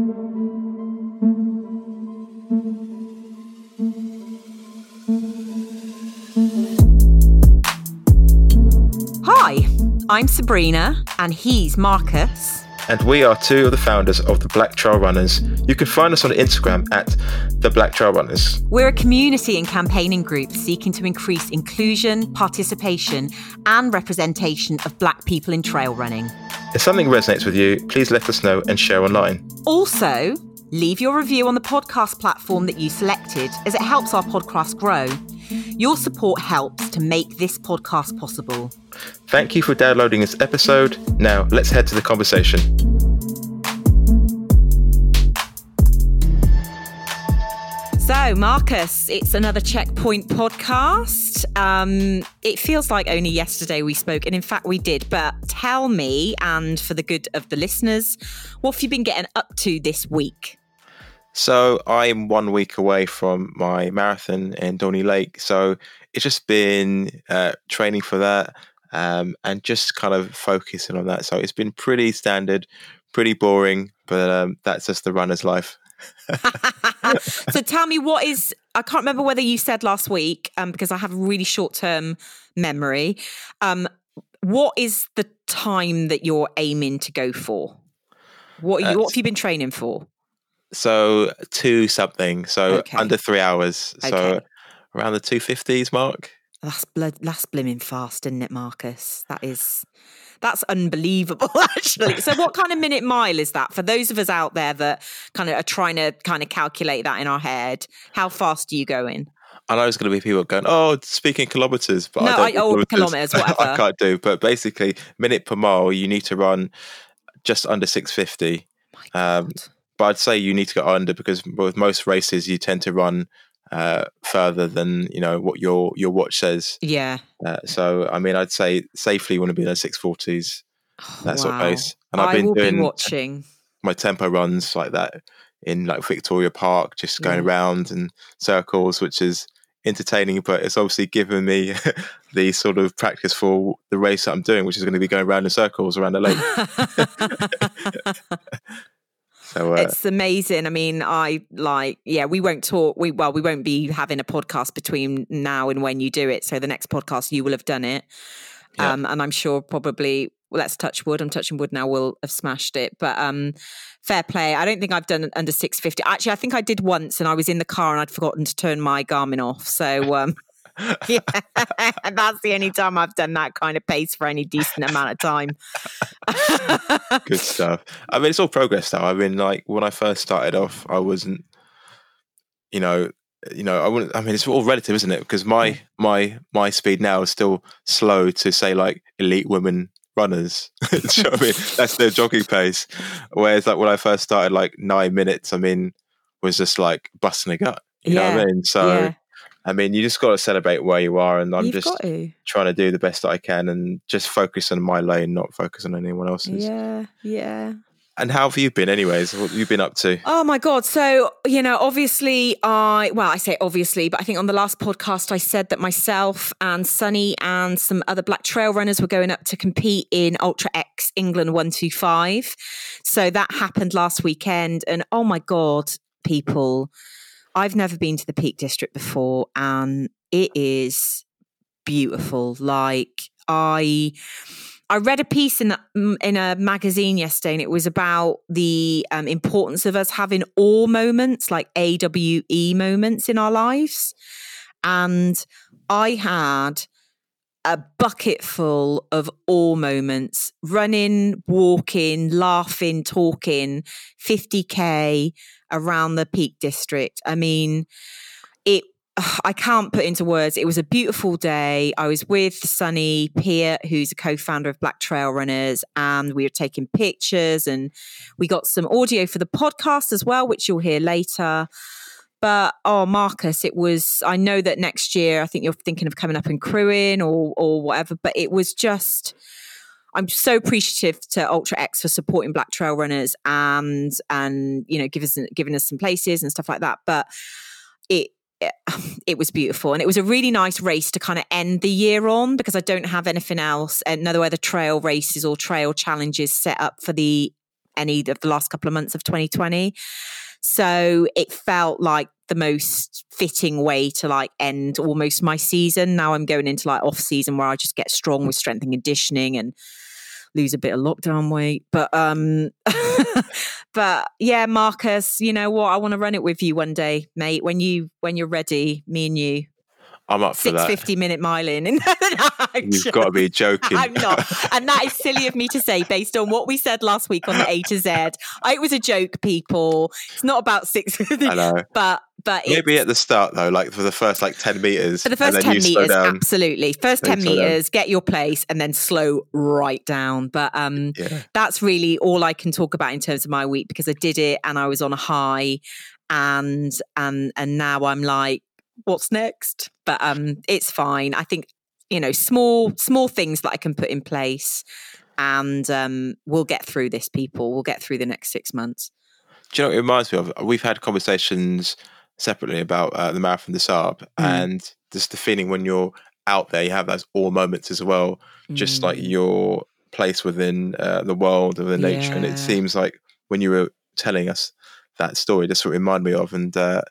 Hi, I'm Sabrina, and he's Marcus. And we are two of the founders of the Black Trail Runners. You can find us on Instagram at the Black Trail Runners. We're a community and campaigning group seeking to increase inclusion, participation, and representation of black people in trail running. If something resonates with you, please let us know and share online. Also, leave your review on the podcast platform that you selected as it helps our podcast grow. Your support helps to make this podcast possible. Thank you for downloading this episode. Now, let's head to the conversation. So, Marcus, it's another Checkpoint podcast. Um, it feels like only yesterday we spoke, and in fact, we did. But tell me, and for the good of the listeners, what have you been getting up to this week? So I'm one week away from my marathon in Dorney Lake. So it's just been uh, training for that um, and just kind of focusing on that. So it's been pretty standard, pretty boring, but um, that's just the runner's life. so tell me what is I can't remember whether you said last week um, because I have a really short term memory. Um, what is the time that you're aiming to go for? What, you, what have you been training for? So two something, so okay. under three hours. So okay. around the two fifties mark. That's blood. That's blimming fast, isn't it, Marcus? That is. That's unbelievable, actually. So, what kind of minute mile is that for those of us out there that kind of are trying to kind of calculate that in our head? How fast are you going? I know there's going to be people going, "Oh, speaking kilometers," but no, I don't I, oh, kilometers, whatever. I can't do. But basically, minute per mile, you need to run just under six fifty. Um, but I'd say you need to go under because with most races you tend to run uh, further than you know what your your watch says. Yeah. Uh, so I mean, I'd say safely you want to be in the six forties, oh, that wow. sort of pace. And I've been doing be watching my tempo runs like that in like Victoria Park, just going yeah. around in circles, which is entertaining, but it's obviously given me the sort of practice for the race that I'm doing, which is going to be going around in circles around the lake. So, uh, it's amazing. I mean, I like, yeah, we won't talk. We well, we won't be having a podcast between now and when you do it. So the next podcast, you will have done it, yeah. um, and I'm sure probably. Well, let's touch wood. I'm touching wood now. We'll have smashed it, but um, fair play. I don't think I've done under 650. Actually, I think I did once, and I was in the car and I'd forgotten to turn my Garmin off. So um, yeah, that's the only time I've done that kind of pace for any decent amount of time. Good stuff. I mean, it's all progress though. I mean, like when I first started off, I wasn't, you know, you know, I wouldn't. I mean, it's all relative, isn't it? Because my yeah. my my speed now is still slow to say like elite women runners. you know I mean? That's their jogging pace. Whereas like when I first started, like nine minutes, I mean, was just like busting a gut. You yeah. know what I mean? So yeah. I mean, you just got to celebrate where you are, and I'm You've just trying to do the best that I can, and just focus on my lane, not focus on anyone else's. Yeah, yeah. And how have you been, anyways? What have you been up to? Oh my god! So you know, obviously, I well, I say obviously, but I think on the last podcast I said that myself and Sunny and some other Black Trail runners were going up to compete in Ultra X England One Two Five. So that happened last weekend, and oh my god, people I've never been to the Peak District before, and it is beautiful. Like I. I read a piece in that, in a magazine yesterday, and it was about the um, importance of us having awe moments, like AWE moments in our lives. And I had a bucket full of awe moments running, walking, laughing, talking, 50K around the Peak District. I mean, it. I can't put into words. It was a beautiful day. I was with Sunny Peart, who's a co-founder of Black Trail Runners, and we were taking pictures and we got some audio for the podcast as well, which you'll hear later. But oh, Marcus, it was. I know that next year, I think you're thinking of coming up and crewing or or whatever. But it was just. I'm so appreciative to Ultra X for supporting Black Trail Runners and and you know giving us giving us some places and stuff like that. But it it was beautiful and it was a really nice race to kind of end the year on because I don't have anything else another no other trail races or trail challenges set up for the any of the last couple of months of 2020. So it felt like the most fitting way to like end almost my season. Now I'm going into like off season where I just get strong with strength and conditioning and lose a bit of lockdown weight. But um but yeah, Marcus, you know what? I want to run it with you one day, mate. When you when you're ready, me and you. I'm up for Six that. fifty minute mile in. You've got to be joking. I'm not. And that is silly of me to say based on what we said last week on the A to Z. I, it was a joke, people. It's not about six. I know. But but Maybe at the start though, like for the first like ten meters. for the first and 10 you meters, absolutely. First 10 slow down. meters, get your place and then slow right down. But um Yeah. that's really all I can talk about in terms of my week because I did it and I was on a high and and and now I'm like, what's next? But um it's fine. I think, you know, small small things that I can put in place and um we'll get through this, people. We'll get through the next six months. Do you know what it reminds me of? We've had conversations separately about uh, the marathon des Sables Mm. and just the feeling when you're out there, you have those awe moments as well. Just like Mm. your place within uh, the world, of the nature. And it seems like when you were telling us that story, that's what it reminded me of. And uh,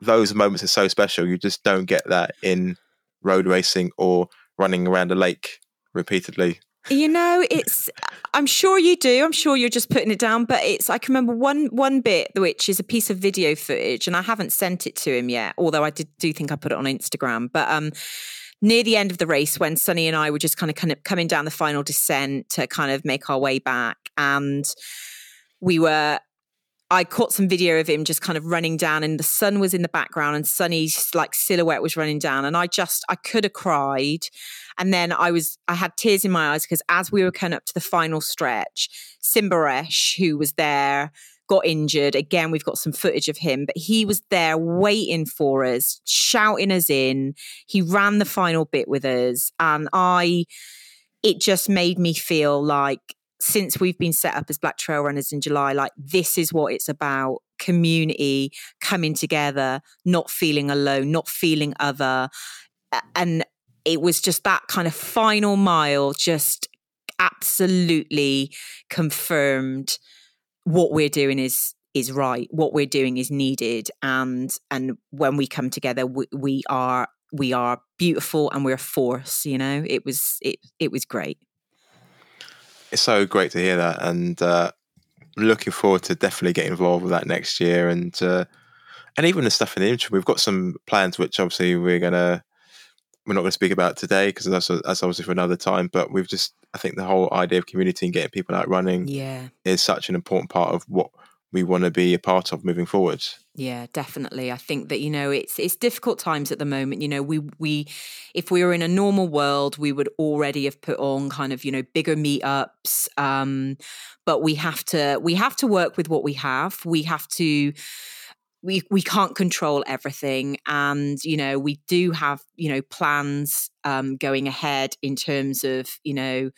those moments are so special. You just don't get that in road racing or running around a lake repeatedly. You know, it's. I'm sure you do. I'm sure you're just putting it down, but it's. I can remember one one bit which is a piece of video footage, and I haven't sent it to him yet. Although I did do think I put it on Instagram, but um, near the end of the race when Sunny and I were just kind of kind of coming down the final descent to kind of make our way back, and we were. I caught some video of him just kind of running down, and the sun was in the background, and Sunny's like silhouette was running down, and I just I could have cried. And then I was, I had tears in my eyes because as we were coming up to the final stretch, Simbaresh, who was there, got injured. Again, we've got some footage of him, but he was there waiting for us, shouting us in. He ran the final bit with us. And I, it just made me feel like since we've been set up as Black Trail Runners in July, like this is what it's about community coming together, not feeling alone, not feeling other. And it was just that kind of final mile just absolutely confirmed what we're doing is is right what we're doing is needed and and when we come together we, we are we are beautiful and we're a force you know it was it it was great it's so great to hear that and uh looking forward to definitely getting involved with that next year and uh and even the stuff in the interim. We've got some plans which obviously we're gonna we're not going to speak about today because that's, that's obviously for another time but we've just i think the whole idea of community and getting people out running yeah. is such an important part of what we want to be a part of moving forward Yeah, definitely. I think that you know it's it's difficult times at the moment. You know, we we if we were in a normal world, we would already have put on kind of you know bigger meetups. Um, but we have to we have to work with what we have. We have to we we can't control everything and you know we do have you know plans um going ahead in terms of you know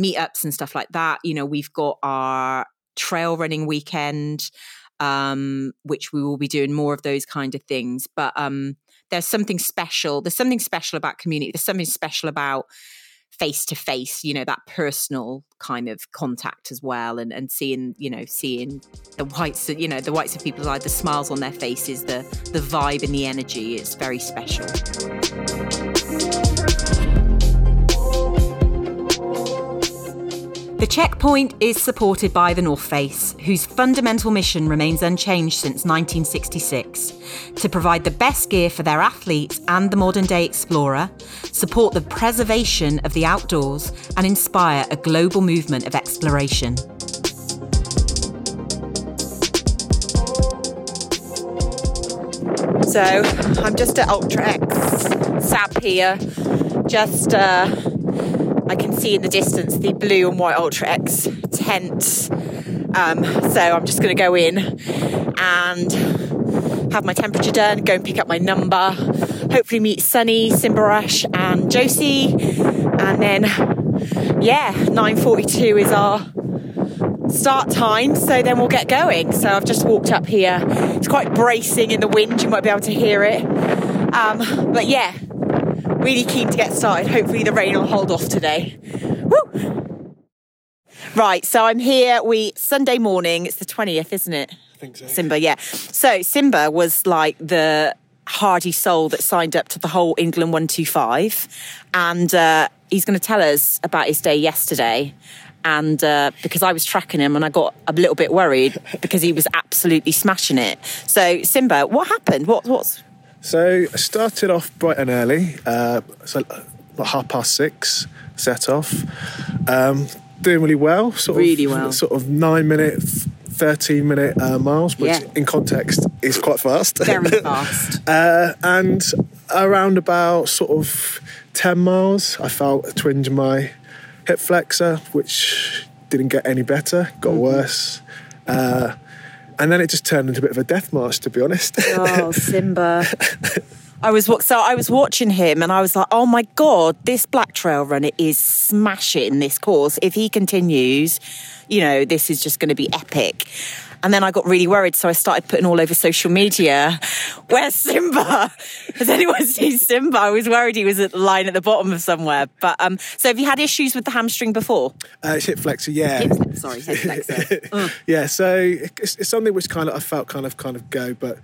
meetups and stuff like that you know we've got our trail running weekend um which we will be doing more of those kind of things. But um there's something special there's something special about community there's something special about face to face you know that personal kind of contact as well and and seeing you know seeing the whites you know the whites of people's eyes the smiles on their faces the the vibe and the energy it's very special The checkpoint is supported by the North Face, whose fundamental mission remains unchanged since 1966 to provide the best gear for their athletes and the modern day explorer, support the preservation of the outdoors, and inspire a global movement of exploration. So I'm just at Ultra X SAP here. Just uh, I can see in the distance the blue and white Ultra X tent. Um, so I'm just going to go in and have my temperature done, go and pick up my number, hopefully meet Sunny, Simbarash, and Josie, and then yeah, 9:42 is our start time, so then we'll get going. So I've just walked up here. It's quite bracing in the wind, you might be able to hear it. Um, but yeah, really keen to get started. Hopefully the rain will hold off today. Woo! Right, so I'm here. We Sunday morning. It's the twentieth, isn't it? I think so. Simba, yeah. So Simba was like the hardy soul that signed up to the whole England one two five, and uh, he's going to tell us about his day yesterday. And uh, because I was tracking him, and I got a little bit worried because he was absolutely smashing it. So Simba, what happened? What what's So I started off bright and early, uh, so about half past six, set off. Um, doing really well, sort Really of, well. Sort of nine minute, 13 minute uh, miles, which Yeah. in context is quite fast. very fast? Uh, and around about sort of 10 miles, I felt a twinge in my hip flexor, which didn't get any better, got Mm-hmm. worse. Uh, and then it just turned into a bit of a death march, to be honest. Oh, Simba. I was so I was watching him and I was like, "Oh my god, this black trail runner is smashing this course. If he continues, you know, this is just going to be epic." And then I got really worried, so I started putting all over social media, "Where's Simba? Has anyone seen Simba?" I was worried he was at the line at the bottom of somewhere. But um, so have you had issues with the hamstring before? Uh, it's hip flexor, yeah. Hip sorry, hip flexor. Mm. yeah, so it's, it's something which kind of I felt kind of kind of go, but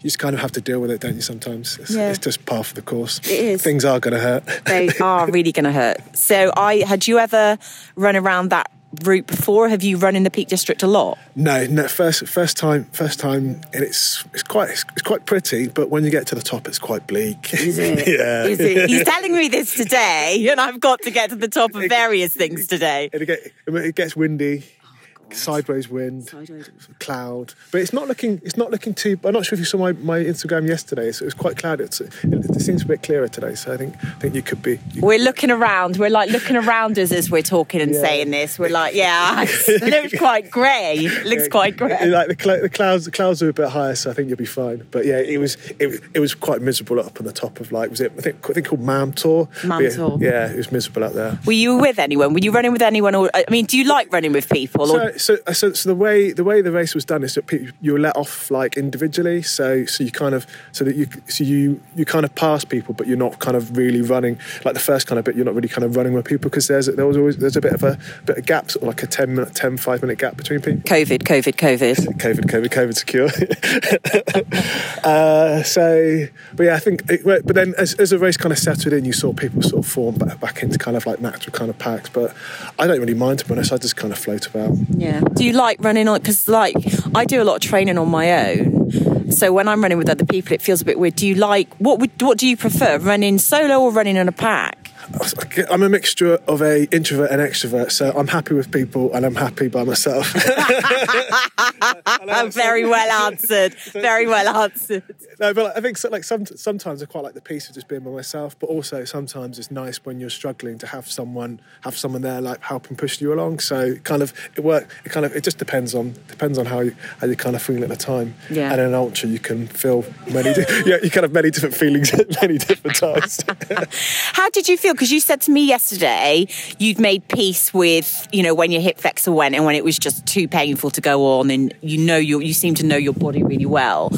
you just kind of have to deal with it, don't you? Sometimes it's, Yeah. it's just part of the course. It is. Things are going to hurt. they are really going to hurt. So, I had you ever run around that route before? Have you run in the Peak District a lot? No, no. First, first time, first time, and it's it's quite it's, it's quite pretty, but when you get to the top, it's quite bleak. Is it? yeah. Is it? He's telling me this today, and I've got to get to the top of various things today. It, get, it gets windy, sideways wind, cloud, but it's not looking it's not looking too. I'm not sure if you saw my, my Instagram yesterday. So it was quite cloudy. It's, it, it seems a bit clearer today. So I think I think you could be. You, We're looking around. We're like looking around us as we're talking and Yeah. saying this. We're like, yeah, it looks quite grey. It looks quite grey. Like the, cl- the clouds, the clouds are a bit higher, so I think you'll be fine. But yeah, it was it, was- it was quite miserable up on the top of like was it I think I think called Mam Tor. Mamtor. Yeah, yeah, it was miserable up there. Were you with anyone? Were you running with anyone? Or I mean, do you like running with people? Or So, so, so, so the way the way the race was done is that you were let off like individually. So, so you kind of so that you so you you kind of pass people, but you're not kind of really running like the first kind of bit. You're not really kind of running with people because there's there was always there's a bit of a bit of gap, sort of like a 10 minute, 10, 5 minute gap between people. COVID, COVID, COVID. COVID, COVID, COVID secure. uh, so, but yeah, I think, it, but then as, as the race kind of settled in, you saw people sort of form back, back into kind of like natural kind of packs. But I don't really mind to be honest. I just kind of float about. Yeah. Do you like running on? Because like I do a lot of training on my own. So when I'm running with other people, it feels a bit weird. Do you like what? Would, what do you prefer, running solo or running in a pack? I'm a mixture of a introvert and extrovert, so I'm happy with people and I'm happy by myself. Very well answered. Very well answered. no, but I think so, like some, sometimes I quite like the peace of just being by myself, but also sometimes it's nice when you're struggling to have someone have someone there like helping push you along. So kind of it work. It kind of it just depends on depends on how you how you kind of feel at the time. Yeah. And in an ultra, you can feel many yeah you can have many different feelings at many different times. How did you feel? Because you said to me yesterday you'd made peace with, you know, when your hip flexor went and when it was just too painful to go on, and you know you you seem to know your body really well.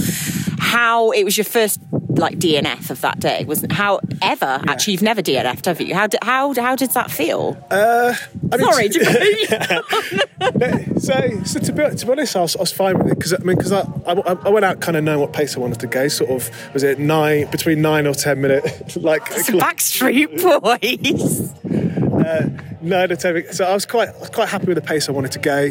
How it was your first like DNF of that day wasn't how ever actually you've never DNF'd have you? How did how how did that feel? Uh, I mean, Sorry, so, so to be, to be honest, I was, I was fine with it because I mean, because I, I, I went out kind of knowing what pace I wanted to go. Sort of was it nine between nine or ten minute like Backstreet Boys. Or ten. So I was quite quite happy with the pace I wanted to go.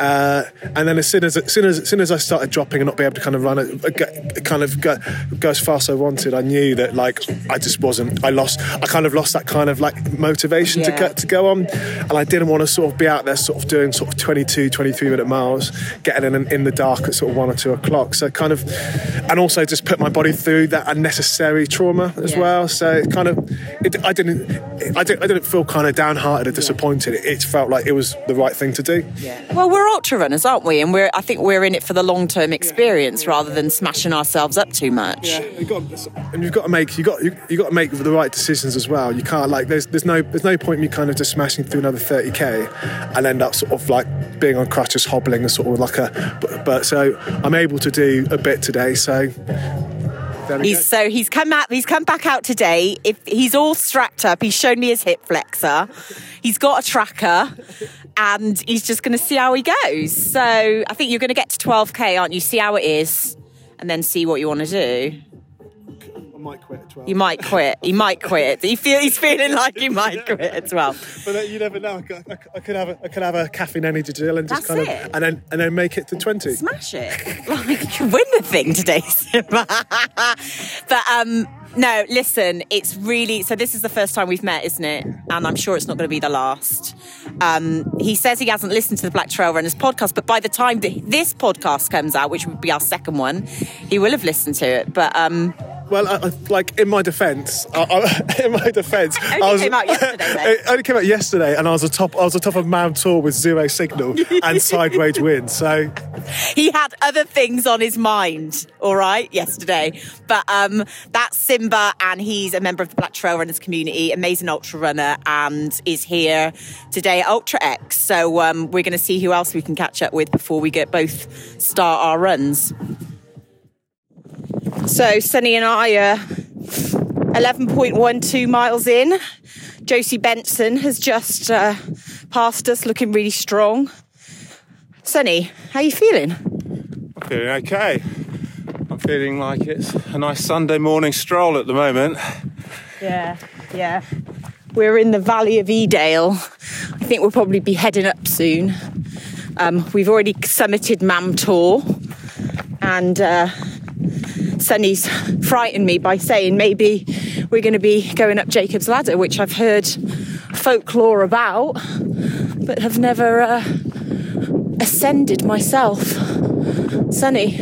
Uh, and then as soon as, as soon as as soon as I started dropping and not be able to kind of run it, uh, kind of go, go as fast as I wanted, I knew that like I just wasn't. I lost. I kind of lost that kind of like motivation to go, to go on, and I didn't want to sort of be out there sort of doing sort of 22, 23 minute miles, getting in in the dark at sort of one or two o'clock. So kind of, and also just put my body through that unnecessary trauma as Yeah. well. So it kind of, it, I didn't, I didn't, I didn't feel kind of downhearted or disappointed. It, it felt like it was the right thing to do. Yeah. Well, we're ultra runners, aren't we? And we're I think we're in it for the long term experience rather than smashing ourselves up too much. You've got, and you've got to make you got you, you got to make the right decisions as well. You can't like there's there's no there's no point in me kind of just smashing through another 30k and end up sort of like being on crutches, hobbling, and sort of like a. But, but so I'm able to do a bit today. So He's go. so he's come out. He's come back out today. If he's all strapped up, he's shown me his hip flexor. He's got a tracker, and he's just going to see how he goes. So I think you're going to get to 12k, aren't you? See how it is, and then see what you want to do. Might quit at 12. You might quit. He might quit. He feel he's feeling like he might quit as well. But uh, you never know. I could, I could- have a, I could have a caffeine energy deal and just That's kind it. of and then and then make it to 20. Smash it. Like you can win the thing today, but um no, listen, it's really so this is the first time we've met, isn't it? And I'm sure it's not going to be the last. Um, he says he hasn't listened to the Black Trail Runners podcast, but by the time this podcast comes out, which would be our second one, he will have listened to it. But um, Well, I, I, like in my defence, in my defence, Only I was came out yesterday, though. it only came out yesterday, and I was atop. I was atop of Mount Tor with zero signal and sideways wind. So he had other things on his mind, all right, yesterday. But um, that's Simba, and he's a member of the Black Trail Runners community, amazing ultra runner, and is here today at Ultra X. So um, we're going to see who else we can catch up with before we get both start our runs. So Sunny and I are 11.12 miles in. Josie Benson has just uh, passed us, looking really strong. Sunny, how are you feeling? I'm feeling okay. I'm feeling like it's a nice Sunday morning stroll at the moment. Yeah, yeah. We're in the Valley of Edale. I think we'll probably be heading up soon. Um, we've already summited Mam Tor, and uh, Sunny's frightened me by saying maybe we're going to be going up Jacob's Ladder, which I've heard folklore about, but have never uh, ascended myself. Sunny,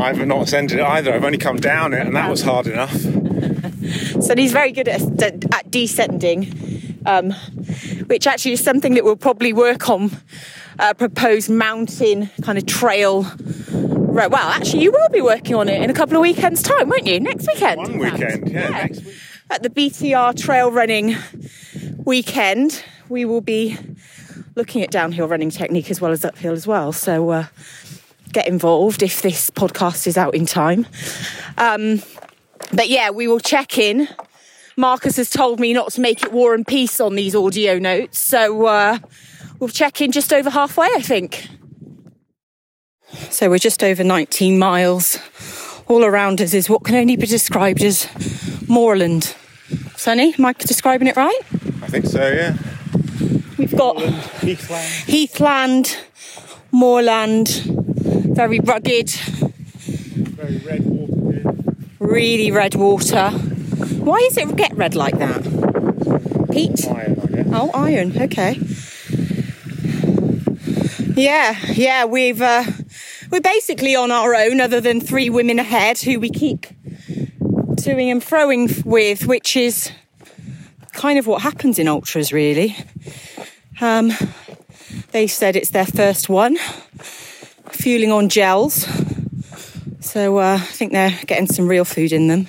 I've not ascended it either. I've only come down it, and that was hard enough. So he's very good at, at descending, um, which actually is something that we'll probably work on. A proposed mountain kind of trail. Right, well, actually, you will be working on it in a couple of weekends' time, won't you? Next weekend. One weekend, yeah, next week. At the BTR trail running weekend, we will be looking at downhill running technique as well as uphill as well. So uh, get involved if this podcast is out in time. Um, but yeah, we will check in. Marcus has told me not to make it war and peace on these audio notes, so uh, we'll check in just over halfway, I think. So we're just over 19 miles. All around us is what can only be described as moorland. Sunny, am I describing it right? I think so, yeah. We've got Heathland. heathland, moorland, very rugged, Very red water here. really red water. Why does it get red like that? Peat? Iron, I guess. Oh, iron. Okay. Yeah, yeah. We've uh, we're basically on our own, other than three women ahead who we keep toing and froing with, which is kind of what happens in ultras, really. Um, they said it's their first one, fueling on gels. So uh, I think they're getting some real food in them.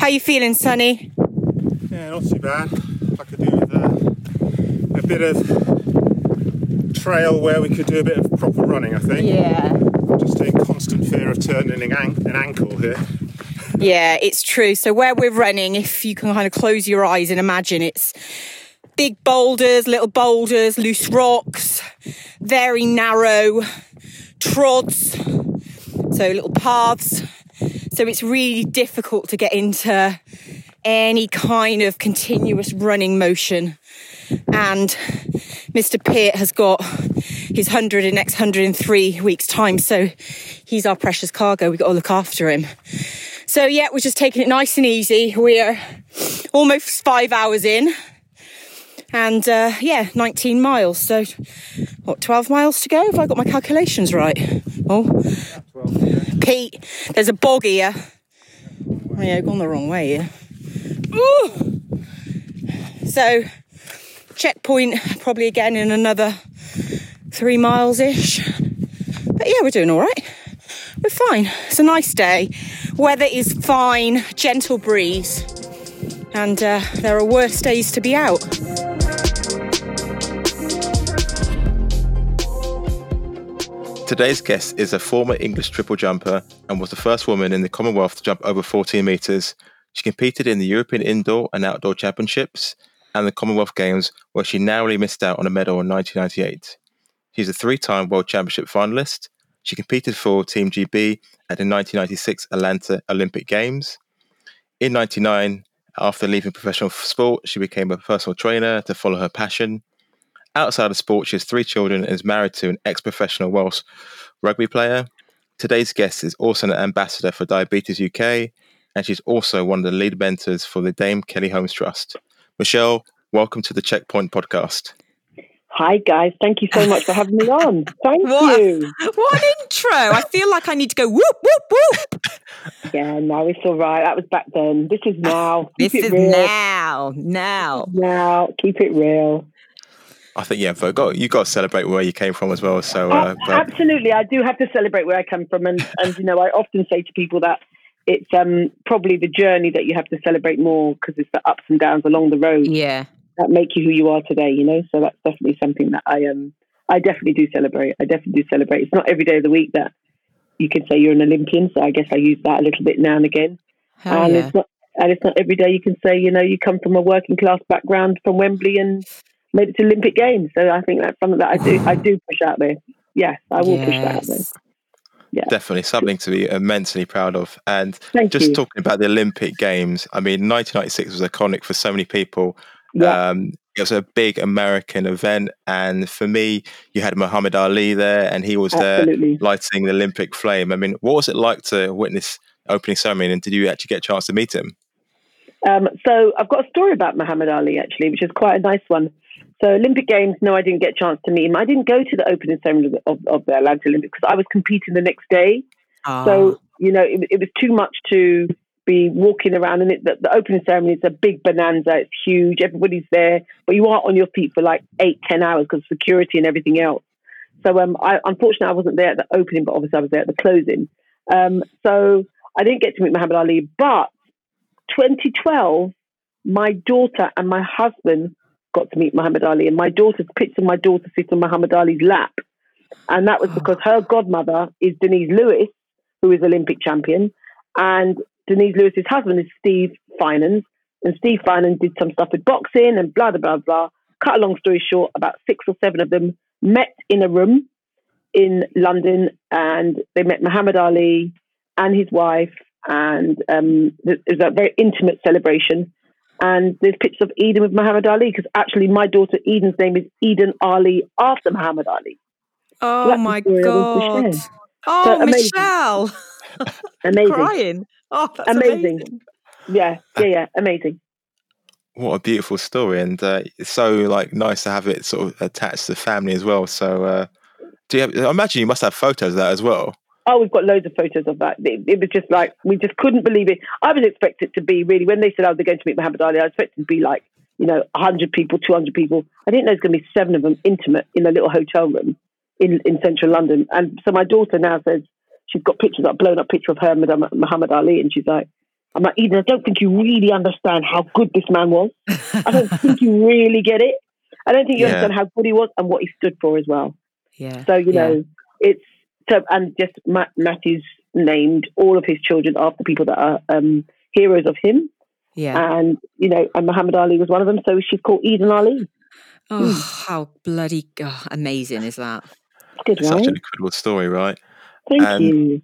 How you feeling, Sunny? Yeah, not too bad. I could do with uh, a bit of trail where we could do a bit of proper running, I think. Yeah. Just in constant fear of turning an, an- an ankle here. Yeah, it's true. So where we're running, if you can kind of close your eyes and imagine it's big boulders, little boulders, loose rocks, very narrow trods, so little paths. So it's really difficult to get into any kind of continuous running motion. And Mr. Peart has got his 100 in next 103 weeks' time. So he's our precious cargo. We've got to look after him. So yeah, we're just taking it nice and easy. We're almost five hours in. And uh, yeah, 19 miles. So what, 12 miles to go? Have I got my calculations right? Oh, Pete, there's a bog here. Oh yeah, I've gone the wrong way here. So checkpoint probably again in another three miles ish. But yeah, we're doing all right. We're fine. It's a nice day. Weather is fine, gentle breeze, and uh, there are worse days to be out. Today's guest is a former English triple jumper and was the first woman in the Commonwealth to jump over 14 metres. She competed in the European Indoor and Outdoor Championships and the Commonwealth Games, where she narrowly missed out on a medal in 1998. She's a three time World Championship finalist. She competed for Team GB at the 1996 Atlanta Olympic Games. In 99, after leaving professional sport, she became a personal trainer to follow her passion. Outside of sport, she has three children and is married to an ex professional Welsh rugby player. Today's guest is also an ambassador for Diabetes UK, and she's also one of the lead mentors for the Dame Kelly Holmes Trust. Michelle, welcome to the Checkpoint podcast. Hi guys, thank you so much for having me on. Thank What? you. What an intro! I feel like I need to go whoop whoop whoop. Yeah, no, it's all right. That was back then. This is now. Keep This it is real. now, now. Now, keep it real. I think yeah, but got you got to celebrate where you came from as well. So, Uh, uh, but absolutely, I do have to celebrate where I come from, and and you know, I often say to people that it's um probably the journey that you have to celebrate more because it's the ups and downs along the road Yeah. that make you who you are today. You know, so that's definitely something that I um I definitely do celebrate. I definitely do celebrate. It's not every day of the week that you can say you're an Olympian, so I guess I use that a little bit now and again. Hell and yeah. it's not and it's not every day you can say you know you come from a working class background from Wembley and made it to Olympic Games. So I think that's something that I do I do push out there. Yes, I will push that out there. Yes. definitely something to be immensely proud of. And Thank just you. talking about the Olympic Games, I mean, 1996 was iconic for so many people. Yeah, Um, it was a big American event, and for me, you had Muhammad Ali there, and he was there lighting the Olympic flame. I mean, what was it like to witness opening ceremony, and did you actually get a chance to meet him? Um, so I've got a story about Muhammad Ali actually, which is quite a nice one. So Olympic Games, no, I didn't get a chance to meet him. I didn't go to the opening ceremony of, the- of, the Atlanta Olympics because I was competing the next day. Ah. So you know, it, it was too much to be walking around. And it, the, the opening ceremony is a big bonanza. It's huge. Everybody's there, but you are on your feet for like eight, ten hours because security and everything else. So um, I unfortunately I wasn't there at the opening, but obviously I was there at the closing. Um, so I didn't get to meet Muhammad Ali. But 2012, my daughter and my husband got to meet Muhammad Ali, and my daughter's picture of my daughter sits on Muhammad Ali's lap, and that was because her godmother is Denise Lewis, who is Olympic champion, and Denise Lewis's husband is Steve Finans, and Steve Finans did some stuff with boxing and blah blah blah blah. Cut a long story short, about six or seven of them met in a room in London, and they met Muhammad Ali and his wife, and um, it was a very intimate celebration. And there's pictures of Eden with Muhammad Ali because actually my daughter Eden's name is Eden Ali after Muhammad Ali. oh that's the my story I wanted to god. Oh, So amazing. Michelle. Amazing. Crying. Oh, that's Amazing. amazing. Yeah, yeah, yeah, amazing. What a beautiful story, and uh, it's so like nice to have it sort of attached to the family as well. So, uh, do you have, I imagine you must have photos of that as well? Oh, we've got loads of photos of that. It, it was just like we just couldn't believe it. I was expected to be really when they said, "Oh, they're going to meet Muhammad Ali." I expected to be like you know, hundred people, two hundred people. I didn't know it's going to be seven of them intimate in a little hotel room in in central London. And so my daughter now says she's got pictures, a blown up picture of her and Muhammad Ali, and she's like, "I'm like Eden, I don't think you really understand how good this man was. I don't think you really get it. I don't think you Yeah. understand how good he was and what he stood for as well." Yeah. So you Yeah. know, it's so and just Matt, Matthew's named all of his children after people that are um, heroes of him, Yeah. and you know, and Muhammad Ali was one of them. So she's called Eden Ali. Oh, how bloody oh, amazing is that? It's good, Such an incredible story, right? Thank and- you.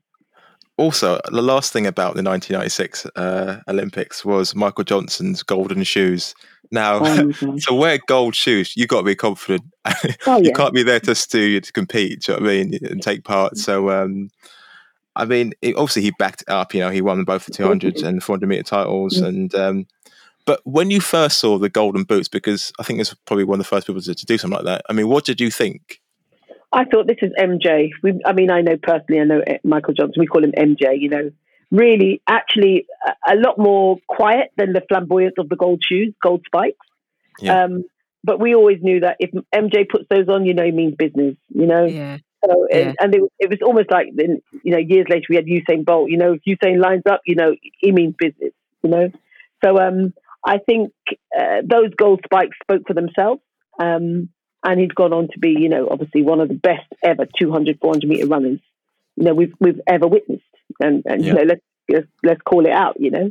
Also, the last thing about the 1996 uh, Olympics was Michael Johnson's golden shoes. Now, Oh, to wear gold shoes, you've got to be confident. Oh, you yeah. can't be there just to to compete. Do you know what I mean? And take part. So, um, I mean, it, obviously he backed up. You know, he won both the 200 and 400 meter titles. And um, but when you first saw the golden boots, because I think it's probably one of the first people to, to do something like that. I mean, what did you think? I thought this is MJ. We, I mean, I know personally, I know eh, Michael Johnson. We call him MJ. You know, really, actually, a, a lot more quiet than the flamboyance of the gold shoes, gold spikes. Yeah. Um, but we always knew that if MJ puts those on, you know, he means business. You know, Yeah. So, Yeah. and, and it, was- it was almost like, then, you know, years later we had Usain Bolt. You know, if Usain lines up, you know, he means business. You know, so um, I think uh, those gold spikes spoke for themselves. Um, and he's gone on to be, you know, obviously one of the best ever 200, 400 meter runners, you know, we've we've ever witnessed. And, and Yeah. you know, let's, let's let's call it out. You know,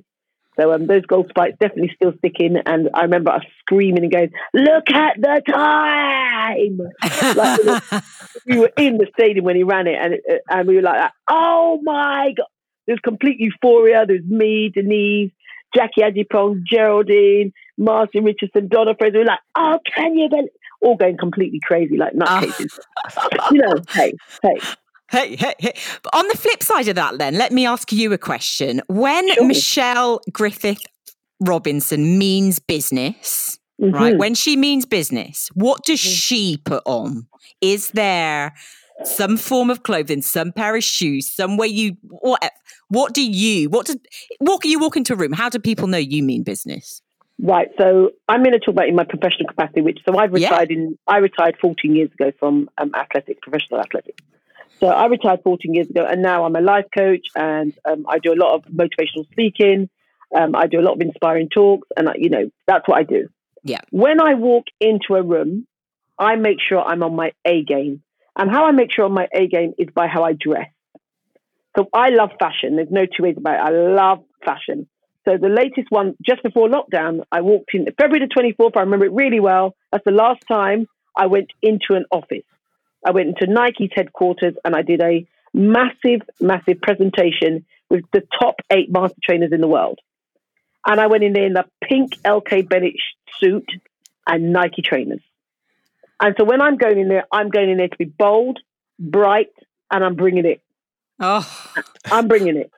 So um, those gold spikes definitely still sticking. And I remember us screaming and going, "Look at the time!" like, you know, we were in the stadium when he ran it, and uh, and we were like, "Oh my god!" There's complete euphoria. There's me, Denise, Jackie Agyepong, Geraldine, Martin Richardson, Donna Fraser. We were like, "Oh, can you believe?" All going completely crazy, like nutcases. you know, hey, hey. Hey, hey, hey. But on the flip side of that, then, let me ask you a question. When Sure. Michelle Griffith Robinson means business, right? Mhm. When she means business, what does Mhm. she put on? Is there some form of clothing, some pair of shoes, some way you what what do you what does walk you walk into a room? How do people know you mean business? Right. So I'm going to talk about in my professional capacity, which so I've Yeah. retired in I retired 14 years ago from um, athletics, professional athletics. So I retired 14 years ago, and now I'm a life coach, and um, I do a lot of motivational speaking. Um, I do a lot of inspiring talks, and I, you know that's what I do. Yeah. When I walk into a room, I make sure I'm on my A game, and how I make sure I'm on my A game is by how I dress. So I love fashion. There's no two ways about it. I love fashion. So the latest one, just before lockdown, I walked in February the 24th. I remember it really well. That's the last time I went into an office. I went into Nike's headquarters and I did a massive, massive presentation with the top eight master trainers in the world. And I went in there in the pink LK Bennett suit and Nike trainers. And so when I'm going in there, I'm going in there to be bold, bright, and I'm bringing it. Oh, I'm bringing it.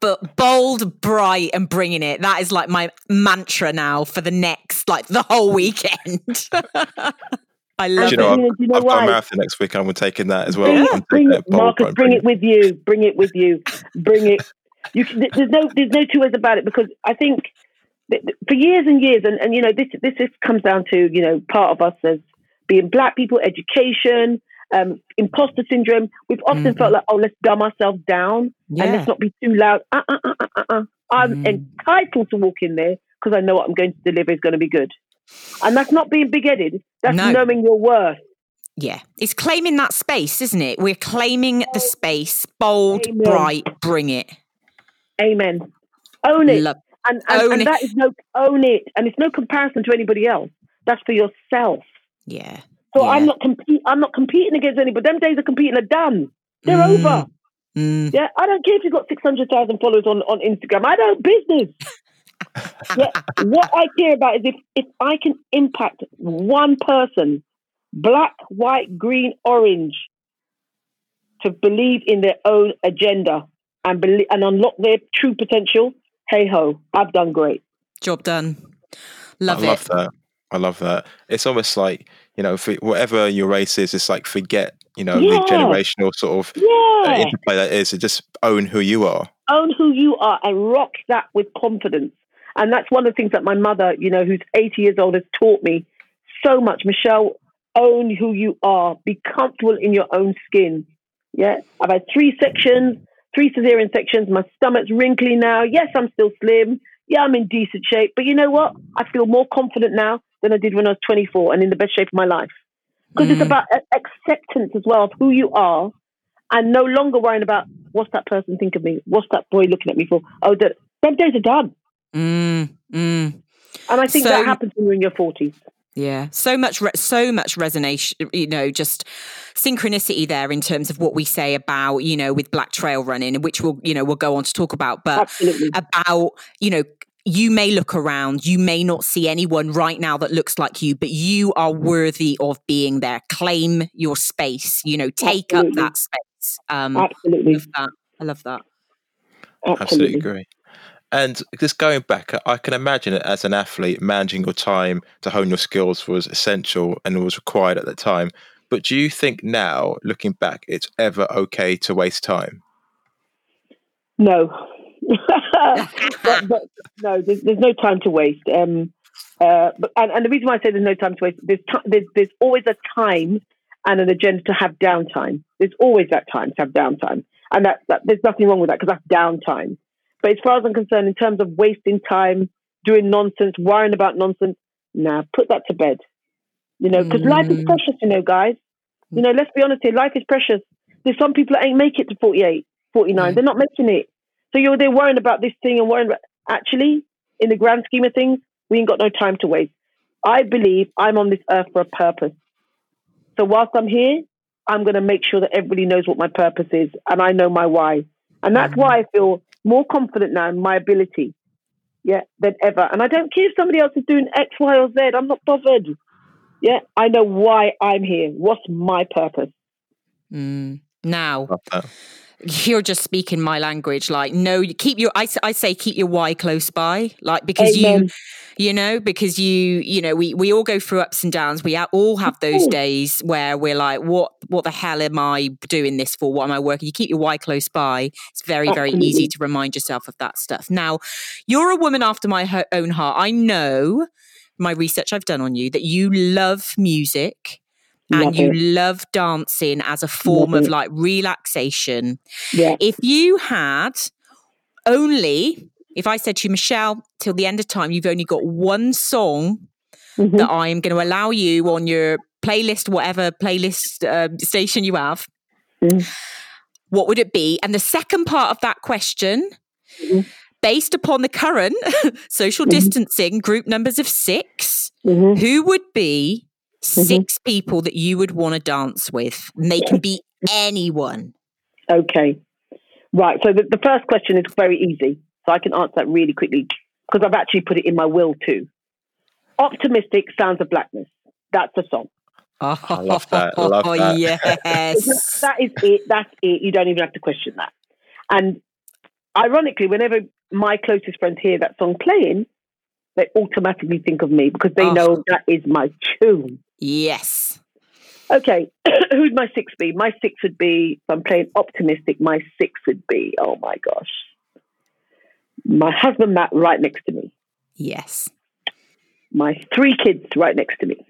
but bold, bright, and bringing it. That is like my mantra now for the next, like the whole weekend. I love Do you know, it. I've, Do you know I've got a marathon next week. I'm taking that as well. Bring I'm it, taking bring it, bold, Marcus. but Bring bring it with you. Bring it with you. Bring it. You can, there's no there's no two ways about it because I think for years and years and, and you know this this is, comes down to you know part of us as being black people, education, um, imposter syndrome. We've often Mhm. felt like oh let's dumb ourselves down and let's not be too loud. Uh, uh, uh, uh, uh, uh. I'm Mm. entitled to walk in there because I know what I'm going to deliver is going to be good, and that's not being big headed. That's No. knowing your worth. Yeah, it's claiming that space, isn't it? We're claiming the space, bold, Amen. bright, bring it. Amen. Own it. Love. and and, and it. that is no own it, and it's no comparison to anybody else. That's for yourself. Yeah. So Yeah. I'm not compete. I'm not competing against anybody. Them days of competing are done. They're Mm. over. Mm. Yeah, I don't care if you've got six hundred thousand followers on on Instagram. I don't business. Yeah, what I care about is if if I can impact one person, black, white, green, orange, to believe in their own agenda and believe and unlock their true potential. Hey ho, I've done great. Job done. Love I it. love that. I love that. It's almost like you know, for whatever your race is, it's like forget you know Yeah. the generational sort of uh, Yeah. interplay that is, and just own who you are. own who you are and rock that with confidence. And that's one of the things that my mother, you know, who's 80 years old, has taught me so much. Michelle, own who you are. Be comfortable in your own skin. Yeah. I've had three sections, three cesarean sections. My stomach's wrinkly now. Yes, I'm still slim. Yeah, I'm in decent shape. But you know what? I feel more confident now than I did when I was 24 and in the best shape of my life. Because it's Mm. about acceptance as well of who you are and no longer worrying about what's that person think of me? What's that boy looking at me for? Oh, that them days are done. Mm, mm. And I think So- that happens when you're in your forties. Yeah, so much, re- so much resonation. You know, just synchronicity there in terms of what we say about you know with Black Trail running, which we'll you know we'll go on to talk about. But Absolutely. about you know you may look around you may not see anyone right now that looks like you but you are worthy of being there claim your space you know take Absolutely. up that space um Absolutely. love that i love that Absolutely Absolutely. agree. And just going back, I- can imagine that as an athlete, managing your time to hone your skills was essential and was required at the time. But do you think now, looking back, it's ever okay to waste time? No. but, but no, there's, there's no time to waste. Um, uh, but, and, and the reason why I say there's no time to waste, there's, ti there's, there's always a time and an agenda to have downtime. There's always that time to have downtime. And that, that there's nothing wrong with that because that's downtime. But as far as I'm concerned, in terms of wasting time, doing nonsense, worrying about nonsense, nah, put that to bed. You know, because life is Mm. precious, you know, guys. You know, let's be honest here, life is precious. There's some people that ain't make it to 48, 49. Mm. They're not making it. So you're there worrying about this thing and worrying about, actually, in the grand scheme of things, we ain't got no time to waste. I believe I'm on this earth for a purpose. So whilst I'm here, I'm going to make sure that everybody knows what my purpose is and I know my why. And that's why I feel more confident now in my ability, yeah, than ever. And I don't care if somebody else is doing X, Y, or Z. I'm not bothered. Yeah, I know why I'm here. What's my purpose? Mm. Now, Love that. You're just speaking my language. Like, no, keep your, I, I say keep your why close by. Like, because you, Amen. you know, because you, you know, we, we all go through ups and downs. We all have those days where we're like, what, what the hell am I doing this for? What am I working? You keep your why close by. It's very, very easy to remind yourself of that stuff. Now, you're a woman after my ho- own heart. I know my research I've done on you that you love music and Love you it. love dancing as a form Love of it. like relaxation. Yeah. If you had only, if I said to you, Michelle, till the end of time, you've only got one song Mhm. that I am going to allow you on your playlist, whatever playlist uh, station you have, Mhm. what would it be? And the second part of that question, Mhm. based upon the current social Mhm. distancing group numbers of six, Mhm. who would be Mm-hmm. 6 people that you would want to dance with? And they can be anyone. Okay. Right. So the, the first question is very easy. So I can answer that really quickly because I've actually put it in my will too. Optimistic Sounds of Blackness. That's the song. Oh, I love that. I love that. yes. that is it. That's it. You don't even have to question that. And ironically, whenever my closest friends hear that song playing, they automatically think of me because they Oh. know that is my tune. yes. Okay, who'd my six be? My six would be, if I'm playing optimistic, my six would be, oh my gosh, my husband Matt right next to me, Yes. my three kids right next to me,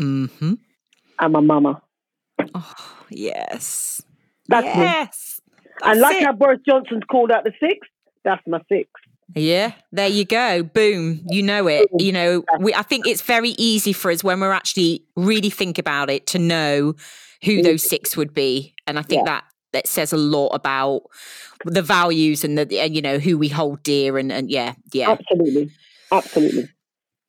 Mm-hmm. and my mama. Oh, yes. That's me. yes. And like it. how Boris Johnson's called out the six, that's my six. Yeah, there you go. Boom. You know it. You know, we I think it's very easy for us when we're actually really think about it to know who Mm. those six would be. And I think Yeah. that that says a lot about the values and the and, you know who we hold dear and and yeah, yeah. Absolutely. Absolutely.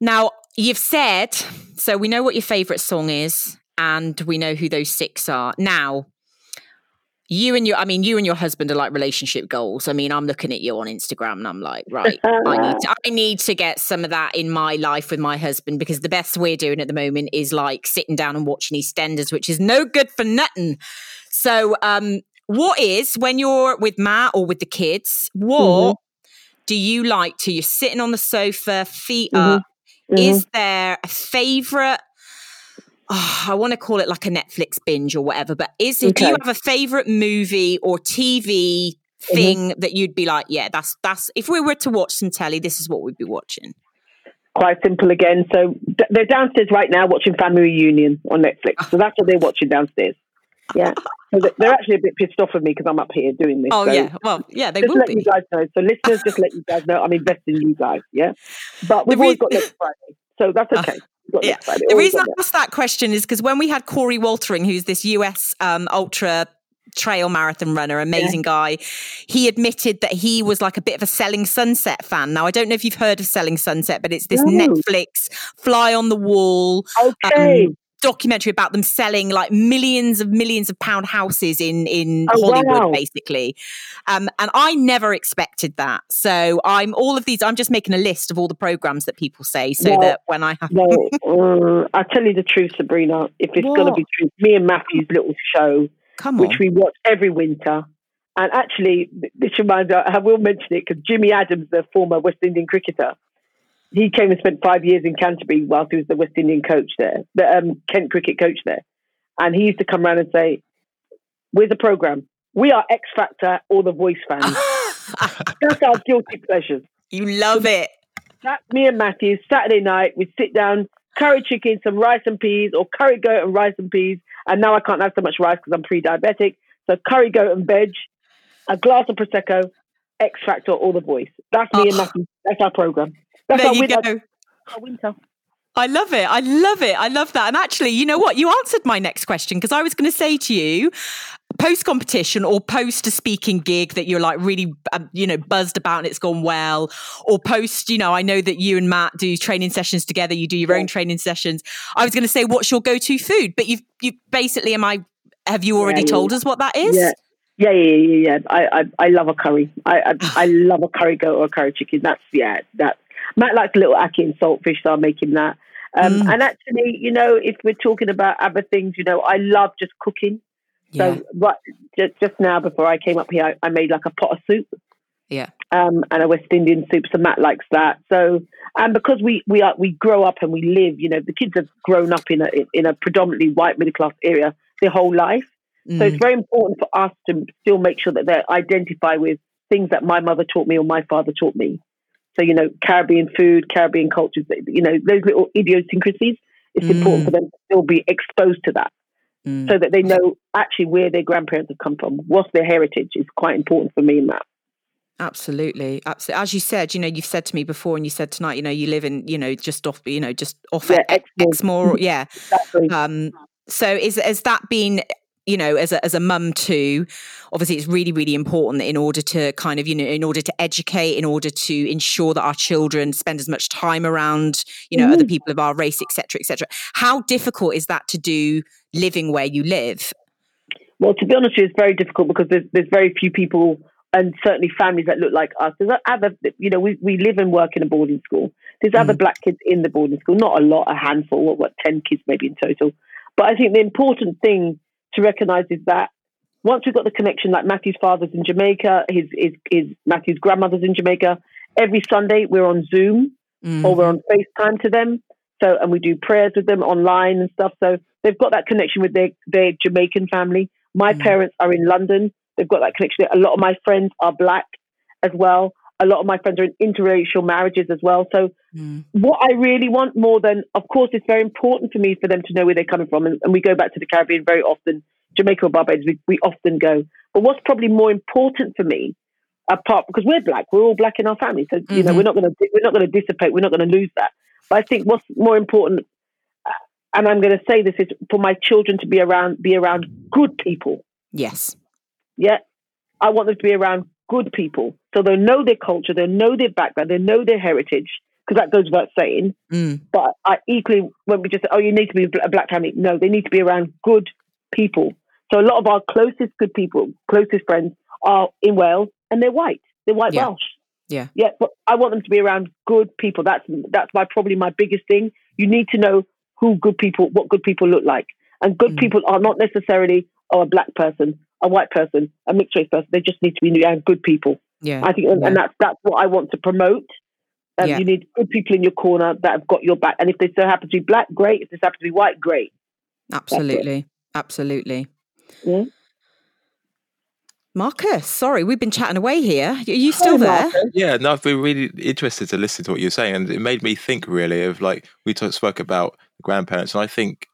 Now, you've said, so we know what your favorite song is, and we know who those six are. Now, you and your, I mean, you and your husband are like relationship goals. I mean, I'm looking at you on Instagram and I'm like, right, I need, to, I need to get some of that in my life with my husband because the best we're doing at the moment is like sitting down and watching EastEnders, which is no good for nothing. So, um, what is when you're with Matt or with the kids? What do you like to? You're sitting on the sofa, feet Mhm. up. Mhm. Is there a favorite? Oh, I want to call it like a Netflix binge or whatever, but is it? Do you have a favorite movie or TV Mm-hmm. thing that you'd be like, yeah, that's that's if we were to watch some telly, this is what we'd be watching. Quite simple again. So d- they're downstairs right now watching Family Reunion on Netflix. So that's what they're watching downstairs. Yeah. So they- they're actually a bit pissed off with me because I'm up here doing this. Oh So yeah, well yeah, they just will let be. you guys know. So listeners, just let you guys know I'm investing in you guys. Yeah. But we've The always got next Friday. So that's okay. Yeah. The reason I asked that question is because when we had Coree Woltering, who's this US um, ultra trail marathon runner, amazing guy, he admitted that he was like a bit of a Selling Sunset fan. Now, I don't know if you've heard of Selling Sunset, but it's this No. Netflix fly on the wall Okay. um, documentary about them selling like millions of millions of pound houses in in Oh, Hollywood, wow. basically. Um, and I never expected that. So I'm all of these. I'm just making a list of all the programs that people say, so that when I have Well, uh, I'll tell you the truth, Sabrina. If it's going to be true, me and Matthew's little show, which we watch every winter. And actually, th- this reminds me, I will mention it because Jimmy Adams, the former West Indian cricketer, he came and spent five years in Canterbury whilst he was the West Indian coach there, the um, Kent cricket coach there. And he used to come around and say, Where's the program? We are X Factor or The Voice fans. That's our guilty pleasures. you love it. That's me and Matthew. Saturday night, we'd sit down, curry chicken, some rice and peas, or curry goat and rice and peas. And now I can't have so much rice because I'm pre-diabetic. So curry goat and veg, a glass of prosecco, X Factor, or The Voice. That's me and Oh. Matthew. That's our program. That's there you winter. go. Our winter. I love it. I love it. I love that. And actually, you know what? You answered my next question because I was going to say to you, post competition or post a speaking gig that you're like really, um, you know, buzzed about and it's gone well, or post, you know, I know that you and Matt do training sessions together. You do your yeah. own training sessions. I was going to say, what's your go to food? But you've, you basically, am I, have you already yeah, told yeah. us what that is? Yeah. Yeah, yeah, yeah, yeah. I, I, I love a curry. I, I, I love a curry goat or a curry chicken. That's yeah. That Matt likes a little ackee and saltfish, so I'm making that. Um, mm. And actually, you know, if we're talking about other things, you know, I love just cooking. Yeah. So what, just, just now before I came up here, I, I made like a pot of soup. Yeah. Um, and a West Indian soup. So Matt likes that. So, and because we we are we grow up and we live, you know, the kids have grown up in a in a predominantly white middle class area their whole life. Mm. So it's mm. very important for us to still make sure that they identify with things that my mother taught me or my father taught me. So, you know, Caribbean food, Caribbean cultures, you know, those little idiosyncrasies, it's mm. important for them to still be exposed to that mm. so that they know actually where their grandparents have come from. What's their heritage is quite important for me in that. Absolutely, absolutely. As you said, you know, you've said to me before, and you said tonight, you know, you live in, you know, just off, you know, just off yeah, Exmoor, yeah. Exactly. Um, so is has that been you know as a as a mum too obviously it's really really important in order to kind of you know in order to educate in order to ensure that our children spend as much time around you know mm-hmm. other people of our race etc etc how difficult is that to do living where you live? Well to be honest it's very difficult because there's there's very few people and certainly families that look like us. There's other you know we, we live and work in a boarding school. There's mm. other black kids in the boarding school not a lot a handful what, what 10 kids maybe in total. But i think the important thing to recognize is that once we've got the connection, like Matthew's father's in Jamaica, his, his, his Matthew's grandmother's in Jamaica, every Sunday we're on Zoom mm-hmm. or we're on FaceTime to them. So, and we do prayers with them online and stuff. So they've got that connection with their, their Jamaican family. My mm-hmm. parents are in London. They've got that connection. A lot of my friends are black as well a lot of my friends are in interracial marriages as well. So, mm. what I really want more than, of course, it's very important for me for them to know where they're coming from. And, and we go back to the Caribbean very often, Jamaica or Barbados, we, we often go. But what's probably more important for me, apart because we're black, we're all black in our family, so mm-hmm. you know mm-hmm. we're not going to we're not going to dissipate, we're not going to lose that. But I think what's more important, uh, and I'm going to say this is for my children to be around be around good people. Yes. Yeah, I want them to be around good people. So they'll know their culture, they'll know their background, they'll know their heritage, because that goes without saying. Mm. But I equally, when we just say, oh, you need to be a black family, no, they need to be around good people. So a lot of our closest good people, closest friends are in Wales and they're white. They're white yeah. Welsh. Yeah. Yeah. But I want them to be around good people. That's that's my probably my biggest thing. You need to know who good people, what good people look like. And good mm. people are not necessarily oh, a black person a white person, a mixed race person. They just need to be good people. Yeah, I think, yeah. and that's that's what I want to promote. Um, yeah. You need good people in your corner that have got your back, and if they so happen to be black, great. If they happen to be white, great. Absolutely, absolutely. Yeah. Marcus, sorry, we've been chatting away here. Are you still there? Marcus. Yeah, no, I've been really interested to listen to what you're saying, and it made me think really of like we talk, spoke about grandparents, and I think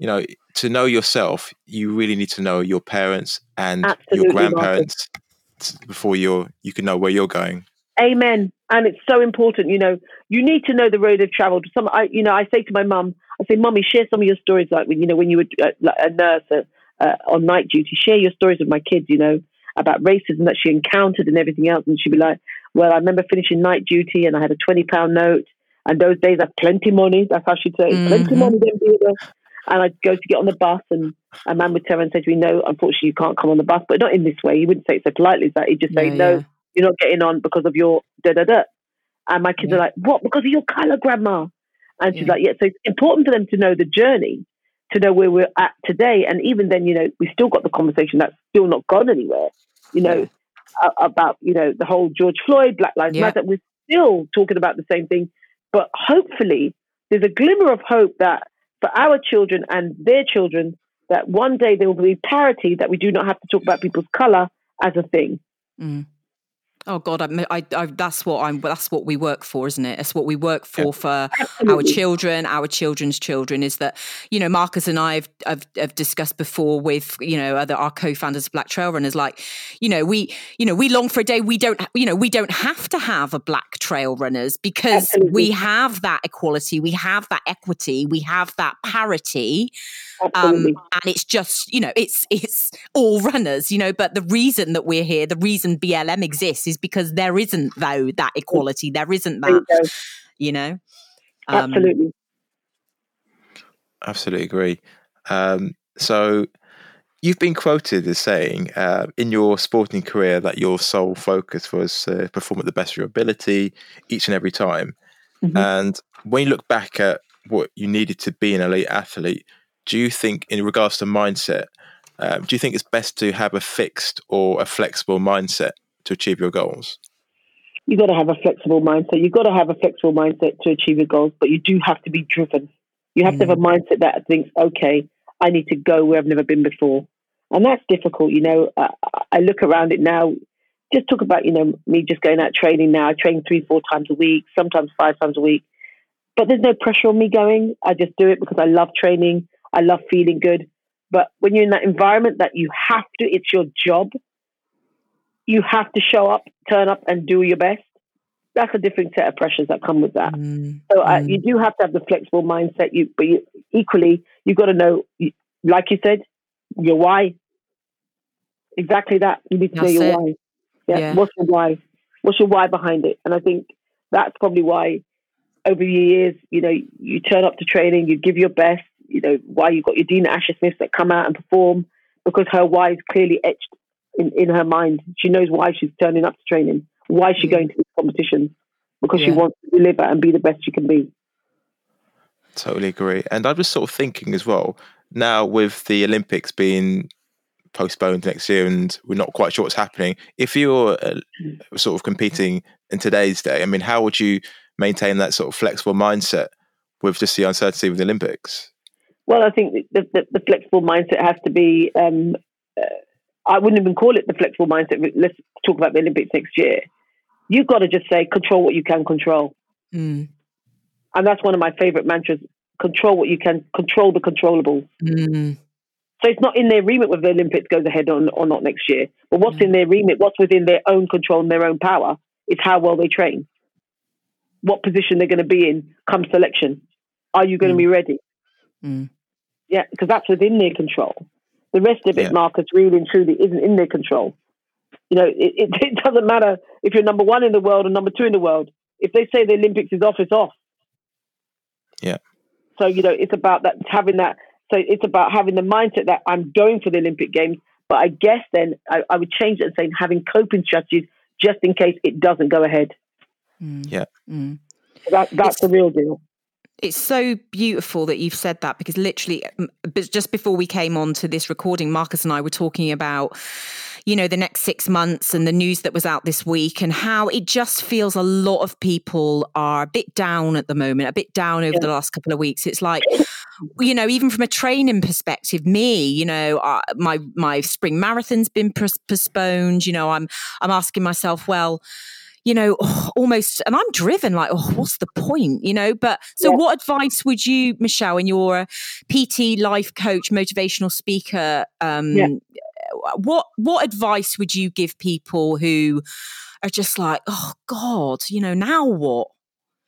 you know, to know yourself, you really need to know your parents and Absolutely, your grandparents Marcus. before you're you can know where you're going. Amen. And it's so important, you know, you need to know the road they've traveled. Some, I, you know, I say to my mum, I say, "Mummy, share some of your stories, like when you know when you were uh, like a nurse uh, uh, on night duty. Share your stories with my kids, you know, about racism that she encountered and everything else." And she'd be like, "Well, I remember finishing night duty, and I had a twenty pound note, and those days I had plenty money. That's how she'd say, mm-hmm. plenty money. Then, and I'd go to get on the bus, and a man would turn and say to me, "No, unfortunately, you can't come on the bus." But not in this way. He wouldn't say it so politely as that. He'd just say, yeah, "No, yeah. you're not getting on because of your da da da." And my kids yeah. are like, "What? Because of your color, grandma?" And she's like, "Yeah." So it's important for them to know the journey, to know where we're at today, and even then, you know, we still got the conversation that's still not gone anywhere. You know, about you know the whole George Floyd, Black Lives Matter. We're still talking about the same thing, but hopefully there's a glimmer of hope that for our children and their children that one day there will be parity that we do not have to talk about people's color as a thing. Mm. Oh God, I, I, I, that's what I'm. That's what we work for, isn't it? That's what we work for yeah. for Absolutely. our children, our children's children. Is that you know Marcus and I have, have, have discussed before with you know other our co-founders of Black Trail Runners. Like you know we you know we long for a day we don't you know we don't have to have a Black Trail Runners because Absolutely. we have that equality, we have that equity, we have that parity. Um, and it's just you know it's it's all runners you know but the reason that we're here the reason blm exists is because there isn't though that equality. There isn't that you, you, know? Um, absolutely. Absolutely agree. Um, so you've been quoted as saying uh, in your sporting career that your sole focus was uh, perform at the best of your ability each and every time. Mm-hmm. and when you look back at what you needed to be an elite athlete do you think, in regards to mindset, um, do you think it's best to have a fixed or a flexible mindset to achieve your goals? You've got to have a flexible mindset. You've got to have a flexible mindset to achieve your goals, but you do have to be driven. You have mm. to have a mm. mindset that thinks, okay, I need to go where I've never been before. And that's difficult. You know, I, I look around it now. Just talk about, you know, me just going out training now. I train three, four times a week, sometimes five times a week. But there's no pressure on me going. I just do it because I love training. I love feeling good. But when you're in that environment that you have to, it's your job, you have to show up, turn up, and do your best. That's a different set of pressures that come with that. Mm. So uh, mm. you do have to have the flexible mindset. You, but you, equally, you've got to know, like you said, your why. Exactly that. You need to that's know your it. why. Yeah. yeah. What's your why? What's your why behind it? And I think that's probably why over the years, you know, you turn up to training, you give your best, you know, why you've got your Dina Asher Smiths that come out and perform because her why is clearly etched in, in her mind. She knows why she's turning up to training, why she's mm. going to these competitions, because yeah. she wants to deliver and be the best she can be. Totally agree. And I was sort of thinking as well, now with the Olympics being postponed next year and we're not quite sure what's happening, if you're uh, sort of competing in today's day, I mean, how would you maintain that sort of flexible mindset with just the uncertainty with the Olympics? Well, I think the, the, the flexible mindset has to be. Um, uh, I wouldn't even call it the flexible mindset. Let's talk about the Olympics next year. You've got to just say control what you can control, mm. and that's one of my favorite mantras: control what you can, control the controllables. Mm. So it's not in their remit whether the Olympics goes ahead or, or not next year. But what's mm. in their remit, what's within their own control and their own power, is how well they train. What position they're going to be in come selection. Are you going to mm. be ready? Mm. Yeah, because that's within their control. The rest of it, yeah. Marcus, really and truly isn't in their control. You know, it, it, it, doesn't matter if you're number one in the world or number two in the world. If they say the Olympics is off, it's off. Yeah. So, you know, it's about that having that. So it's about having the mindset that I'm going for the Olympic Games. But I guess then I, I would change it and say having coping strategies just in case it doesn't go ahead. Mm. Yeah. Mm. That, that's it's, the real deal. It's so beautiful that you've said that because literally, just before we came on to this recording, Marcus and I were talking about, you know, the next six months and the news that was out this week and how it just feels a lot of people are a bit down at the moment, a bit down over yeah. the last couple of weeks. It's like, you know, even from a training perspective, me, you know, uh, my my spring marathon's been postponed. You know, I'm I'm asking myself, well you know, oh, almost, and I'm driven like, oh, what's the point, you know? But so, yeah. what advice would you, Michelle, and you're a PT, life coach, motivational speaker, um, yeah. what what advice would you give people who are just like, oh God, you know, now what?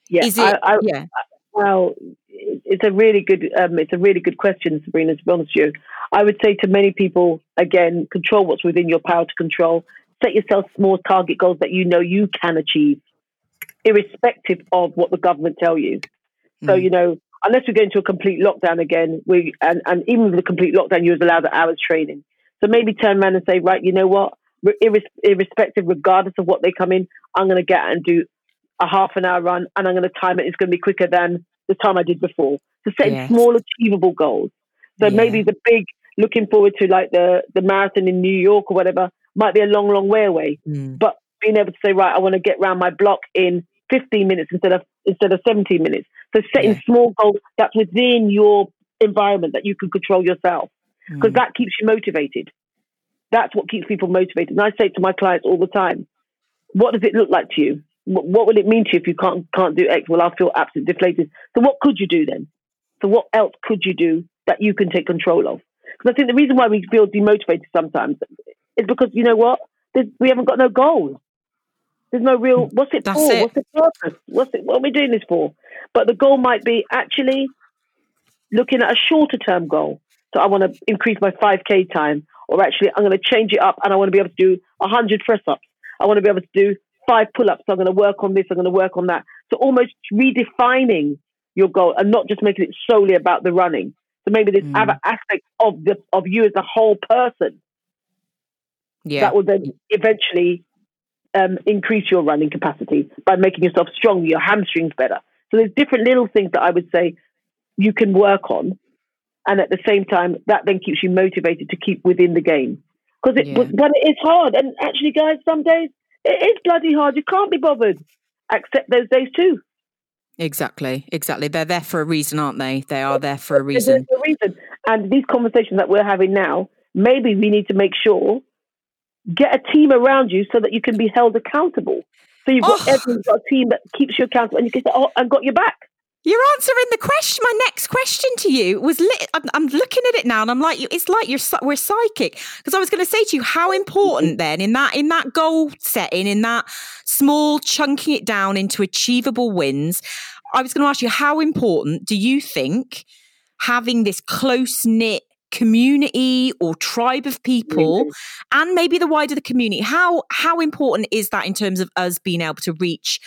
Yeah, Is it? I, I, yeah. Well, it's a really good, um, it's a really good question, Sabrina. To be honest with you, I would say to many people, again, control what's within your power to control set yourself small target goals that you know you can achieve, irrespective of what the government tell you. Mm. So, you know, unless we go into a complete lockdown again, we and, and even with a complete lockdown, you was allowed the hours training. So maybe turn around and say, right, you know what? irrespective, regardless of what they come in, I'm going to get and do a half an hour run, and I'm going to time it. It's going to be quicker than the time I did before. So set yes. small, achievable goals. So yeah. maybe the big, looking forward to like the the marathon in New York or whatever might be a long, long way away. Mm. But being able to say, right, I want to get around my block in 15 minutes instead of instead of 17 minutes. So setting yeah. small goals that's within your environment that you can control yourself because mm. that keeps you motivated. That's what keeps people motivated. And I say to my clients all the time, What does it look like to you? What, what will it mean to you if you can't can't do X? Well, I'll feel absolutely deflated. So what could you do then? So what else could you do that you can take control of? Because I think the reason why we feel demotivated sometimes is because you know what? There's, we haven't got no goals. There's no real. What's it That's for? it. What's the purpose? What's it? What are we doing this for? But the goal might be actually looking at a shorter term goal. So I want to increase my 5K time, or actually I'm going to change it up and I want to be able to do 100 press ups. I want to be able to do five pull ups. I'm going to work on this. I'm going to work on that. So almost redefining your goal and not just making it solely about the running. So maybe there's Mm. other aspects of the of you as a whole person Yeah. that will then eventually um, increase your running capacity by making yourself stronger, your hamstrings better. So there's different little things that I would say you can work on, and at the same time, that then keeps you motivated to keep within the game. Because it, Yeah. but it is hard, and actually, guys, some days it is bloody hard. You can't be bothered. Accept those days too. Exactly. Exactly. They're there for a reason, aren't they? They are there for a reason. a reason. And these conversations that we're having now, maybe we need to make sure get a team around you so that you can be held accountable. So you've got Oh. everyone's got a team that keeps you accountable, and you can say, "Oh, I've got your back." You're answering the question. My next question to you was, lit, I'm, I'm looking at it now, and I'm like, it's like you're we're psychic. Because I was going to say to you, how important mm-hmm. then in that in that goal setting, in that small chunking it down into achievable wins. I was going to ask you, how important do you think having this close knit community or tribe of people and maybe the wider the community how how important is that in terms of us being able to reach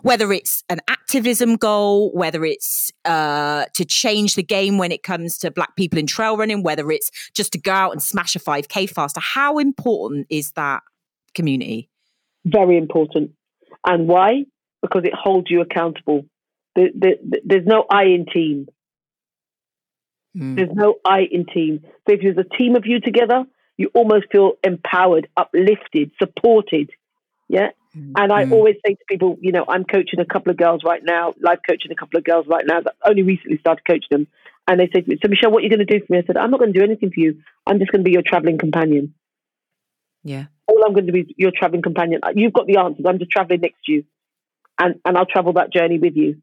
whether it's an activism goal whether it's uh, to change the game when it comes to black people in trail running whether it's just to go out and smash a 5k faster how important is that community Very important. And why? Because it holds you accountable. The, the, the- there's no I in team. Mm. There's no I in team. So if there's a team of you together, you almost feel empowered, uplifted, supported. Yeah. And I Mm. always say to people, you know, I'm coaching a couple of girls right now, live coaching a couple of girls right now that only recently started coaching them. And they say to me, So, Michelle, what are you going to do for me? I said, I'm not going to do anything for you. I'm just going to be your traveling companion. yeah All I'm going to be is your traveling companion. You've got the answers. I'm just traveling next to you. And, and I'll travel that journey with you.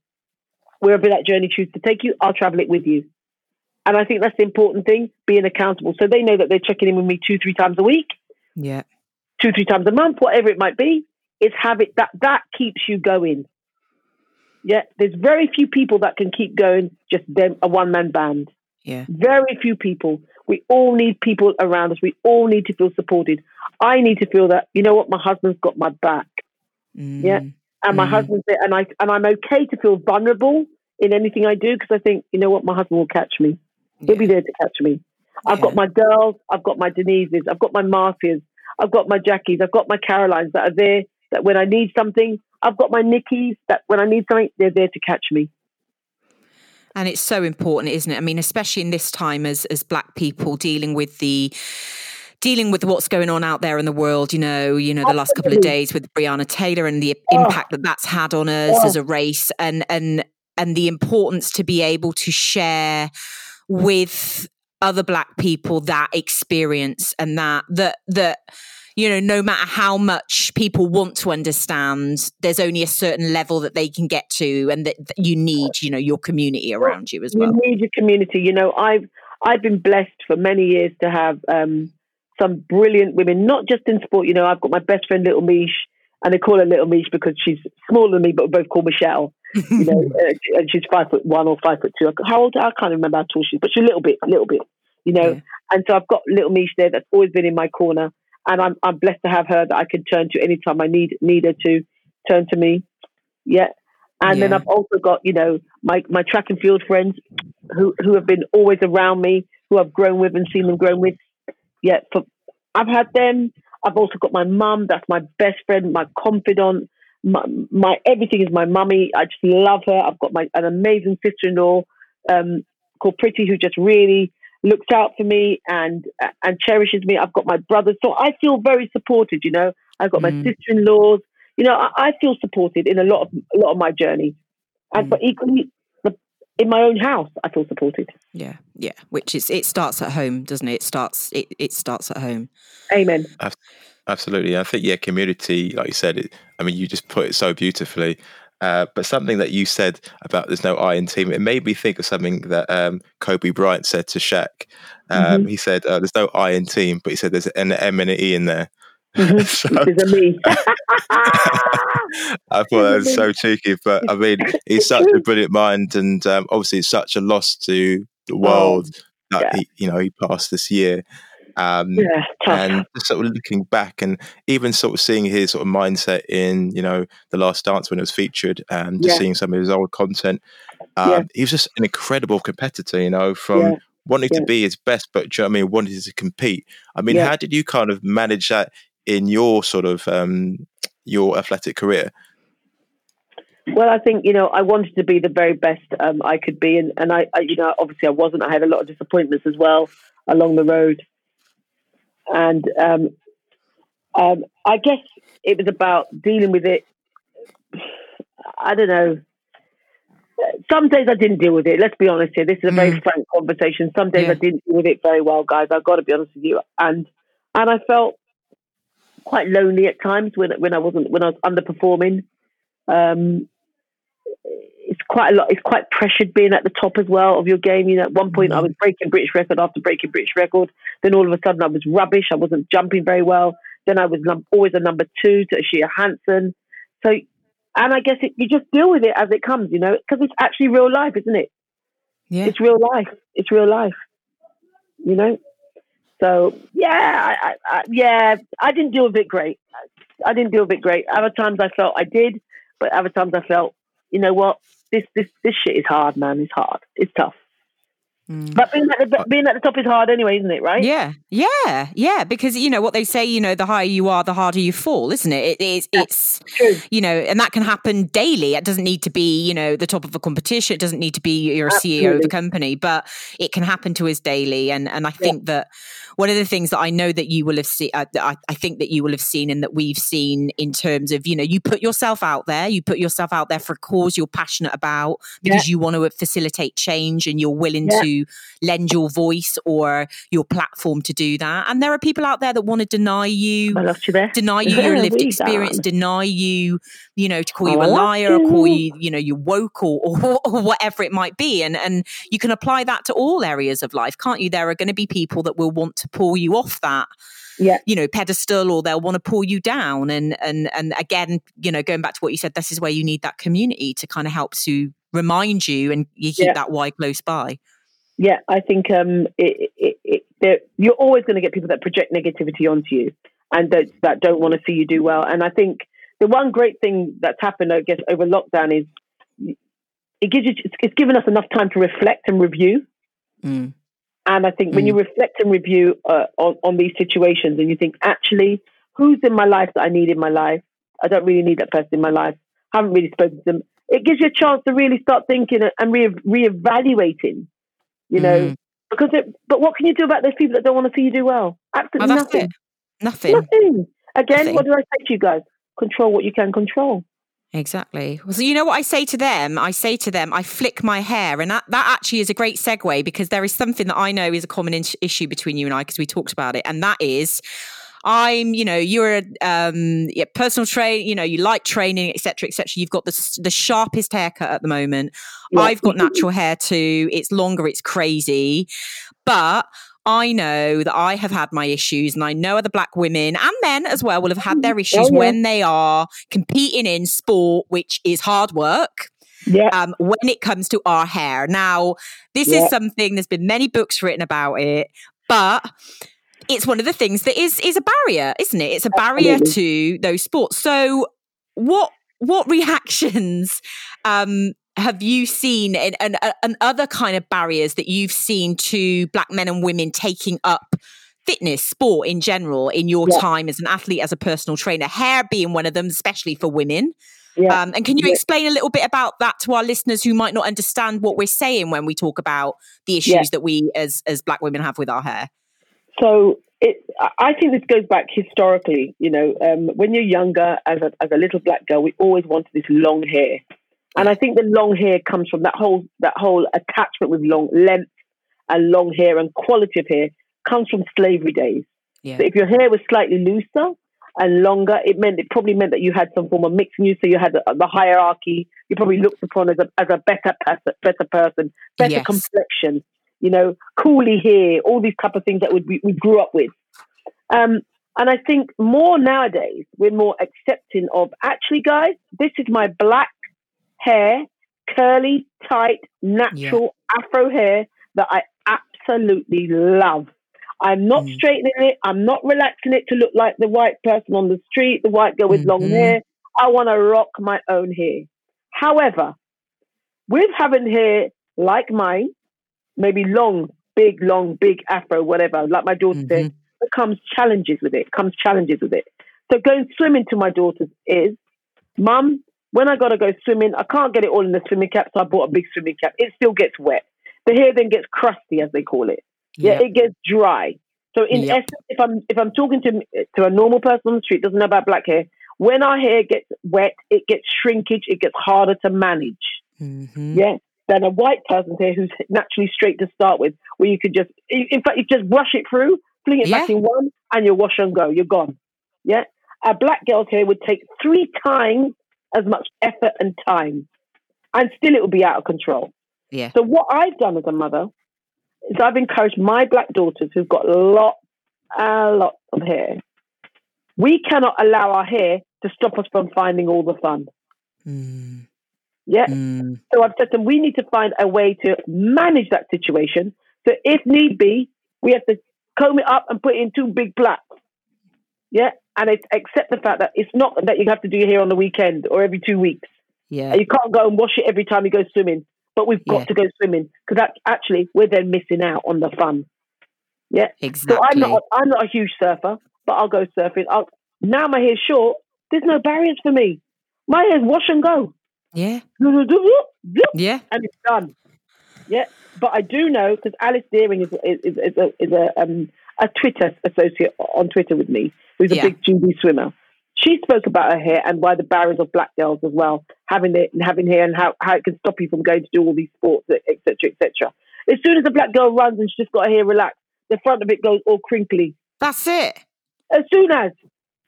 Wherever that journey chooses to take you, I'll travel it with you. And I think that's the important thing, being accountable. So they know that they're checking in with me two, three times a week, yeah two, three times a month, whatever it might be. It's habit that that keeps you going. Yeah, there's very few people that can keep going just them a one man band. yeah Very few people. We all need people around us. We all need to feel supported. I need to feel that you know what, my husband's got my back, Yeah. Mm. and my Mm. husband's there, and I and I'm okay to feel vulnerable in anything I do because I think you know what, my husband will catch me. He'll be there to catch me. I've Yeah. got my girls, I've got my Denises, I've got my Marcias, I've got my Jackies, I've got my Carolines that are there that when I need something, I've got my Nickies that when I need something, they're there to catch me. And it's so important, isn't it? I mean, especially in this time as as black people dealing with the dealing with what's going on out there in the world, you know, you know, the last couple of days with Breonna Taylor and the Oh. impact that that's had on us Oh. as a race and and and the importance to be able to share with other black people that experience and that that that you know no matter how much people want to understand there's only a certain level that they can get to and that, that you need you know your community around you as well You need your community. You know, I've I've been blessed for many years to have um, some brilliant women, not just in sport. You know, I've got my best friend Little Mish, and they call her Little Mish because she's smaller than me, but we both call Michelle. You know, uh, and she's five foot one or five foot two. How old? I can't remember how tall she is, but she's a little bit, a little bit. You know, Yeah. and so I've got Little Mish there that's always been in my corner, and I'm I'm blessed to have her that I can turn to anytime I need need her to turn to me. Yeah. And then I've also got, you know, my, my track and field friends who, who have been always around me, who I've grown with and seen them grown with. Yeah, for, I've had them. I've also got my mum, that's my best friend, my confidant. My, my everything is my mummy. I just love her. I've got my an amazing sister in law um, called Pretty, who just really looks out for me and and cherishes me. I've got my brothers, so I feel very supported. You know, I've got my Mm. sister in laws. You know, I, I feel supported in a lot of a lot of my journey, and but equally, in my own house, I feel supported. yeah yeah which is it starts at home doesn't it it starts it, it starts at home Amen. Absolutely. I think, yeah, community, like you said, it, I mean, you just put it so beautifully. Uh, but something that you said about there's no I in team, it made me think of something that um, Kobe Bryant said to Shaq. Um, mm-hmm. He said, uh, "There's no I in team," but he said there's an M and an E in there. Mm-hmm. so. I thought that was so cheeky, but I mean, he's such a brilliant mind, and um, obviously, it's such a loss to the oh, world oh, that yeah. he, you know, he passed this year. Um, yeah, and sort of looking back and even sort of seeing his sort of mindset in, you know, The Last Dance when it was featured and just yeah. seeing some of his old content. Um, yeah. He was just an incredible competitor, you know, from wanting to be his best, but you know I mean, wanting to compete. I mean, how did you kind of manage that in your sort of um, your athletic career? Well, I think you know I wanted to be the very best um, I could be, and, and I, I, you know, obviously I wasn't. I had a lot of disappointments as well along the road and um, um, I guess it was about dealing with it. I don't know. Some days I didn't deal with it. Let's be honest here. This is a very mm. frank conversation. Some days yeah. I didn't deal with it very well, guys. I've got to be honest with you. And and I felt quite lonely at times when when I wasn't when I was underperforming. Um, quite a lot. It's quite pressured being at the top as well of your game. You know, at one point. I mm. was breaking British record after breaking British record. Then all of a sudden I was rubbish. I wasn't jumping very well. Then I was num- always a number two to Ashia Hansen. So, and I guess it, you just deal with it as it comes, you know, because it's actually real life, isn't it? Yeah. It's real life. It's real life. You know. So yeah, I, I, yeah, I didn't deal with it great. I didn't deal with it great. Other times I felt I did, but other times I felt, you know what, this this this shit is hard, man. It's hard. It's tough. Mm. But being at, the, being at the top is hard anyway, isn't it? Right? Yeah, yeah, yeah. Because you know what they say. You know, the higher you are, the harder you fall, isn't it? it it's, it's true. you know, and that can happen daily. It doesn't need to be you know the top of a competition. It doesn't need to be you're a Absolutely. CEO of the company, but it can happen to us daily. And and I think yeah. that one of the things that I know that you will have seen, uh, I, I think that you will have seen, and that we've seen in terms of you know, you put yourself out there. You put yourself out there for a cause you're passionate about because yeah. you want to facilitate change and you're willing to lend your voice or your platform to do that. And there are people out there that want to deny you, you deny you your lived experience, deny you, you know, to call you oh, a liar or call you, you know, you're woke or, or, or whatever it might be. And and you can apply that to all areas of life, can't you? There are going to be people that will want to pull you off that yeah. you know pedestal or they'll want to pull you down and and and again you know going back to what you said this is where you need that community to kind of help to remind you and you keep yeah. that why close by yeah, I think um, it, it, it, you're always going to get people that project negativity onto you and that, that don't want to see you do well. And I think the one great thing that's happened, I guess, over lockdown is it gives you it's given us enough time to reflect and review. Mm. And I think when you mm. reflect and review uh, on, on these situations, and you think, actually, who's in my life that I need in my life? I don't really need that person in my life. I haven't really spoken to them. It gives you a chance to really start thinking and re- reevaluating you know, mm. because it, but what can you do about those people that don't want to see you do well? Absolutely well, nothing. It. Nothing. Nothing. Again, nothing. what do I say to you guys? Control what you can control. Exactly. Well, so you know what I say to them? I say to them, I flick my hair, and that, that actually is a great segue because there is something that I know is a common in- issue between you and I because we talked about it, and that is I'm, you know, you're a um, yeah, personal train, you know, you like training, etc., etc. You've got the the sharpest haircut at the moment. Yeah. I've got natural hair too. It's longer. It's crazy, but I know that I have had my issues, and I know other black women and men as well will have had their issues oh, yeah. when they are competing in sport, which is hard work. Yeah. Um, when it comes to our hair. Now, this yeah. is something, there's been many books written about it, but it's one of the things that is is a barrier, isn't it? It's a barrier Absolutely. to those sports. So what what reactions um, have you seen and, and, and other kind of barriers that you've seen to black men and women taking up fitness, sport in general, in your yeah. time as an athlete, as a personal trainer, hair being one of them, especially for women? Yeah. Um, and can you yeah. explain a little bit about that to our listeners who might not understand what we're saying when we talk about the issues that we as as black women have with our hair? So it, I think this goes back historically. You know, um, when you're younger, as a, as a little black girl, we always wanted this long hair, and I think the long hair comes from that whole that whole attachment with long length and long hair and quality of hair comes from slavery days. Yeah. So if your hair was slightly looser and longer, it meant it probably meant that you had some form of mixed news. So you had the, the hierarchy. You probably looked upon as a as a better person, better person, better Yes. complexion. You know, coolie hair, all these type of things that we we grew up with. Um, and I think more nowadays we're more accepting of actually, guys, this is my black hair, curly, tight, natural afro hair that I absolutely love. I'm not Mm. straightening it. I'm not relaxing it to look like the white person on the street, the white girl with long Mhm. hair. I want to rock my own hair. However, with having hair like mine, maybe long, big, long, big afro, whatever, like my daughter's hair, Mhm. there comes challenges with it. Comes challenges with it. So going swimming to my daughters is, Mum, when I gotta go swimming, I can't get it all in the swimming cap, so I bought a big swimming cap. It still gets wet. The hair then gets crusty, as they call it. Yeah, Yep. it gets dry. So in Yep. essence, if I'm if I'm talking to to a normal person on the street, doesn't know about black hair, when our hair gets wet, it gets shrinkage, it gets harder to manage. Mhm. Yeah. Than a white person's hair who's naturally straight to start with, where you could just, in in fact, you just brush it through, fling it back in one, and you wash and go. You're gone. Yeah. A black girl's hair would take three times as much effort and time, and still it will be out of control. Yeah. So what I've done as a mother is I've encouraged my black daughters who've got lots, a lot of hair. We cannot allow our hair to stop us from finding all the fun. Mm. Yeah. Mm. So I've said to them, we need to find a way to manage that situation. So if need be, we have to comb it up and put it in two big plaits. Yeah. And it's accept the fact that it's not that you have to do your hair on the weekend or every two weeks. Yeah. You can't go and wash it every time you go swimming. But we've got Yeah. to go swimming because that's actually we're then missing out on the fun. Yeah. Exactly. So I'm not I'm not a huge surfer, but I'll go surfing. I'll, now my hair's short. There's no barriers for me. My hair's wash and go, yeah. Yeah. And it's done. Yeah, but I do know because Alice Dearing is is, is, is a is a um a Twitter associate on Twitter with me, who's a Yeah. big GB swimmer. She spoke about her hair and why the barriers of black girls as well having it and having hair and how, how it can stop you from going to do all these sports, etc., etc. As soon as a black girl runs and she's just got her hair relaxed, the front of it goes all crinkly. That's it. As soon as.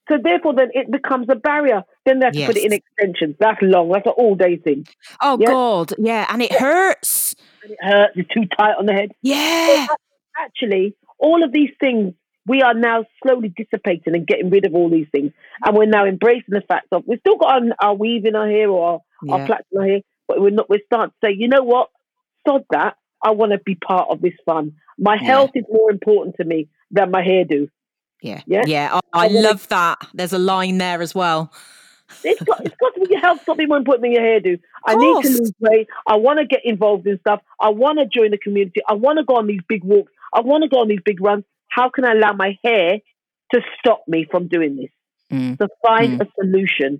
So therefore, then it becomes a barrier. Then they have to put it in extensions. That's long. That's an all day thing. Oh Yeah. God. Yeah. And it hurts. And it hurts. It's too tight on the head. Yeah. actually, all of these things we are now slowly dissipating and getting rid of all these things, and we're now embracing the fact of we've still got our, our weave in our hair or our, our Yeah. plaits in our hair, but we're not. We're starting to say, you know what, sod that. I want to be part of this fun. My Yeah. health is more important to me than my hairdo. Yeah. Yeah. Yeah. I I love that. There's a line there as well. It's got, it's got to be your health's got to be more important than your hairdo. I need to lose weight. I want to get involved in stuff. I want to join the community. I want to go on these big walks. I want to go on these big runs. How can I allow my hair to stop me from doing this? Mm. to find a solution.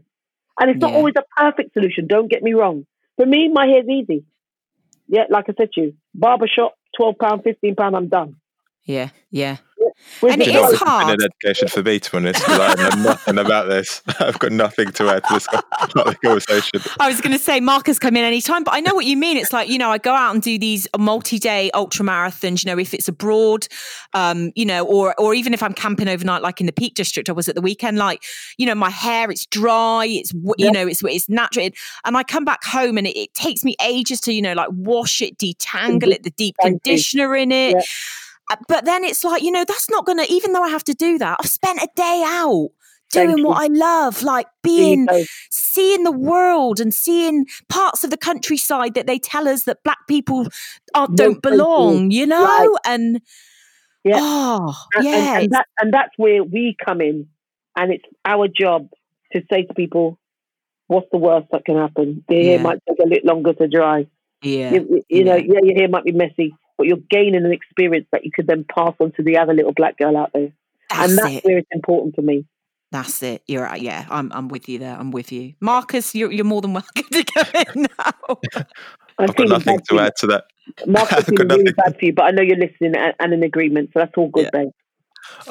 And it's not Yeah. always a perfect solution, don't get me wrong. For me, my hair's easy. Yeah, like I said to you, barbershop, £12, £15, I'm done. Yeah. Yeah. With And it is? Hard. an education for me, to be honest, because I know nothing about this. I've got nothing to add to this conversation. I was going to say Marcus come in anytime, but I know what you mean. It's like, you know, I go out and do these multi-day ultra marathons, you know, if it's abroad, um, you know, or or even if I'm camping overnight, like in the Peak District, I was at the weekend, like, you know, my hair, it's dry, it's, you Yeah. know, it's, it's natural. And I come back home and it, it takes me ages to, you know, like wash it, detangle it, the deep conditioner in it. Yeah. Uh, But then it's like, you know, that's not going to, even though I have to do that, I've spent a day out doing what I love, like being seeing the world and seeing parts of the countryside that they tell us that black people are, don't belong, you know? Right. And Yeah. oh, And, yeah, and, and, that, and that's where we come in. And it's our job to say to people, what's the worst that can happen? Your hair might take a little longer to dry. yeah, You, you- you know, Yeah. yeah, your hair might be messy, but you're gaining an experience that you could then pass on to the other little black girl out there. that's and that's it. where it's important to me. That's it. You're right. Yeah, I'm. I'm with you there. I'm with you, Marcus. You're you're more than welcome to come in now. I'm I've got nothing to add to that. Mark's I've got feeling really nothing. bad for you, but I know you're listening and, and in agreement, so that's all good, Yeah. babe.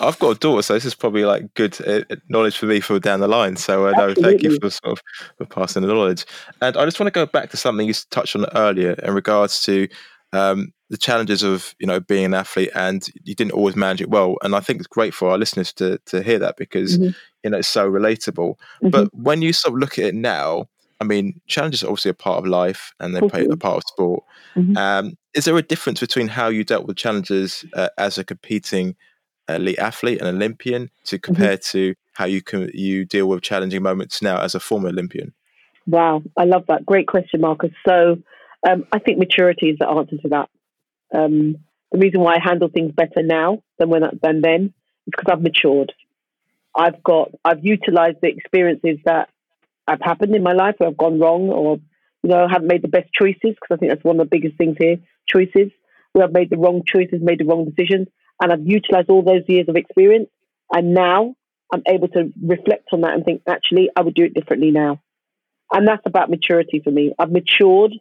I've got a daughter, so this is probably like good uh, knowledge for me for down the line. So uh, no, thank you for sort of for passing the knowledge. And I just want to go back to something you touched on earlier in regards to um, the challenges of you know being an athlete, and you didn't always manage it well. And I think it's great for our listeners to to hear that because Mhm. you know it's so relatable. Mm-hmm. But when you sort of look at it now, I mean, challenges are obviously a part of life and they play a part of sport. Mhm. Um, is there a difference between how you dealt with challenges uh, as a competing elite athlete, an Olympian, to Mm-hmm. compare to how you can you deal with challenging moments now as a former Olympian? Wow, I love that. Great question, Marcus. So um, I think maturity is the answer to that. Um, the reason why I handle things better now than when than then is because I've matured. I've got I've utilized the experiences that have happened in my life where I've gone wrong or you know haven't made the best choices because I think that's one of the biggest things here choices where I've made the wrong choices, made the wrong decisions, and I've utilized all those years of experience, and now I'm able to reflect on that and think actually I would do it differently now. And that's about maturity for me. I've matured.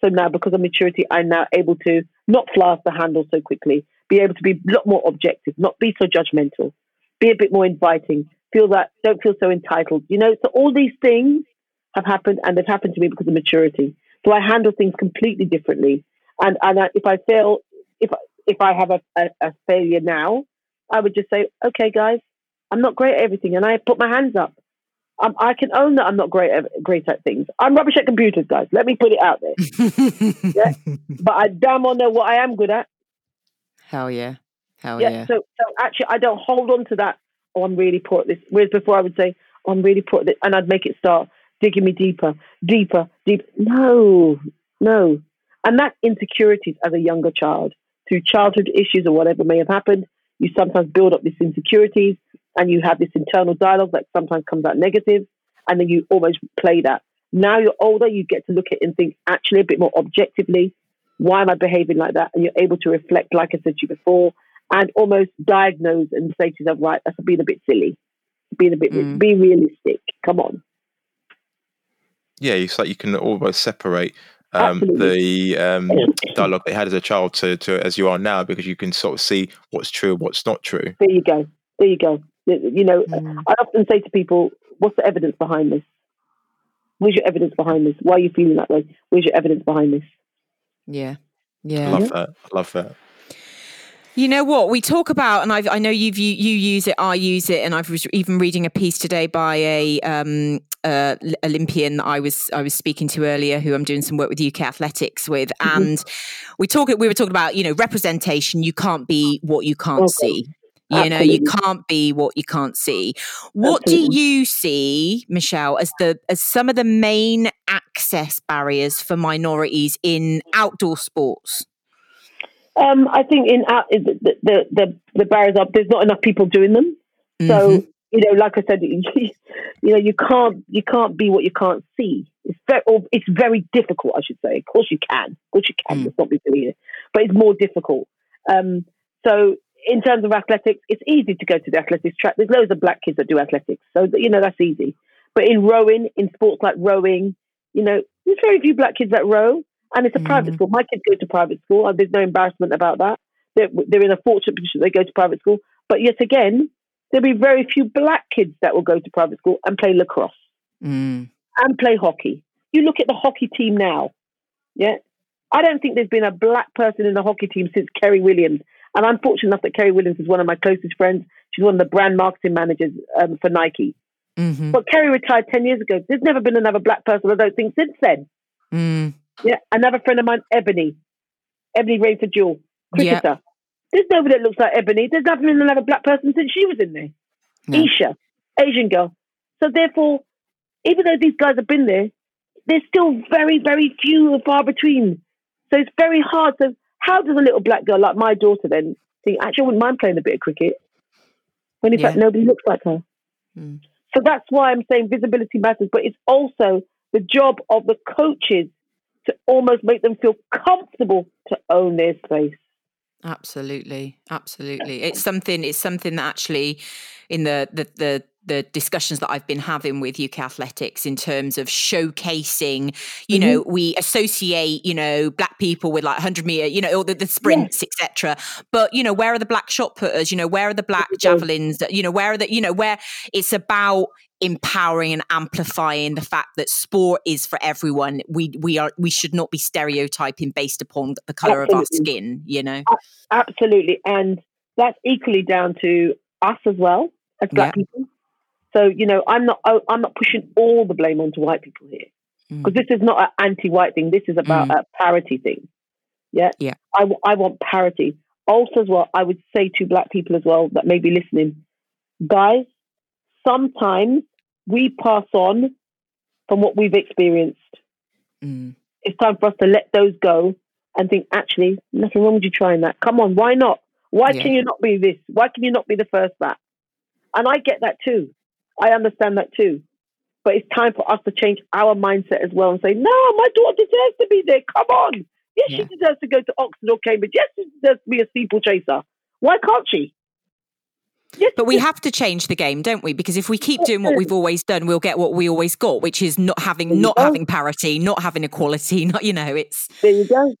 So now, because of maturity, I'm now able to not fly off the handle so quickly, be able to be a lot more objective, not be so judgmental, be a bit more inviting, feel that, don't feel so entitled. You know, so all these things have happened and they've happened to me because of maturity. So I handle things completely differently. And, and I, if I fail, if, if I have a, a, a failure now, I would just say, okay, guys, I'm not great at everything. And I put my hands up. Um, I can own that I'm not great at great at things. I'm rubbish at computers, guys. Let me put it out there. Yeah. But I damn well know what I am good at. Hell yeah. Hell yeah. yeah. So, so actually, I don't hold on to that. Oh, I'm really poor at this. Whereas before, I would say, oh, I'm really poor at this, and I'd make it start digging me deeper, deeper, deeper. No, no, and that insecurities as a younger child through childhood issues or whatever may have happened. You sometimes build up these insecurities, and you have this internal dialogue that sometimes comes out negative, and then you almost play that. Now you're older, you get to look at it and think actually a bit more objectively. Why am I behaving like that? And you're able to reflect, like I said to you before, and almost diagnose and say to yourself, right, that's being a bit silly, being a bit, Mm. be realistic. Come on. Yeah, it's like you can almost separate um, Absolutely. the um, dialogue they had as a child to, to as you are now because you can sort of see what's true, what's not true. There you go. There you go. You know, Mm. I often say to people, what's the evidence behind this? Where's your evidence behind this? Why are you feeling that way? Where's your evidence behind this? Yeah. Yeah. I Yeah. love that. I love that. You know what we talk about, and I've, I know you've you, you use it, I use it, and I was even reading a piece today by a um, uh, Olympian that I was I was speaking to earlier, who I'm doing some work with UK Athletics with, Mm-hmm. and we talk we were talking about you know representation. You can't be what you can't Okay. see. You know, you can't be what you can't see. What do you see, Michelle, as the as some of the main access barriers for minorities in outdoor sports? Um, I think in out the, the the the barriers up. There's not enough people doing them. Mhm. So you know, like I said, you know, you can't you can't be what you can't see. It's very or it's very difficult. I should say. Of course you can. Of course you can. Mm. Let's not be silly here. But it's more difficult. Um, so in terms of athletics, it's easy to go to the athletics track. There's loads of black kids that do athletics, so you know that's easy. But in rowing, in sports like rowing, you know, there's very few black kids that row, and it's a private Mhm. school. My kids go to private school, and there's no embarrassment about that. They're, they're in a fortunate position; they go to private school. But yet again, there'll be very few black kids that will go to private school and play lacrosse Mm. and play hockey. You look at the hockey team now, yeah. I don't think there's been a black person in the hockey team since Kerry Williams. And I'm fortunate enough that Kerry Williams is one of my closest friends. She's one of the brand marketing managers um, for Nike. Mhm. But Kerry retired 10 years ago. There's never been another black person, I don't think, since then. Mm. Yeah. Another friend of mine, Ebony. Ebony Rayford Jewell, cricketer. There's nobody that looks like Ebony. There's never been another black person since she was in there. No. Isha, Asian girl. So therefore, even though these guys have been there, there's still very, very few and far between. So it's very hard. So how does a little black girl like my daughter then think, actually, I wouldn't mind playing a bit of cricket? When in Yeah. fact nobody looks like her. Mm. So that's why I'm saying visibility matters, but it's also the job of the coaches to almost make them feel comfortable to own their space. Absolutely, absolutely. It's something. It's something that actually, in the the the the discussions that I've been having with UK Athletics in terms of showcasing, you mm-hmm. know, we associate, you know, black people with like 100 meter, you know, or the, the sprints, etc. But you know, where are the black shot putters? You know, where are the black javelins? You know, where are the, you know, where it's about empowering and amplifying the fact that sport is for everyone. We we are we should not be stereotyping based upon the color of our skin. You know. Absolutely. And that's equally down to us as well as black people. So you know, I'm not I'm not pushing all the blame onto white people here because this is not an anti-white thing. This is about Mm. a parity thing. Yeah, Yeah. I, w- I want parity. Also, as well, I would say to black people as well that may be listening, guys, sometimes we pass on from what we've experienced. Mm. It's time for us to let those go and think, actually, nothing wrong with you trying that. Come on, why not? Why Yeah. can you not be this? Why can you not be the first that? And I get that too. I understand that too. But it's time for us to change our mindset as well and say, no, my daughter deserves to be there. Come on. Yes, Yeah. she deserves to go to Oxford or Cambridge. Yes, she deserves to be a steeplechaser. Why can't she? Yes, But we yes, have to change the game, don't we? Because if we keep doing what we've always done, we'll get what we always got, which is not having not Oh. having parity, not having equality, not you know, it's There you go.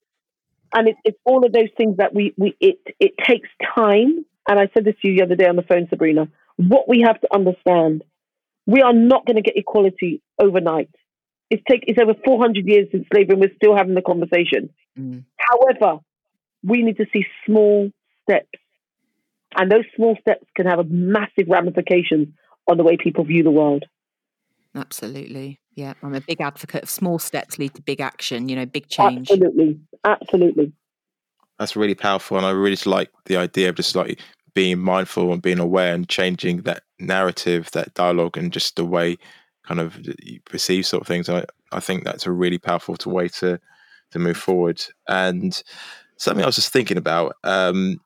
And it, it's all of those things that we, we it it takes time. And I said this to you the other day on the phone, Sabrina. What we have to understand, we are not going to get equality overnight. It's take it's over 400 years since slavery, and we're still having the conversation. Mm. However, we need to see small steps, and those small steps can have a massive ramifications on the way people view the world. absolutely. Yeah. I'm a big advocate of small steps lead to big action, you know, big change. Absolutely, absolutely. That's really powerful, and I really just like the idea of just like being mindful and being aware and changing that narrative, that dialogue, and just the way kind of you perceive sort of things. I I think that's a really powerful way to to move forward. And something I was just thinking about. Um,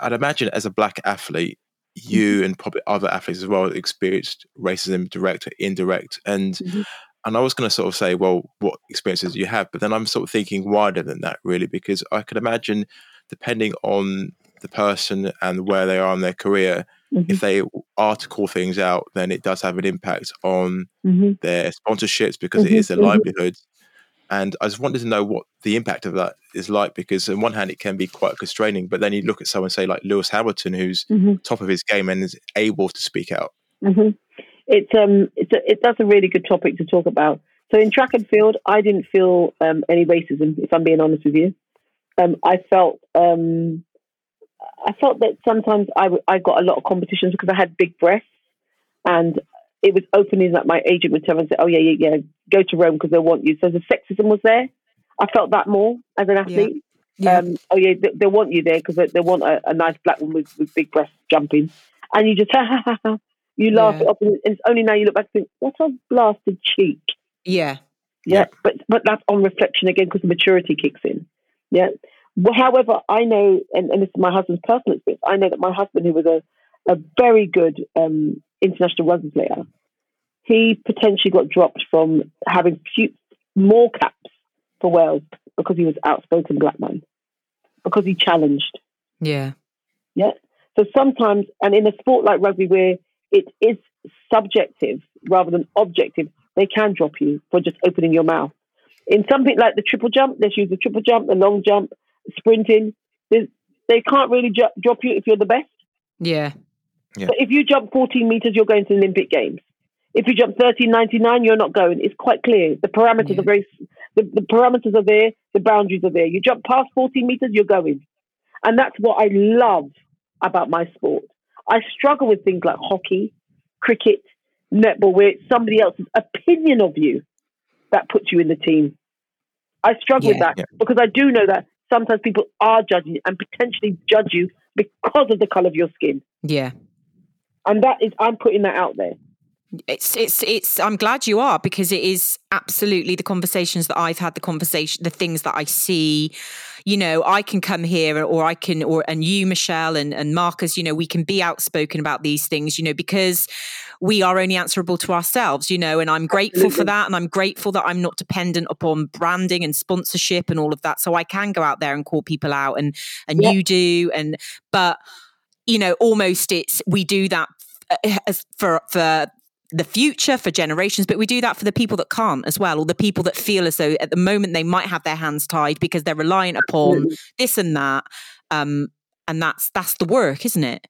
I'd imagine as a black athlete, you and probably other athletes as well experienced racism, direct or indirect, and Mhm. and I was going to sort of say, well, what experiences do you have? But then I'm sort of thinking wider than that, really, because I could imagine, depending on the person and where they are in their career, Mhm. if they are to call things out, then it does have an impact on Mhm. their sponsorships because it Mhm, is their mhm. livelihood. And I just wanted to know what the impact of that is like, because on one hand it can be quite constraining, but then you look at someone say like Lewis Hamilton, who's Mhm. top of his game and is able to speak out. hmm It's um, it's a, it, that's a really good topic to talk about. So in track and field, I didn't feel um, any racism. If I'm being honest with you, um, I felt um, I felt that sometimes I, w- I got a lot of competitions because I had big breasts, and it was opening that my agent would tell me, and say, "Oh yeah, yeah, yeah, go to Rome because they want you." So the sexism was there. I felt that more as an athlete. Yeah. Um, oh yeah, they, they want you there because they, they want a, a nice black woman with, with big breasts jumping, and you just you laugh Yeah. it up, and it's only now you look back and think, "What a blasted cheek." Yeah. Yeah, but but that's on reflection again because the maturity kicks in. Yeah. Well, however, I know, and, and this is my husband's personal experience. I know that my husband, who was a a very good um, international rugby player, he potentially got dropped from having few, more caps for Wales because he was outspoken black man, because he challenged. Yeah. Yeah. So sometimes, and in a sport like rugby where it is subjective rather than objective, they can drop you for just opening your mouth. In something like the triple jump, let's use the triple jump, the long jump, sprinting, there's- they can't really ju- drop you if you're the best. Yeah. Yeah. But if you jump 14 meters, you're going to the Olympic Games. If you jump 13.99, you're not going. It's quite clear. The parameters Yeah. are very, the, the parameters are there, the boundaries are there. You jump past 14 meters, you're going. And that's what I love about my sport. I struggle with things like hockey, cricket, netball, where it's somebody else's opinion of you that puts you in the team. I struggle with that Yeah. because I do know that sometimes people are judging and potentially judge you because of the color of your skin. Yeah. And that is, I'm putting that out there. It's it's it's I'm glad you are because it is absolutely the conversations that I've had the conversation the things that I see you know I can come here or I can or and you Michelle and and Marcus you know we can be outspoken about these things you know because we are only answerable to ourselves you know and I'm grateful for that and I'm grateful that I'm not dependent upon branding and sponsorship and all of that so I can go out there and call people out and and Yeah. you do and but you know almost it's we do that uh, as for for the future for generations but we do that for the people that can't as well or the people that feel as though at the moment they might have their hands tied because they're reliant upon Absolutely. this and that um and that's that's the work isn't it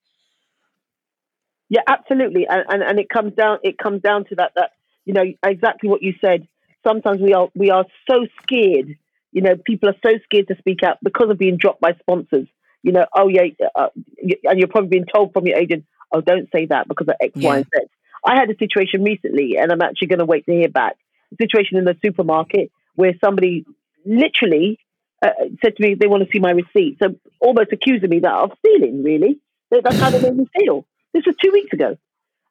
Yeah, absolutely. And, and and it comes down it comes down to that that you know exactly what you said. Sometimes we are we are so scared. You know, people are so scared to speak out because of being dropped by sponsors. You know, oh yeah, uh, and you're probably being told from your agent, oh, don't say that because of X, Y, Yeah. and Z. I had a situation recently, and I'm actually going to wait to hear back. A situation in the supermarket where somebody literally uh, said to me they want to see my receipt, so almost accusing me that of stealing. Really, that's how they made me feel. This was two weeks ago.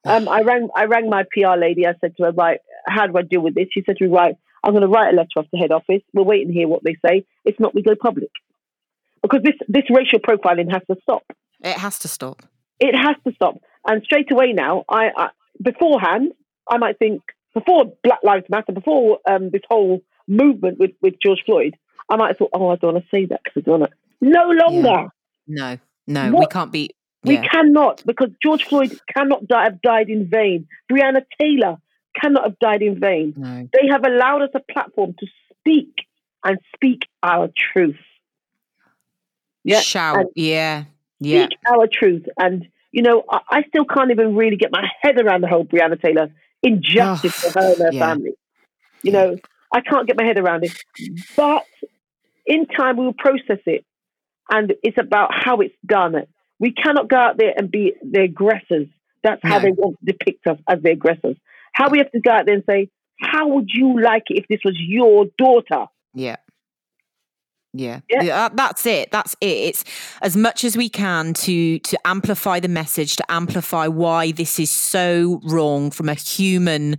Um, I rang I rang my PR lady. I said to her, right, how do I deal with this? She said to me, right, I'm going to write a letter off to head office. We'll wait and hear what they say. If not, we go public. Because this, this racial profiling has to stop. It has to stop. It has to stop. And straight away now, I, I beforehand, I might think, before Black Lives Matter, before um, this whole movement with, with George Floyd, I might have thought, oh, I don't want to say that because I don't want to. No longer. No, no, we can't be. We cannot because George Floyd cannot die, have died in vain. Breonna Taylor cannot have died in vain. No. They have allowed us a platform to speak and speak our truth. Yeah, Shout. and- yeah. Yeah. Speak our truth. And, you know, I, I still can't even really get my head around the whole Breonna Taylor injustice Oh, for her and her yeah. family. You know, I can't get my head around it. But in time, we will process it. And it's about how it's done. We cannot go out there and be the aggressors. That's how No. they want to depict us as the aggressors. How we have to go out there and say, how would you like it if this was your daughter? Yeah. Yeah. Yeah. Yeah, that- that's it. That's it. It's as much as we can to to amplify the message, to amplify why this is so wrong from a human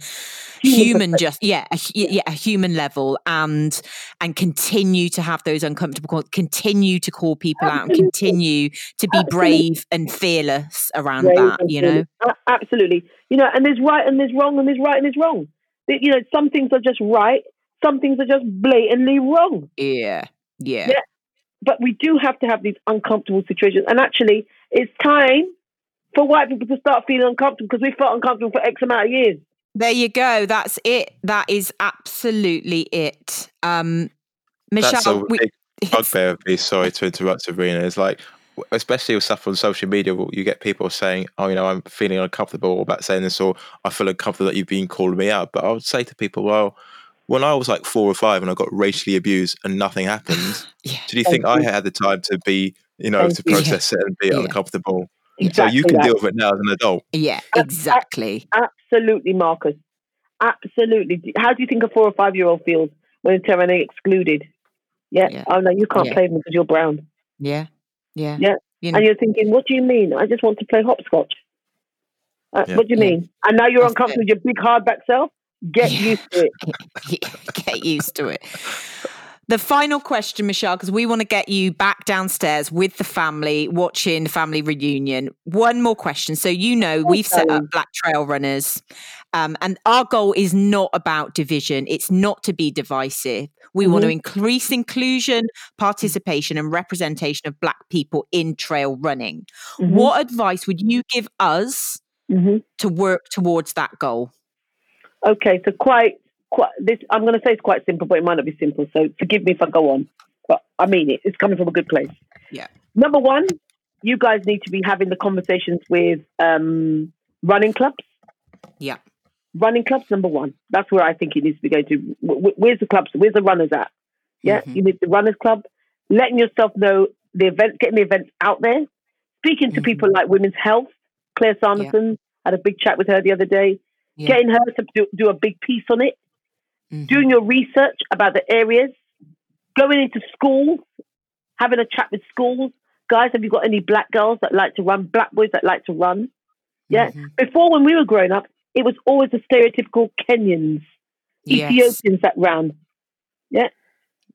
Human just yeah, a, yeah, a human level and and continue to have those uncomfortable continue to call people out and continue to be Absolutely. brave and fearless around Brave that, you know. Absolutely. You know, and there's right and there's wrong and there's right and there's wrong. You know, some things are just right, some things are just blatantly wrong. Yeah. Yeah. Yeah. But we do have to have these uncomfortable situations. And actually, it's time for white people to start feeling uncomfortable because we felt uncomfortable for X amount of years. There you go. That's it. That is absolutely it. Um That's Michelle, a we, big bugbear of me. Sorry to interrupt, Sabrina. It's like, especially with stuff on social media, you get people saying, "Oh, you know, I'm feeling uncomfortable about saying this," or "I feel uncomfortable that you've been calling me out." But I would say to people, "Well, when I was like four or five and I got racially abused and nothing happened, Yeah. do you Thank think I you. had the time to be, you know, Thank to you. process it and be Yeah. uncomfortable?" Exactly so you can that. deal with it now as an adult. Yeah, I- I- exactly. Absolutely, Marcus. Absolutely. How do you think a four or five year old feels when they're telling excluded? Yeah. Yeah. Oh, no, you can't Yeah. play me because you're brown. Yeah. Yeah. Yeah. You know, And you're thinking, what do you mean? I just want to play hopscotch. Uh, Yeah. What do you Yeah. mean? And now you're That's uncomfortable with your big hardback self? Get Yeah. used to it. get used to it. The final question, Michelle, because we want to get you back downstairs with the family watching the family reunion. One more question. So, you know, we've set up. Black Trail Runners, um, and our goal is not about division, it's not to be divisive. We want to increase inclusion, participation, and representation of Black people in trail running. Mhm. What advice would you give us Mhm. to work towards that goal? Okay, so quite, quite. This I'm going to say it's quite simple, but it might not be simple. So forgive me if I go on, but I mean it. It's coming from a good place. Yeah. Number one, you guys need to be having the conversations with um, running clubs. Yeah. Running clubs, number one. That's where I think it needs to be going to. Wh- wh- Where's the clubs? Where's the runners at? Yeah, Mhm. you need the runners club, letting yourself know the events, getting the events out there, speaking to Mhm. people like Women's Health. Claire Sanderson had a big chat with her the other day. Yeah. Getting her to do, do a big piece on it Mhm. doing your research about the areas, going into schools, having a chat with schools. Guys, have you got any black girls that like to run, black boys that like to run? Yeah. Mhm. Before, when we were growing up, it was always the stereotypical Kenyans, Yes. Ethiopians that ran. Yeah.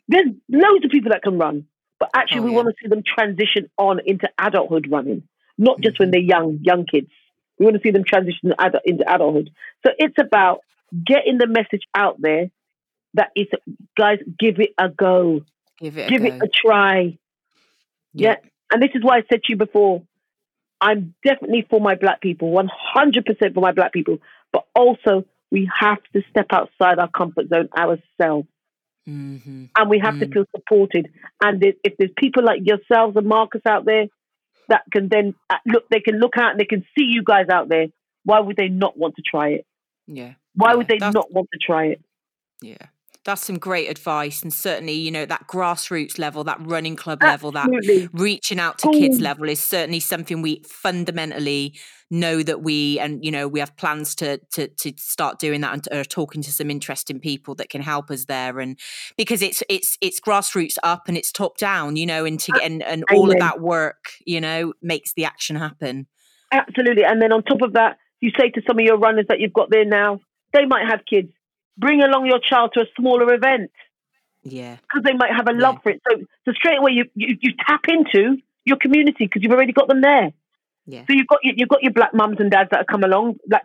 There's loads of people that can run, but actually, Oh, we yeah. want to see them transition on into adulthood running, not just Mm-hmm. when they're young, young kids. We want to see them transition into adulthood. So it's about getting the message out there that it's guys, give it a go, Give it a give go. it a try. Yeah. And this is why I said to you before, I'm definitely for my black people, 100% for my black people, but also we have to step outside our comfort zone ourselves hmm and we have to Mm. feel supported. And if there's people like yourselves and Marcus out there that can then uh, look, they can look out and they can see you guys out there. Why would they not want to try it? Yeah. Why Yeah, would they not want to try it? Yeah. That's some great advice. And certainly, you know, that grassroots level, that running club Absolutely. level, that reaching out to kids um, level is certainly something we fundamentally know that we and you know we have plans to to to start doing that and are talking to some interesting people that can help us there and because it's it's it's grassroots up and it's top down you know and to get and, and all of that work you know makes the action happen absolutely and then on top of that you say to some of your runners that you've got there now they might have kids bring along your child to a smaller event yeah because they might have a love yeah. for it so so straight away you you, you tap into your community because you've already got them there yeah. So you've got your, you've got your black mums and dads that have come along. Black,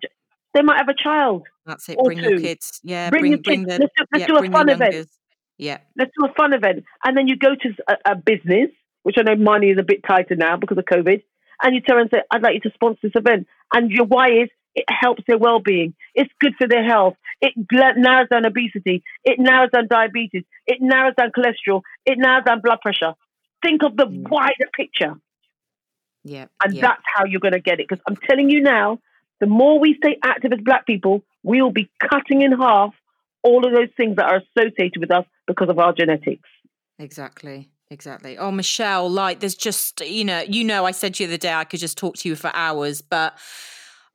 they might have a child. That's it. Bring two. your kids. Yeah. Bring, bring your bring kids. The, let's do, let's yeah, do a fun event. Yeah. Let's do a fun event, and then you go to a, a, business, which I know money is a bit tighter now because of COVID, and you tell them, say, "I'd like you to sponsor this event," and your why is it helps their well-being. It's good for their health. It narrows down obesity. It narrows down diabetes. It narrows down cholesterol. It narrows down blood pressure. Think of the mm. wider picture. Yeah. And yeah. that's how you're going to get it. Because I'm telling you now, the more we stay active as black people, we will be cutting in half all of those things that are associated with us because of our genetics. Exactly. Exactly. Oh, Michelle, like there's just, you know, you know, I said to you the other day I could just talk to you for hours, but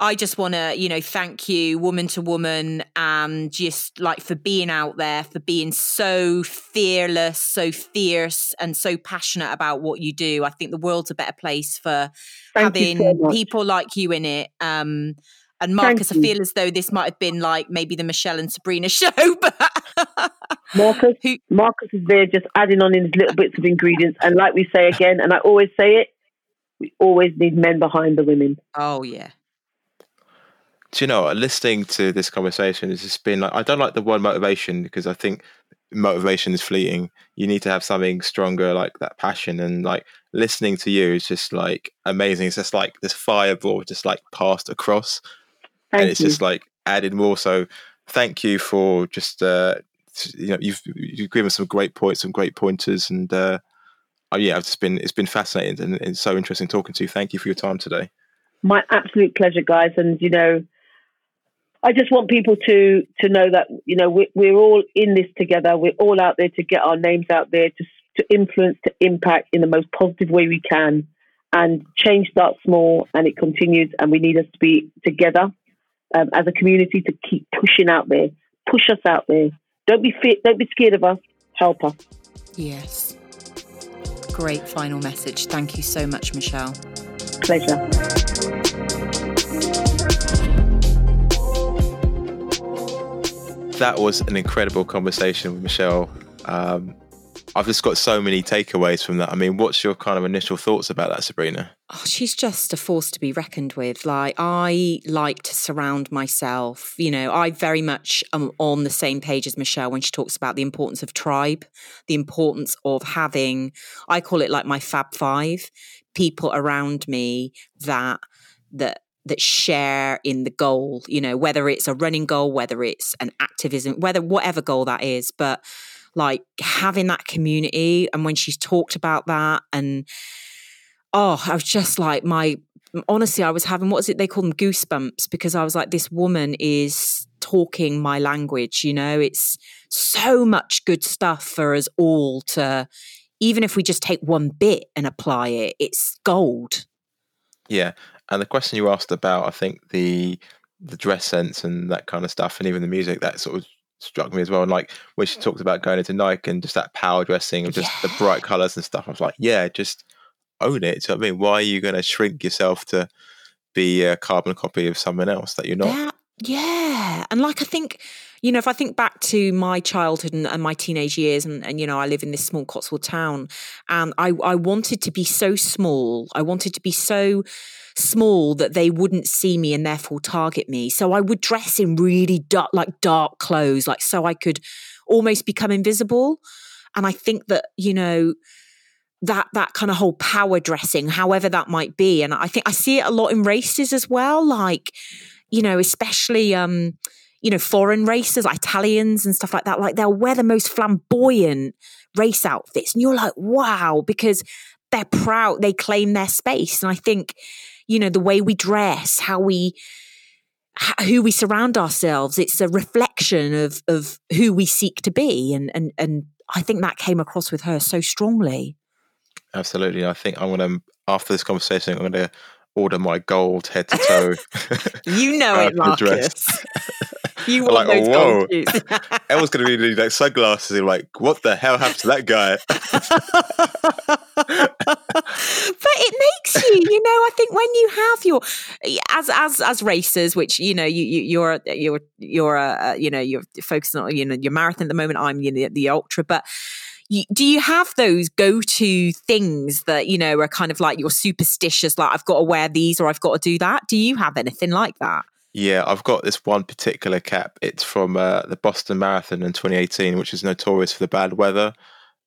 I just want to, you know, thank you, woman to woman, and just like for being out there, for being so fearless, so fierce, and so passionate about what you do. I think the world's a better place for thank having so people like you in it. Um, and Marcus, I feel as though this might have been like maybe the Michelle and Sabrina show, but Marcus, Who, Marcus is there just adding on his little bits of ingredients. And like we say again, and I always say it, we always need men behind the women. Oh yeah, do you know, listening to this conversation has just been like, I don't like the word motivation because I think motivation is fleeting. You need to have something stronger, like that passion. And like listening to you is just like amazing. It's just like this fireball just like passed across. Thank and it's you. just like added more. So thank you for just, uh, you know, you've, you've given some great points, some great pointers. And, uh, oh, yeah, it's been, it's been fascinating and, and so interesting talking to you. Thank you for your time today. My absolute pleasure, guys. And, you know, I just want people to to know that you know we're, we're all in this together. We're all out there to get our names out there to to influence, to impact in the most positive way we can. And change starts small, and it continues. And we need us to be together um, as a community to keep pushing out there, push us out there. Don't be fit. Don't be scared of us. Help us. Yes. Great final message. Thank you so much, Michelle. Pleasure. That was an incredible conversation with Michelle. Um, I've just got so many takeaways from that. I mean, what's your kind of initial thoughts about that, Sabrina? Oh, she's just a force to be reckoned with. Like, I like to surround myself. You know, I very much am on the same page as Michelle when she talks about the importance of tribe, the importance of having, I call it like my Fab Five, people around me that that that share in the goal, you know, whether it's a running goal, whether it's an activism, whether whatever goal that is, but like having that community. And when she's talked about that, and oh, I was just like, my honestly, I was having what is it they call them goosebumps because I was like, this woman is talking my language, you know, it's so much good stuff for us all to, even if we just take one bit and apply it, it's gold. Yeah. And the question you asked about, I think the the dress sense and that kind of stuff, and even the music, that sort of struck me as well. And like when she talked about going into Nike and just that power dressing and just yeah. the bright colors and stuff, I was like, yeah, just own it. So I mean, why are you going to shrink yourself to be a carbon copy of someone else that you're not? Yeah, yeah. And like I think, you know, if I think back to my childhood and, and my teenage years, and, and, you know, I live in this small Cotswold town, and I, I wanted to be so small. I wanted to be so small that they wouldn't see me and therefore target me. So I would dress in really dark, like dark clothes, like so I could almost become invisible. And I think that, you know, that that kind of whole power dressing, however that might be. And I think I see it a lot in races as well, like, you know, especially um, you know, foreign racers, Italians and stuff like that. Like they'll wear the most flamboyant race outfits. And you're like, wow, because they're proud, they claim their space. And I think you know, the way we dress, how we who we surround ourselves. It's a reflection of of who we seek to be, and and and I think that came across with her so strongly. Absolutely, I think I'm gonna after this conversation, I'm gonna order my gold head to toe. you know uh, it, Marcus. You want like, those whoa. Everyone's going to be like sunglasses. And like, what the hell happened to that guy? but it makes you, you know, I think when you have your as as as racers, which you know, you, you you're you're you're uh, you know you're focusing on you know your marathon at the moment. I'm you know, the ultra, but do you have those go-to things that you know are kind of like you're superstitious like i've got to wear these or i've got to do that do you have anything like that Yeah, I've got this one particular cap. It's from uh, the Boston Marathon in 2018, which is notorious for the bad weather.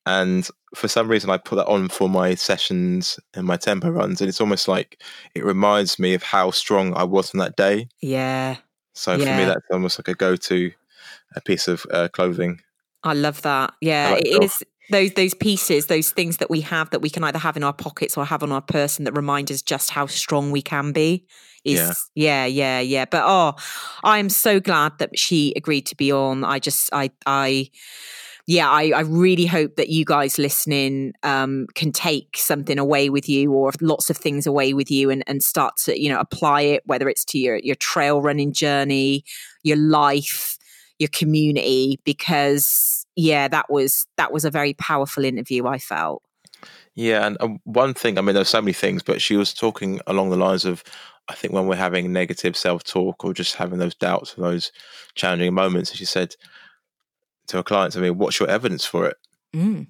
And for some reason, I put that on for my sessions and my tempo runs, and it's almost like it reminds me of how strong I was on that day. yeah So for me, that's almost like a go-to a piece of uh, clothing. i love that yeah like it is those those pieces those things that we have that we can either have in our pockets or have on our person that remind us just how strong we can be is yeah. yeah yeah, but oh i'm so glad that she agreed to be on. I just i i yeah, I, I really hope that you guys listening um, can take something away with you or lots of things away with you and, and start to, you know, apply it, whether it's to your, your trail running journey, your life, your community, because yeah, that was that was a very powerful interview, I felt. Yeah, and um, one thing, I mean, there's so many things, but she was talking along the lines of, I think when we're having negative self-talk or just having those doubts or those challenging moments, she said to her clients, I mean, what's your evidence for it? Mm.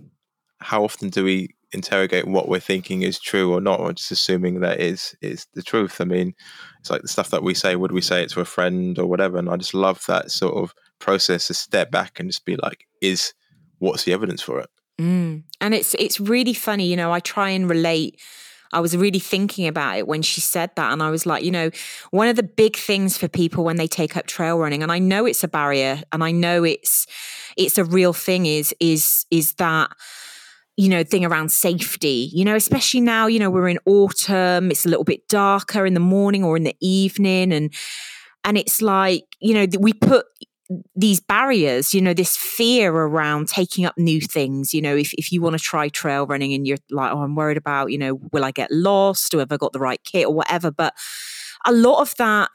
How often do we interrogate what we're thinking is true or not, or just assuming that is is the truth? I mean, it's like the stuff that we say. Would we say it to a friend or whatever? And I just love that sort of process to step back and just be like, is what's the evidence for it? Mm. And it's it's really funny, you know. I try and relate. I was really thinking about it when she said that, and I was like, you know, one of the big things for people when they take up trail running, and I know it's a barrier, and I know it's it's a real thing, is is is that you know thing around safety you know especially now you know we're in autumn it's a little bit darker in the morning or in the evening and and it's like you know we put these barriers, you know, this fear around taking up new things. You know, if, if you want to try trail running and you're like, oh, I'm worried about, you know, will I get lost or have I got the right kit or whatever? But a lot of that,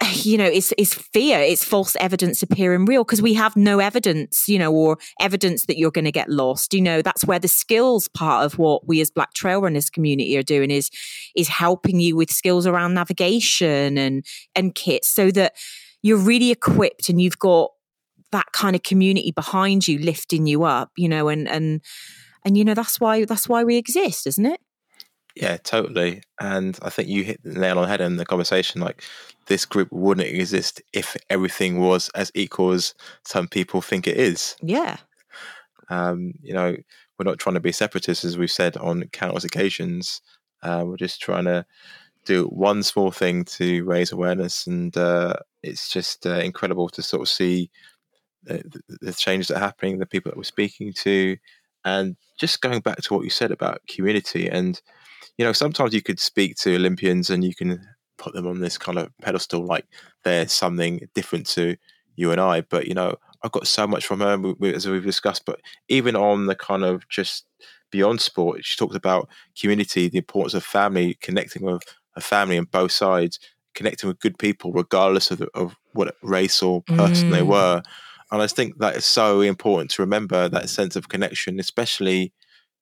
you know, is is fear. It's false evidence appearing real because we have no evidence, you know, or evidence that you're going to get lost. You know, that's where the skills part of what we as Black Trail Runners community are doing is is helping you with skills around navigation and and kits so that you're really equipped and you've got that kind of community behind you lifting you up you know and and and you know that's why that's why we exist isn't it Yeah, totally. And I think you hit the nail on the head in the conversation. Like, this group wouldn't exist if everything was as equal as some people think it is. yeah Um, you know, we're not trying to be separatists, as we've said on countless occasions. Uh, we're just trying to do one small thing to raise awareness, and uh, it's just uh, incredible to sort of see the, the, that are happening, the people that we're speaking to, and just going back to what you said about community. And you know, sometimes you could speak to Olympians and you can put them on this kind of pedestal, like they're something different to you and I. But you know, I've got so much from her, as we've discussed. But even on the kind of just beyond sport, she talked about community, the importance of family, connecting with a family on both sides, connecting with good people, regardless of, the, of what race or person they Mm. were. And I think that is so important to remember that sense of connection, especially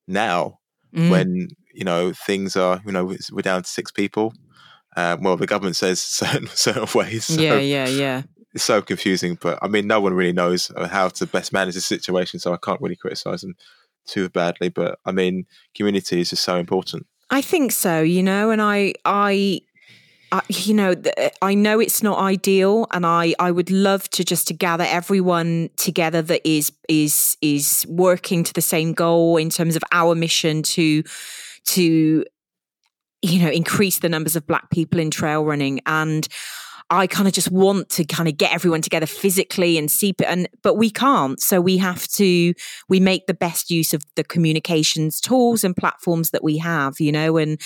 now Mm. when you know things are you know we're down to six people. Um, well, the government says certain certain ways. So yeah yeah yeah it's so confusing. But I mean, no one really knows how to best manage the situation, so I can't really criticize them too badly. But I mean, community is just so important. I think so, you know, and I, I, I you know, th- eh, I know it's not ideal, and I, I would love to just to gather everyone together that is is is working to the same goal in terms of our mission to, to, you know, increase the numbers of Black people in trail running, and I kind of just want to kind of get everyone together physically and see, and but we can't. So we have to we make the best use of the communications tools and platforms that we have, you know, and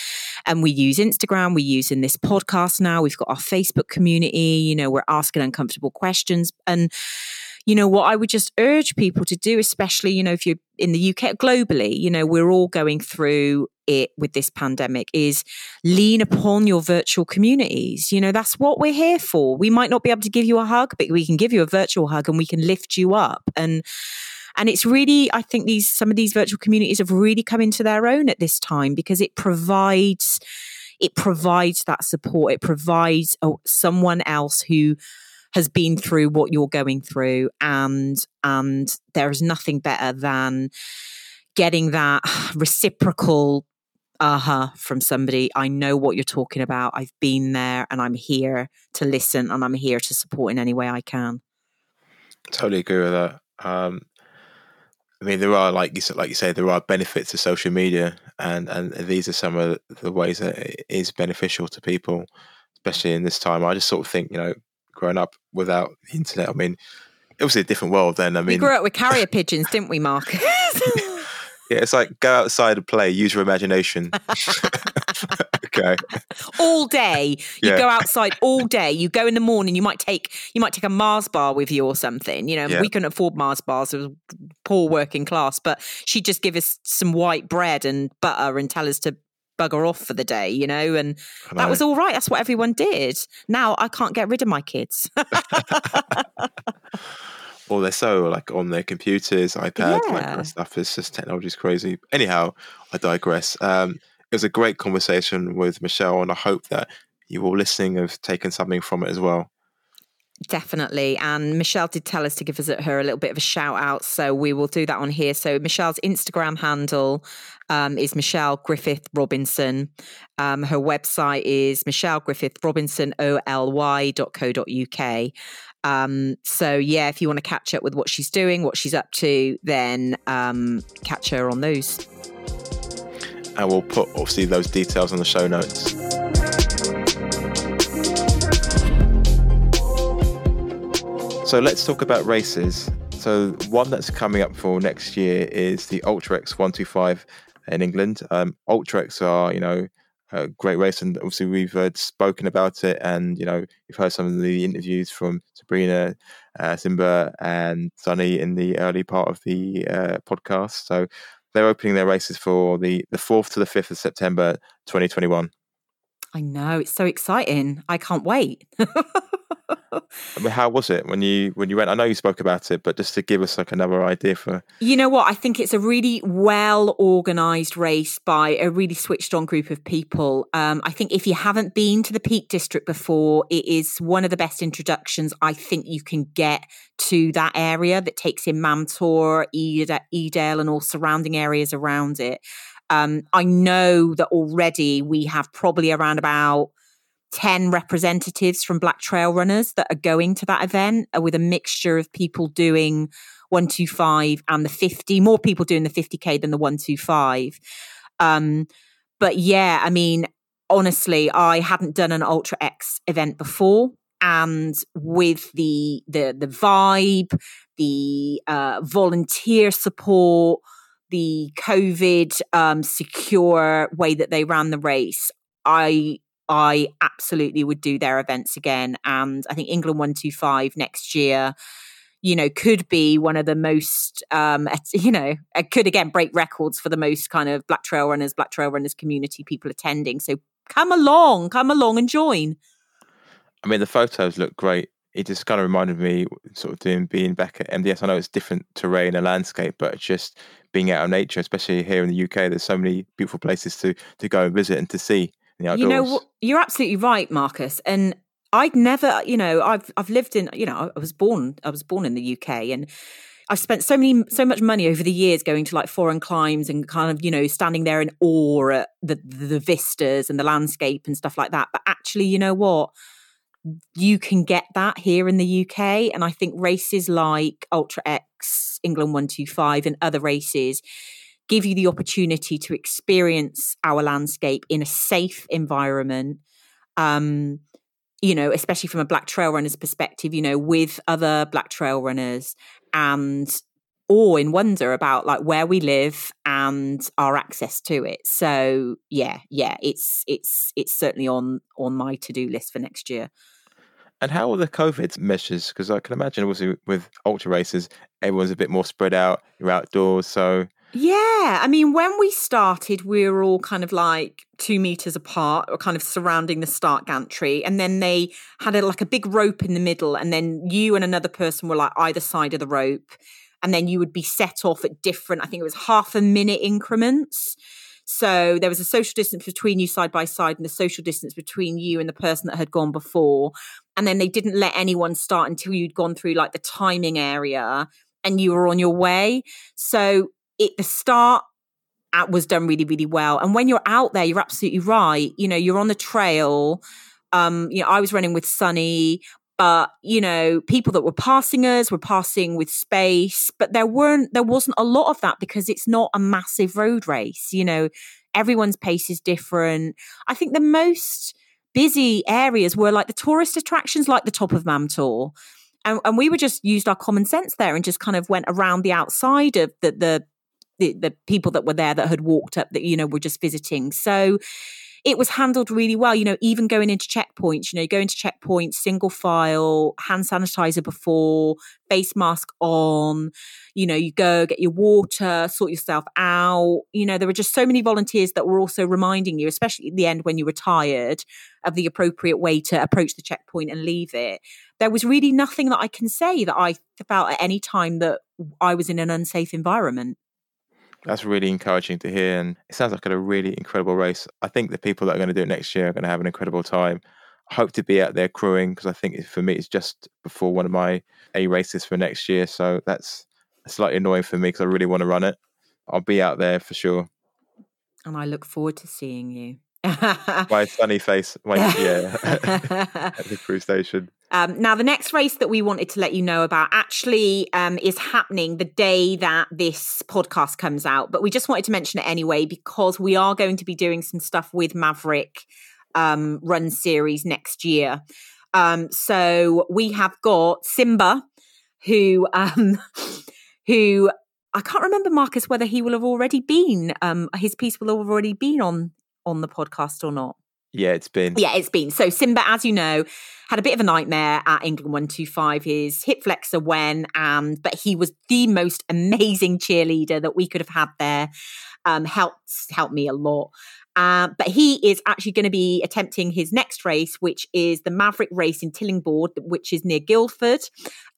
and we use Instagram, we use in this podcast now. We've got our Facebook community, you know, we're asking uncomfortable questions and you know, what I would just urge people to do, especially, you know, if you're in the UK, globally, you know, we're all going through it with this pandemic, is lean upon your virtual communities. You know, that's what we're here for. We might not be able to give you a hug, but we can give you a virtual hug and we can lift you up. And, and it's really, I think these, some of these virtual communities have really come into their own at this time because it provides, it provides that support. It provides oh, someone else who has been through what you're going through and and there is nothing better than getting that reciprocal aha uh-huh, from somebody. I know what you're talking about. I've been there and i'm here to listen and i'm here to support in any way i can. Totally agree with that. Um, I mean, there are like you said, like you say, there are benefits to social media, and and these are some of the ways that it is beneficial to people, especially in this time. I just sort of think, you know, growing up without the internet. I mean, it was a different world then. I mean, we grew up with carrier pigeons, didn't we, Mark? yeah, it's like go outside and play, use your imagination. okay. All day, you yeah. go outside all day. You go in the morning. You might take you might take a Mars bar with you or something. You know, yeah. we couldn't afford Mars bars. It was poor working class, but she'd just give us some white bread and butter and tell us to bugger off for the day, you know, and know. that was all right. That's what everyone did. Now I can't get rid of my kids. well, they're so like on their computers, iPads, yeah. that kind of stuff. It's just technology's crazy. Anyhow, I digress. Um, it was a great conversation with Michelle, and I hope that you all listening have taken something from it as well. Definitely. And Michelle did tell us to give us her a little bit of a shout out. So we will do that on here. So Michelle's Instagram handle um, is Michelle Griffith Robinson. Um, her website is Michelle Griffith Robinson, O-L-Y.co.uk. Um, so yeah, if you want to catch up with what she's doing, what she's up to, then um, catch her on those. And we'll put obviously those details on the show notes. So let's talk about races. So one that's coming up for next year is the Ultra X 125 in England. Um, Ultra X are, you know, a great race, and obviously we've uh, spoken about it, and you know, you've heard some of the interviews from Sabrina, uh, Simba, and Sunny in the early part of the uh, podcast. So they're opening their races for the the fourth to the fifth of September, 2021. I know it's so exciting. I can't wait. How was it when you when you went? I know you spoke about it, but just to give us like another idea for you know what I think it's a really well organized race by a really switched on group of people. Um, I think if you haven't been to the Peak District before, it is one of the best introductions I think you can get to that area that takes in Mam Tor, Edale, and all surrounding areas around it. Um, I know that already we have probably around about 10 representatives from Black Trail Runners that are going to that event uh, with a mixture of people doing 125 and the 50, more people doing the 50K than the 125. Um, but yeah, I mean, honestly, I hadn't done an Ultra X event before. And with the the the vibe, the uh, volunteer support, the COVID um, secure way that they ran the race, I I absolutely would do their events again. And I think England 125 next year, you know, could be one of the most, um, you know, it could again break records for the most kind of Black Trail Runners, Black Trail Runners community people attending. So come along, come along and join. I mean, the photos look great. It just kind of reminded me, sort of doing being back at MDS. I know it's different terrain and landscape, but just being out of nature, especially here in the UK, there's so many beautiful places to to go and visit and to see you know, you're absolutely right, Marcus. And I'd never, you know, I've I've lived in, you know, I was born, I was born in the UK, and I've spent so many, so much money over the years going to like foreign climes and kind of, you know, standing there in awe at the the vistas and the landscape and stuff like that. But actually, you know what? You can get that here in the UK, and I think races like Ultra X, England One Two Five, and other races give you the opportunity to experience our landscape in a safe environment. Um, you know, especially from a black trail runner's perspective, you know, with other black trail runners and awe in wonder about like where we live and our access to it. So yeah, yeah, it's it's it's certainly on on my to do list for next year. And how are the COVID measures? Because I can imagine, obviously, with ultra races, everyone's a bit more spread out. You're outdoors, so yeah, I mean, when we started, we were all kind of like two meters apart, or kind of surrounding the start gantry, and then they had a, like a big rope in the middle, and then you and another person were like either side of the rope, and then you would be set off at different. I think it was half a minute increments. So there was a social distance between you side by side, and the social distance between you and the person that had gone before, and then they didn't let anyone start until you'd gone through like the timing area and you were on your way. So it the start at was done really really well. And when you're out there you're absolutely right. You know you're on the trail. Um you know i was running with sunny but you know people that were passing us were passing with space. But there weren't there wasn't a lot of that because it's not a massive road race. You know everyone's pace is different. I think the most busy areas were like the tourist attractions like the top of Mam Tor and, and we were just used our common sense there and just kind of went around the outside of the the the, the people that were there that had walked up that you know were just visiting so it was handled really well. You know, even going into checkpoints, you know, going to checkpoints, single file, hand sanitizer before, face mask on, you know, you go get your water, sort yourself out. You know, there were just so many volunteers that were also reminding you, especially at the end when you were tired, of the appropriate way to approach the checkpoint and leave it. There was really nothing that I can say that I felt at any time that I was in an unsafe environment. That's really encouraging to hear. And it sounds like a really incredible race. I think the people that are going to do it next year are going to have an incredible time. I hope to be out there crewing because I think for me, it's just before one of my A races for next year. So that's slightly annoying for me because I really want to run it. I'll be out there for sure. And I look forward to seeing you. my sunny face, my, yeah, at the crew station. Um, now, the next race that we wanted to let you know about actually um, is happening the day that this podcast comes out, but we just wanted to mention it anyway because we are going to be doing some stuff with Maverick um, Run Series next year. Um, so we have got Simba, who um, who I can't remember Marcus whether he will have already been um, his piece will have already been on on the podcast or not. Yeah, it's been. Yeah, it's been. So Simba, as you know, had a bit of a nightmare at England 125. His hip flexor went, and but he was the most amazing cheerleader that we could have had there. Um, helped helped me a lot. Uh, but he is actually going to be attempting his next race, which is the Maverick race in Tillingbourne, which is near Guildford.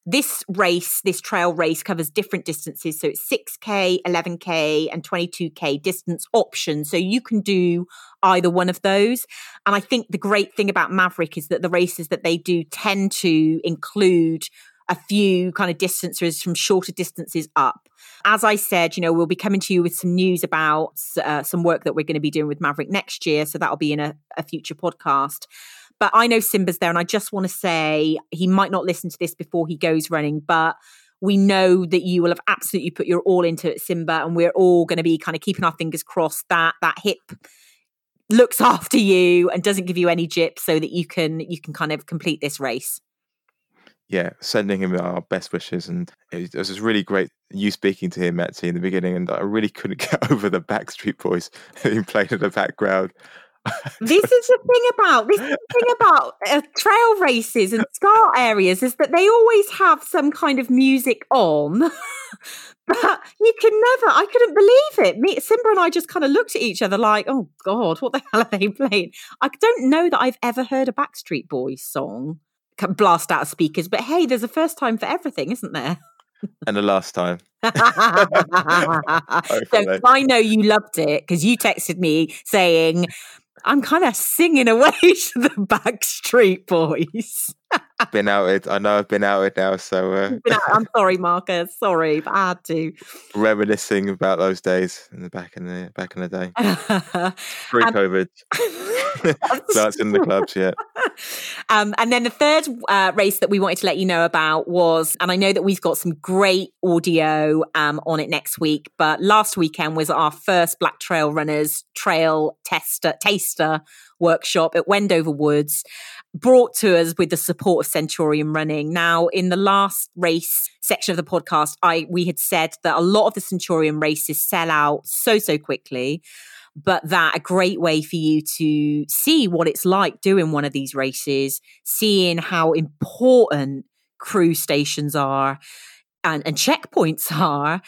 This race, this trail race, covers different distances. So it's 6K, 11K, and 22K distance options. So you can do either one of those. And I think the great thing about Maverick is that the races that they do tend to include a few kind of distances from shorter distances up. As I said, you know, we'll be coming to you with some news about uh, some work that we're going to be doing with Maverick next year. So that'll be in a, a future podcast. But I know Simba's there, and I just want to say he might not listen to this before he goes running, but we know that you will have absolutely put your all into it, Simba, and we're all going to be kind of keeping our fingers crossed that that hip looks after you and doesn't give you any jip so that you can you can kind of complete this race yeah, sending him our best wishes. And it was, just really great you speaking to him, Metzi, in the beginning. And I really couldn't get over the Backstreet Boys being played in the background this is the thing about this thing about uh, trail races and scar areas is that they always have some kind of music on but you can never i couldn't believe it. Me simba and i just kind of looked at each other like oh god what the hell are they playing? I don't know that i've ever heard a backstreet boys song blast out of speakers but hey there's a first time for everything isn't there? And the last time. so I know you loved it because you texted me saying I'm kind of singing away to the Backstreet Boys. been outed. I know I've been outed now, so uh... out. I'm sorry, Marcus. Sorry, but I had to. Reminiscing about those days in the back in the back in the day, pre-COVID. That's in the clubs, yeah. Um, and then the third uh, race that we wanted to let you know about was, and I know that we've got some great audio um, on it next week, but last weekend was our first Black Trail Runners Trail Tester Taster workshop at Wendover Woods, brought to us with the support of Centurion Running. Now, in the last race section of the podcast, I we had said that a lot of the Centurion races sell out so so quickly but that a great way for you to see what it's like doing one of these races, seeing how important crew stations are and, and checkpoints are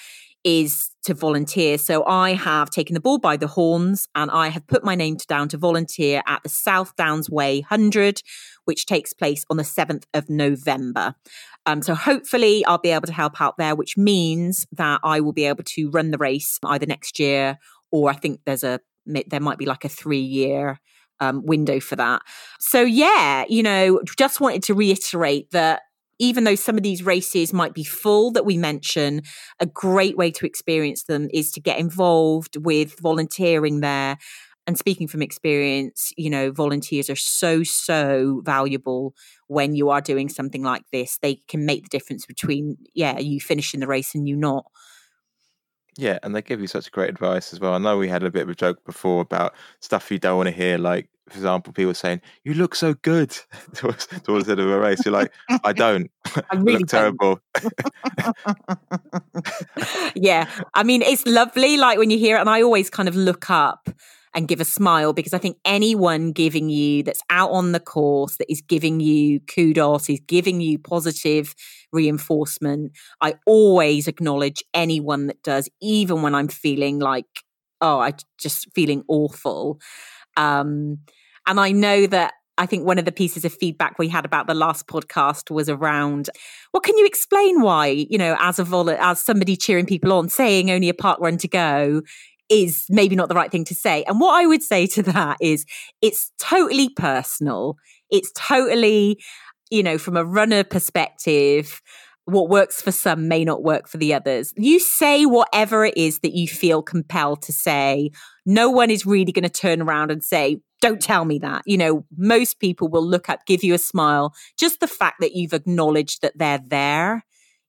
is to volunteer. So I have taken the bull by the horns and I have put my name down to volunteer at the South Downs Way 100, which takes place on the 7th of November. Um, so hopefully I'll be able to help out there, which means that I will be able to run the race either next year or I think there's a there might be like a three year um, window for that. So yeah, you know, just wanted to reiterate that even though some of these races might be full that we mention, a great way to experience them is to get involved with volunteering there. And speaking from experience, you know, volunteers are so, so valuable when you are doing something like this. They can make the difference between, yeah, you finishing the race and you not. Yeah, and they give you such great advice as well. I know we had a bit of a joke before about stuff you don't want to hear, like for example, people saying, "You look so good" towards, towards the end of a race. You're like, "I don't. I really look terrible." yeah, I mean, it's lovely. Like when you hear it, and I always kind of look up and give a smile because I think anyone giving you that's out on the course that is giving you kudos, is giving you positive reinforcement. I always acknowledge anyone that does, even when I'm feeling like, oh, I just feeling awful. Um, and I know that I think one of the pieces of feedback we had about the last podcast was around, well, can you explain why, you know, as a vol- as somebody cheering people on, saying only a park run to go is maybe not the right thing to say. And what I would say to that is it's totally personal. It's totally, you know, from a runner perspective, what works for some may not work for the others. You say whatever it is that you feel compelled to say. No one is really going to turn around and say, don't tell me that. You know, most people will look up, give you a smile. Just the fact that you've acknowledged that they're there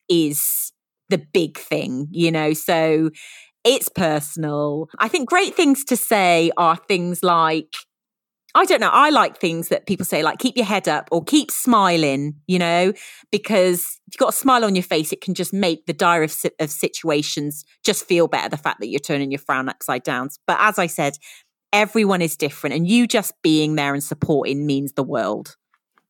is the big thing, you know. So it's personal. I think great things to say are things like, I don't know. I like things that people say, like keep your head up or keep smiling, you know, because if you've got a smile on your face, it can just make the direst of situations just feel better. The fact that you're turning your frown upside down. But as I said, everyone is different, and you just being there and supporting means the world.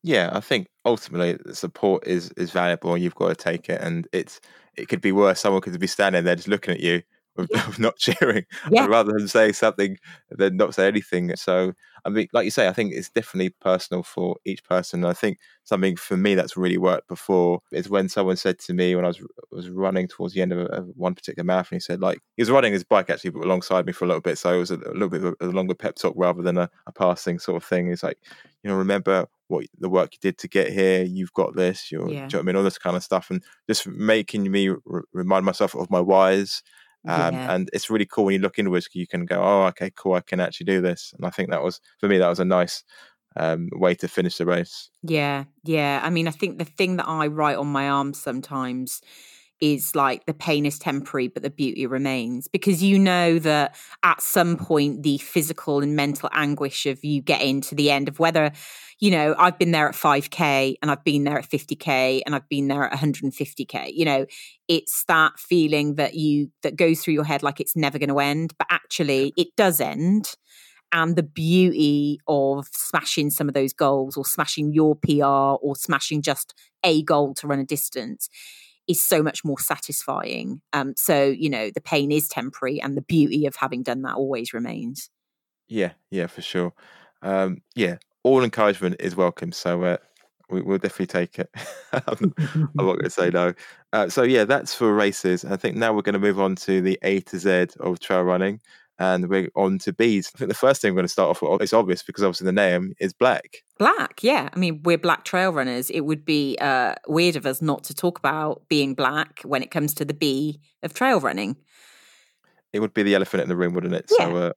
Yeah, I think ultimately support is is valuable, and you've got to take it. And it's it could be worse. Someone could be standing there just looking at you of, of not cheering yeah. rather than say something than not say anything. So I mean, like you say, I think it's definitely personal for each person. I think something for me that's really worked before is when someone said to me when I was was running towards the end of, a, of one particular marathon, he said like he was riding his bike actually alongside me for a little bit, so it was a, a little bit of a, a, longer pep talk rather than a, a passing sort of thing. He's like, you know, remember what the work you did to get here. You've got this. You're, yeah. you know I mean? All this kind of stuff, and just making me r- remind myself of my whys um, yeah. And it's really cool when you look inwards, you can go, oh, okay, cool, I can actually do this. And I think that was, for me, that was a nice um, way to finish the race. Yeah, yeah. I mean, I think the thing that I write on my arms sometimes is like the pain is temporary, but the beauty remains because you know that at some point the physical and mental anguish of you getting to the end of whether, you know, I've been there at 5K and I've been there at 50K and I've been there at 150K. You know, it's that feeling that you that goes through your head like it's never going to end, but actually it does end and the beauty of smashing some of those goals or smashing your PR or smashing just a goal to run a distance is so much more satisfying. Um, so, you know, the pain is temporary and the beauty of having done that always remains. Yeah, yeah, for sure. Um, yeah, all encouragement is welcome. So, uh, we, will definitely take it. I'm not going to say no. Uh, so, yeah, that's for races. I think now we're going to move on to the A to Z of trail running and we're on to bees. I think the first thing we're going to start off with is obvious because obviously the name is black. Black, yeah. I mean, we're black trail runners. It would be uh, weird of us not to talk about being black when it comes to the B of trail running. It would be the elephant in the room, wouldn't it? Yeah. So uh,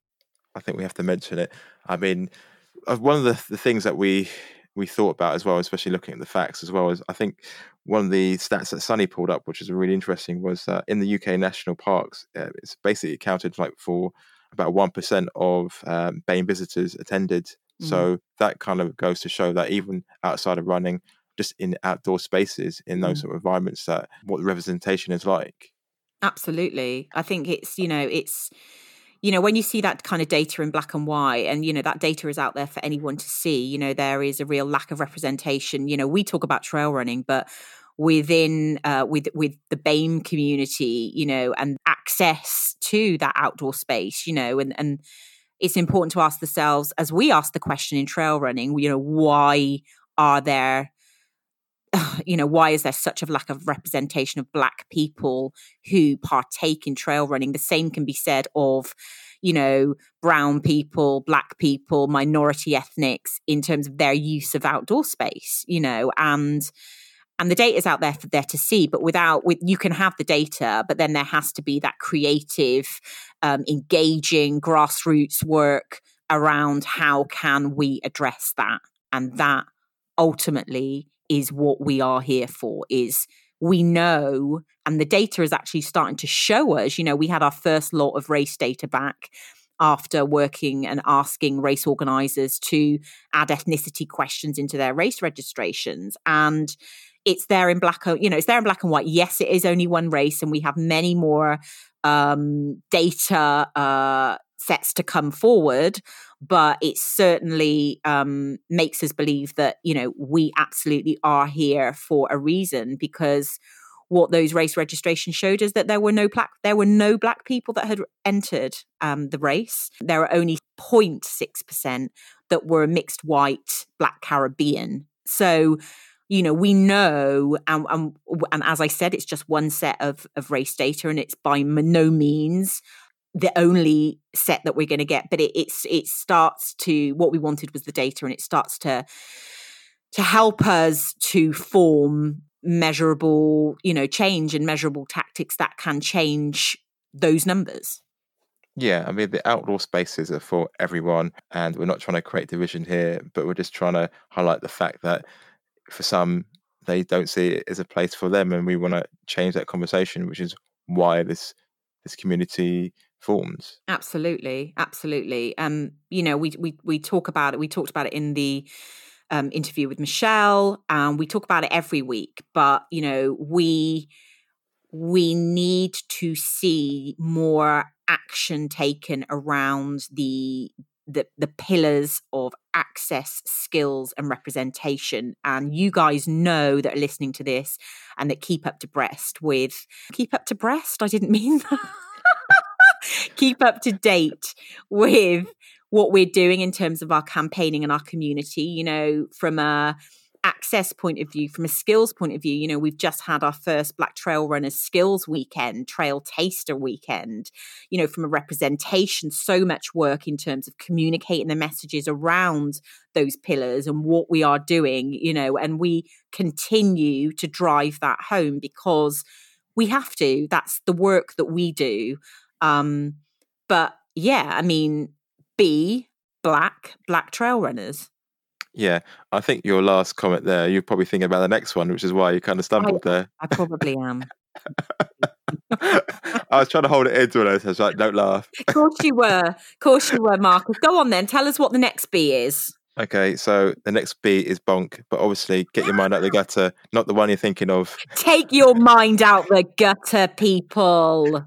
I think we have to mention it. I mean, uh, one of the, the things that we we thought about as well, especially looking at the facts as well, as I think one of the stats that Sunny pulled up, which is really interesting, was uh, in the UK national parks, uh, it's basically accounted like for about one percent of um, visitors attended. Mm-hmm. So that kind of goes to show that even outside of running, just in outdoor spaces, in those mm-hmm. sort of environments, that what the representation is like. Absolutely, I think it's you know it's you know when you see that kind of data in black and white and you know that data is out there for anyone to see you know there is a real lack of representation. You know we talk about trail running but within uh, with with the BAME community, you know, and access to that outdoor space, you know, and and it's important to ask ourselves as we ask the question in trail running, you know, why are there you know why is there such a lack of representation of black people who partake in trail running? The same can be said of you know brown people black people minority ethnics in terms of their use of outdoor space you know and and the data is out there for there to see but without with you can have the data but then there has to be that creative um, engaging grassroots work around how can we address that? And that ultimately is what we are here for is we know and the data is actually starting to show us you know we had our first lot of race data back after working and asking race organizers to add ethnicity questions into their race registrations. And it's there in black you know it's there in black and white. Yes it is only one race and we have many more um, data uh, sets to come forward but it certainly um, makes us believe that you know we absolutely are here for a reason because what those race registrations showed us that there were no black there were no black people that had entered um, the race. There are only 0.6% that were mixed white black caribbean. So you know we know and, and, and as i said it's just one set of of race data and it's by no means the only set that we're going to get but it it's it starts to what we wanted was the data and it starts to to help us to form measurable you know change and measurable tactics that can change those numbers. Yeah, I mean, the outdoor spaces are for everyone, and we're not trying to create division here, but we're just trying to highlight the fact that for some they don't see it as a place for them and we want to change that conversation which is why this this community forms absolutely absolutely um you know we we we talk about it we talked about it in the um, interview with michelle and we talk about it every week but you know we we need to see more action taken around the the the pillars of access, skills, and representation. And you guys know that are listening to this and that keep up to breast with keep up to breast. I didn't mean that. Keep up to date with what we're doing in terms of our campaigning and our community. You know, from a access point of view, from a skills point of view, you know, we've just had our first Black Trail Runners skills weekend, trail taster weekend, you know, from a representation, so much work in terms of communicating the messages around those pillars and what we are doing, you know, and we continue to drive that home because we have to. That's the work that we do. Um, but yeah, I mean, B, black, black trail runners. Yeah, I think your last comment there, you're probably thinking about the next one, which is why you kind of stumbled I, there. I probably am. I was trying to hold it into it. I was like, don't laugh. Of course you were. Of course you were, Marcus. Go on then. Tell us what the next B is. Okay, so the next B is bonk, but obviously get your mind out the gutter, not the one you're thinking of. Take your mind out the gutter, people.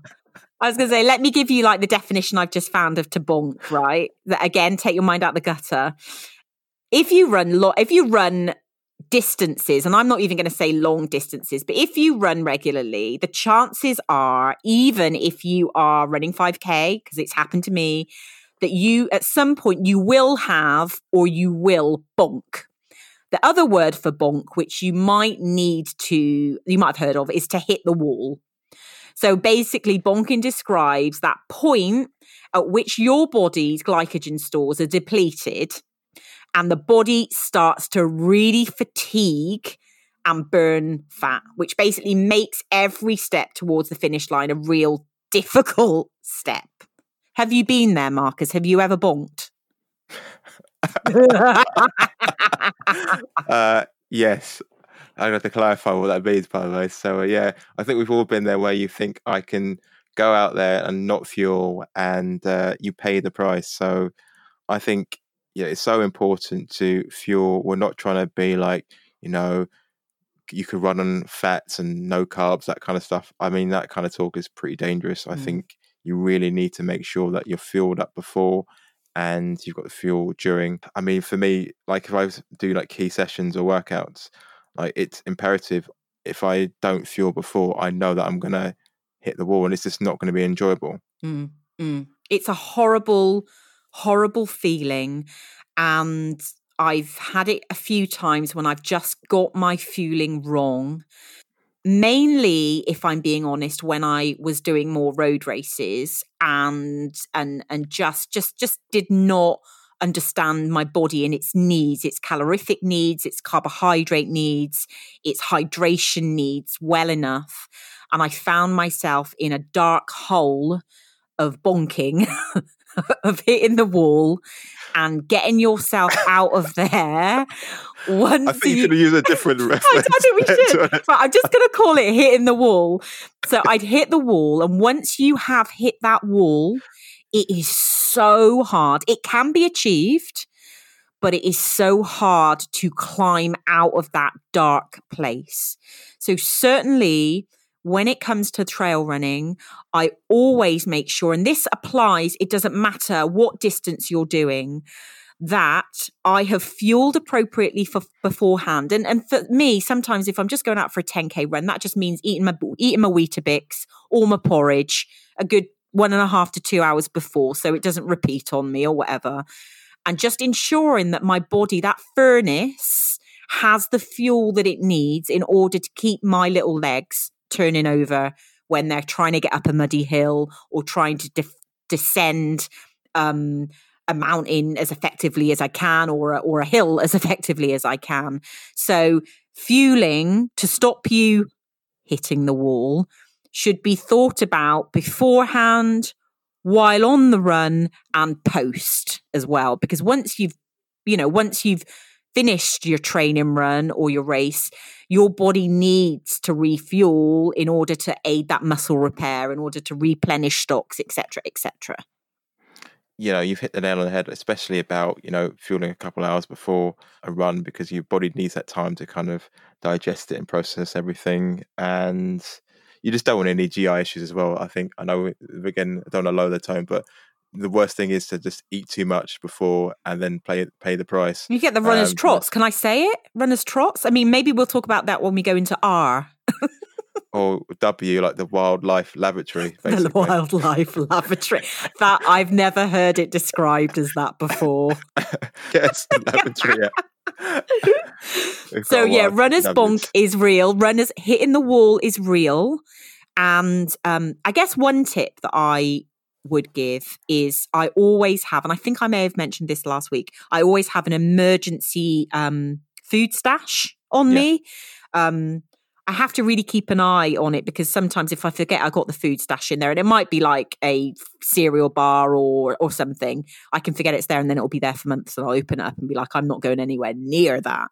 I was going to say, let me give you like the definition I've just found of to bonk, right? That again, take your mind out the gutter. If you run lo- if you run distances and i'm not even going to say long distances but if you run regularly the chances are even if you are running 5k because it's happened to me that you at some point you will have or you will bonk. The other word for bonk which you might need to you might have heard of is to hit the wall so basically bonking describes that point at which your body's glycogen stores are depleted and the body starts to really fatigue and burn fat, which basically makes every step towards the finish line a real difficult step. Have you been there, Marcus? Have you ever bonked? uh, yes, I have to clarify what that means, by the way. So uh, yeah, I think we've all been there where you think I can go out there and not fuel, and uh, you pay the price. So I think yeah, it's so important to fuel. We're not trying to be like you know you could run on fats and no carbs, that kind of stuff. I mean, that kind of talk is pretty dangerous. I Mm. think you really need to make sure that you're fueled up before and you've got the fuel during. I mean, for me, like if I was- do like key sessions or workouts, like it's imperative. If I don't fuel before, I know that I'm gonna hit the wall and it's just not going to be enjoyable. Mm, mm. It's a horrible, horrible feeling. And I've had it a few times when I've just got my fueling wrong. Mainly, if I'm being honest, when I was doing more road races and and and just just just did not understand my body and its needs, its calorific needs, its carbohydrate needs, its hydration needs well enough. And I found myself in a dark hole of bonking, of hitting the wall and getting yourself out of there. Once I think you could use a different reference. I think we should. But I'm just going to call it hitting the wall. So I'd hit the wall, and once you have hit that wall, it is so hard. It can be achieved, but it is so hard to climb out of that dark place. So certainly. When it comes to trail running, I always make sure, and this applies, it doesn't matter what distance you're doing, that I have fueled appropriately for beforehand. And and for me, sometimes if I'm just going out for a 10k run, that just means eating my eating my Weetabix or my porridge a good one and a half to two hours before, so it doesn't repeat on me or whatever. And just ensuring that my body, that furnace, has the fuel that it needs in order to keep my little legs turning over when they're trying to get up a muddy hill or trying to def- descend um, a mountain as effectively as I can or a, or a hill as effectively as I can. So fueling to stop you hitting the wall should be thought about beforehand, while on the run, and post as well. Because once you've, you know, once you've finished your training run or your race, your body needs to refuel in order to aid that muscle repair, in order to replenish stocks, etc., etc. you know, you've hit the nail on the head, especially about, you know, fueling a couple hours before a run because your body needs that time to kind of digest it and process everything. And you just don't want any GI issues as well. I think, I know, again, I don't want to lower the tone, but the worst thing is to just eat too much before and then pay pay the price. You get the runner's Um, trots. Can I say it? Runner's trots. I mean, maybe we'll talk about that when we go into R, Or W, like the wildlife laboratory, the wildlife lavatory. That I've never heard it described as that before. yes, the laboratory. Yeah. We've so yeah, runner's bonk is real. Runners hitting the wall is real. And um, I guess one tip that I would give is I always have, and I think I may have mentioned this last week. I always have an emergency um, food stash on Yeah. me. Um, I have to really keep an eye on it because sometimes if I forget I got the food stash in there, and it might be like a cereal bar or or something, I can forget it's there, and then it'll be there for months, and I'll open it up and be like, I'm not going anywhere near that.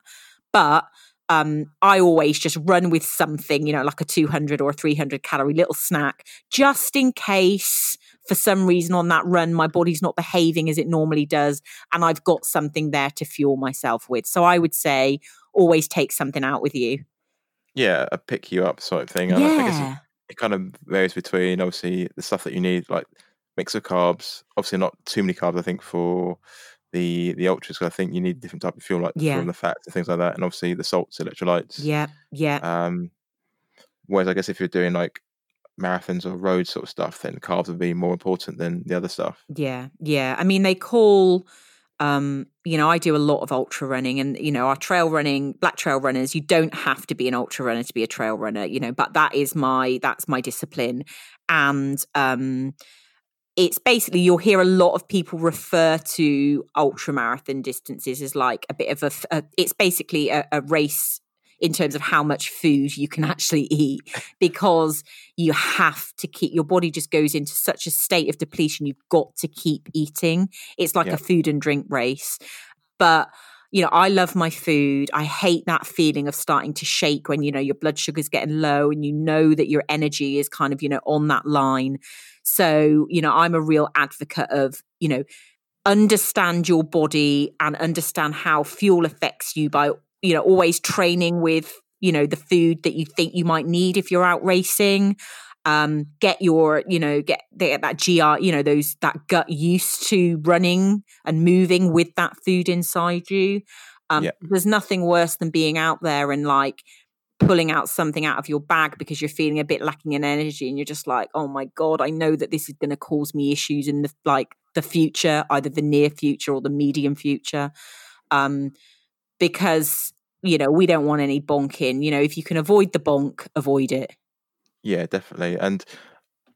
But um, I always just run with something, you know, like a 200 or 300 calorie little snack, just in case for some reason on that run my body's not behaving as it normally does, and I've got something there to fuel myself with. So I would say always take something out with you. Yeah, a pick you up sort of thing. And I guess it- it kind of varies between obviously the stuff that you need, like mix of carbs. Obviously, not too many carbs. I think for the the ultras, I think you need different type of fuel, like Yeah. from the fats and things like that, and obviously the salts, electrolytes. Yeah. Yeah. Um, whereas I guess if you're doing like marathons or road sort of stuff, then carbs would be more important than the other stuff. Yeah, yeah. I mean, they call, um, you know, I do a lot of ultra running, and you know, our trail running, black trail runners. You don't have to be an ultra runner to be a trail runner, you know. But that is my that's my discipline, and um, it's basically you'll hear a lot of people refer to ultra marathon distances as like a bit of a. it's basically a, a race in terms of how much food you can actually eat because you have to keep your body just goes into such a state of depletion you've got to keep eating it's like Yeah. a food and drink race but you know, I love my food. I hate that feeling of starting to shake when, you know, your blood sugar's getting low and you know that your energy is kind of, you know, on that line. So, you know, I'm a real advocate of, you know, understand your body and understand how fuel affects you by, you know, always training with, you know, the food that you think you might need if you're out racing um, get your, you know, get, get that GR, you know, those that gut used to running and moving with that food inside you. Um, yeah. There's nothing worse than being out there and like pulling out something out of your bag because you're feeling a bit lacking in energy and you're just like, oh my god, I know that this is going to cause me issues in the like the future, either the near future or the medium future, um, because you know we don't want any bonking. You know, if you can avoid the bonk, avoid it. Yeah, definitely. And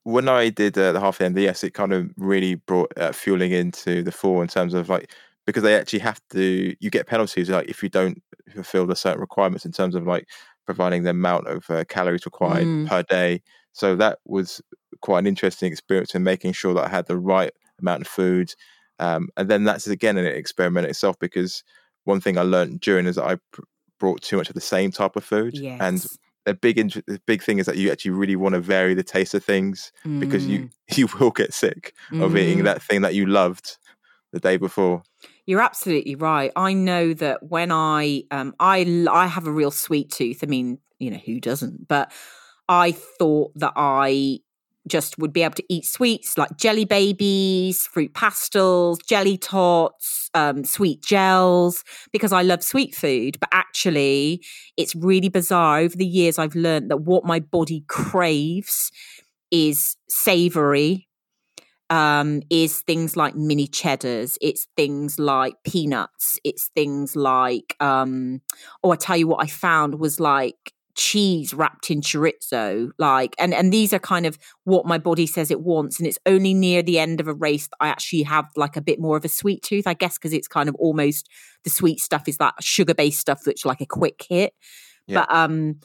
when I did uh, the half MDS, it kind of really brought uh, fueling into the fore in terms of like because they actually have to. You get penalties like if you don't fulfill the certain requirements in terms of like providing the amount of uh, calories required mm. per day. So that was quite an interesting experience in making sure that I had the right amount of food. Um, and then that's again an experiment itself because one thing I learned during is that I pr- brought too much of the same type of food, yes. and a big the big thing is that you actually really want to vary the taste of things mm. because you mm. you will get sick mm. of eating mm. that thing that you loved the day before. You're absolutely right. I know that when I um I I have a real sweet tooth. I mean, you know, who doesn't? But I thought that I just would be able to eat sweets like jelly babies, fruit pastels, jelly tots, um, sweet gels, because I love sweet food. But actually, it's really bizarre. Over the years, I've learned that what my body craves is savory, um, is things like mini cheddars, it's things like peanuts, it's things like, um, oh, I tell you what I found was like cheese wrapped in chorizo like and and these are kind of what my body says it wants and it's only near the end of a race that i actually have like a bit more of a sweet tooth i guess because it's kind of almost the sweet stuff is that sugar based stuff that's like a quick hit yeah. but um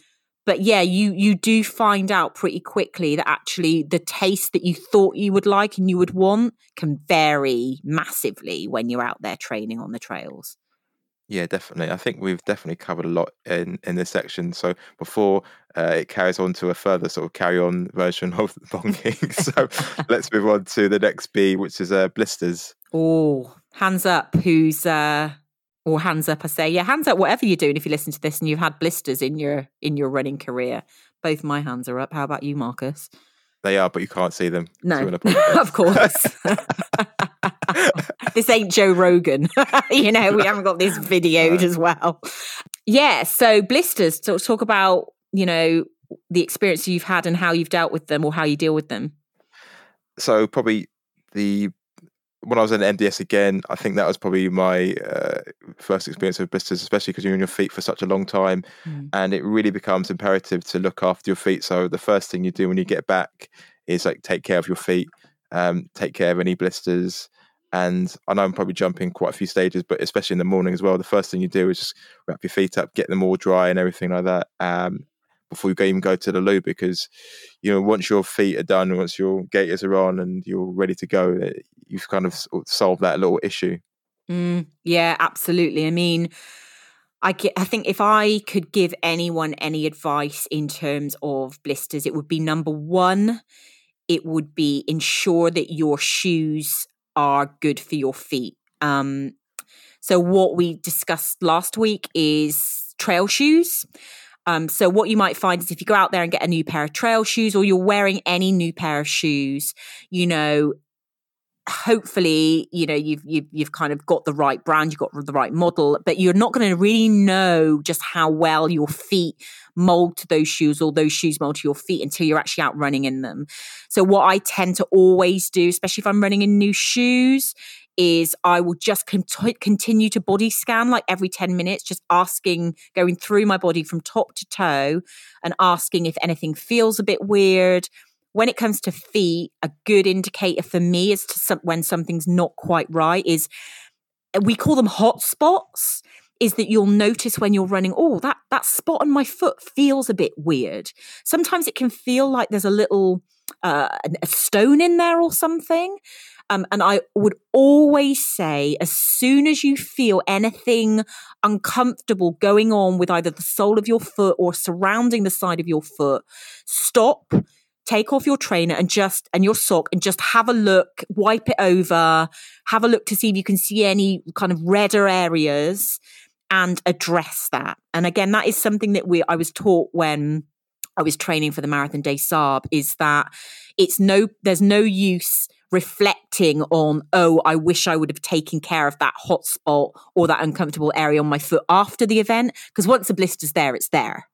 but yeah you you do find out pretty quickly that actually the taste that you thought you would like and you would want can vary massively when you're out there training on the trails yeah, definitely. I think we've definitely covered a lot in in this section. So before uh, it carries on to a further sort of carry on version of the bonking, so let's move on to the next B, which is uh, blisters. Oh, hands up! Who's uh, or hands up? I say, yeah, hands up. Whatever you're doing, if you listen to this and you've had blisters in your in your running career, both my hands are up. How about you, Marcus? They are, but you can't see them. No, of course. this ain't Joe Rogan. you know, we haven't got this videoed as well. Yeah. So blisters. So talk about you know the experience you've had and how you've dealt with them or how you deal with them. So probably the when I was in MDS again, I think that was probably my uh, first experience of blisters, especially because you're on your feet for such a long time, mm. and it really becomes imperative to look after your feet. So the first thing you do when you get back is like take care of your feet, um, take care of any blisters. And I know I'm probably jumping quite a few stages, but especially in the morning as well, the first thing you do is just wrap your feet up, get them all dry and everything like that. Um, before you even go to the loo because you know once your feet are done once your gaiters are on and you're ready to go eh, you've kind of solved that little issue mm, yeah absolutely i mean I, I think if I could give anyone any advice in terms of blisters, it would be number one, it would be ensure that your shoes are good for your feet. Um, so, what we discussed last week is trail shoes. Um, so what you might find is if you go out there and get a new pair of trail shoes or you're wearing any new pair of shoes, you know, hopefully, you know, you've, you've, you've kind of got the right brand, you've got the right model, but you're not going to really know just how well your feet mold to those shoes or those shoes mold to your feet until you're actually out running in them. So what I tend to always do, especially if I'm running in new shoes, is I will just cont- continue to body scan like every 10 minutes, just asking, going through my body from top to toe and asking if anything feels a bit weird. When it comes to feet, a good indicator for me as to some, when something's not quite right is we call them hot spots is that you'll notice when you're running, oh, that that spot on my foot feels a bit weird. Sometimes it can feel like there's a little uh, a stone in there or something. Um, and I would always say, as soon as you feel anything uncomfortable going on with either the sole of your foot or surrounding the side of your foot, stop, take off your trainer and just and your sock and just have a look wipe it over have a look to see if you can see any kind of redder areas and address that. And again that is something that we i was taught when i was training for the marathon des Sables is that it's no there's no use reflecting on oh i wish i would have taken care of that hot spot or that uncomfortable area on my foot after the event because once the blister's there it's there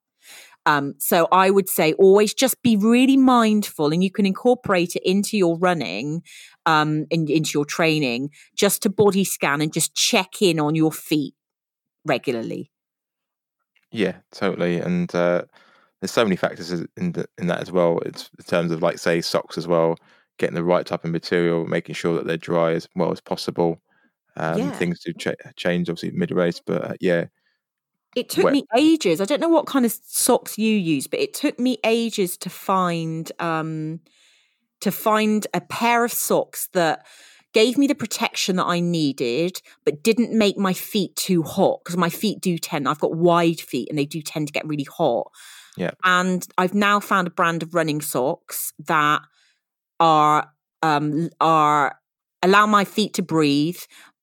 um, so I would say always just be really mindful, and you can incorporate it into your running, um, in, into your training, just to body scan and just check in on your feet regularly. Yeah, totally. And uh, there's so many factors in the, in that as well. It's in terms of like say socks as well, getting the right type of material, making sure that they're dry as well as possible. Um, yeah. Things do ch- change obviously mid race, but uh, yeah, it took me ages. I don't know what kind of socks you use, but it took me ages to find um, to find a pair of socks that gave me the protection that I needed, but didn't make my feet too hot because my feet do tend. I've got wide feet and they do tend to get really hot. Yeah, and I've now found a brand of running socks that are um, are allow my feet to breathe,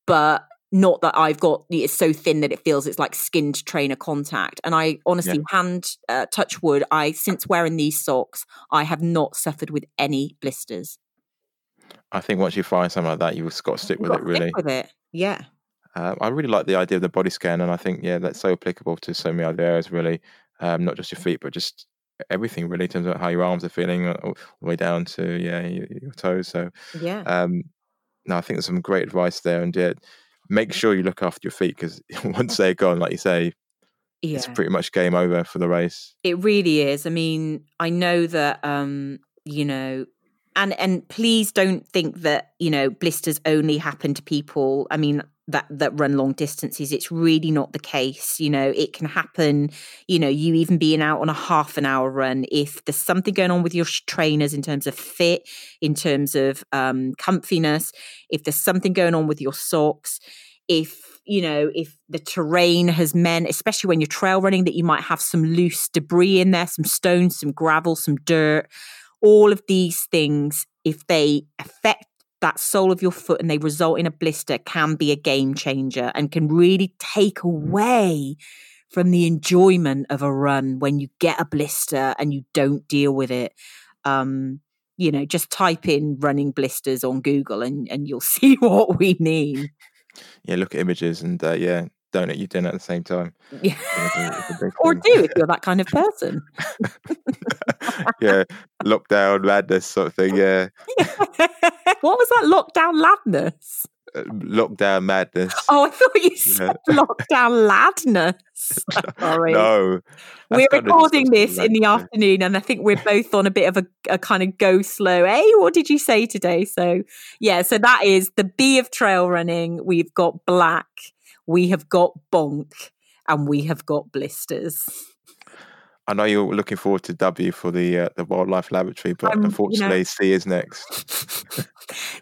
but not that I've got it's so thin that it feels it's like skinned trainer contact. And I honestly, yeah. hand uh, touch wood, I since wearing these socks, I have not suffered with any blisters. I think once you find something like that, you've got to stick with it. Really, with it, yeah. Uh, I really like the idea of the body scan, and I think yeah, that's so applicable to so many other areas. Really, um, not just your feet, but just everything really in terms of how your arms are feeling uh, all the way down to yeah your, your toes. So yeah, um, no, I think there's some great advice there, and yeah make sure you look after your feet because once they're gone, like you say, yeah. it's pretty much game over for the race. It really is. I mean, I know that um, you know, and and please don't think that you know blisters only happen to people. I mean, that that run long distances it's really not the case you know it can happen you know you even being out on a half an hour run if there's something going on with your trainers in terms of fit in terms of um comfiness if there's something going on with your socks if you know if the terrain has meant especially when you're trail running that you might have some loose debris in there some stones some gravel some dirt all of these things if they affect that sole of your foot and they result in a blister can be a game changer and can really take away from the enjoyment of a run when you get a blister and you don't deal with it. Um, you know, just type in running blisters on Google and, and you'll see what we mean. Yeah, look at images and uh, yeah, don't eat your dinner at the same time. Yeah. or do if you're that kind of person. yeah, lockdown madness sort of thing. Yeah. What was that lockdown madness? Uh, lockdown madness. Oh, I thought you said yeah. lockdown ladness. Sorry. No. We're recording this in the afternoon, and I think we're both on a bit of a, a kind of go slow. Hey, what did you say today? So, yeah, so that is the B of trail running. We've got black we have got bonk and we have got blisters. I know you're looking forward to W for the uh, the wildlife laboratory, but um, unfortunately, you know, C is next.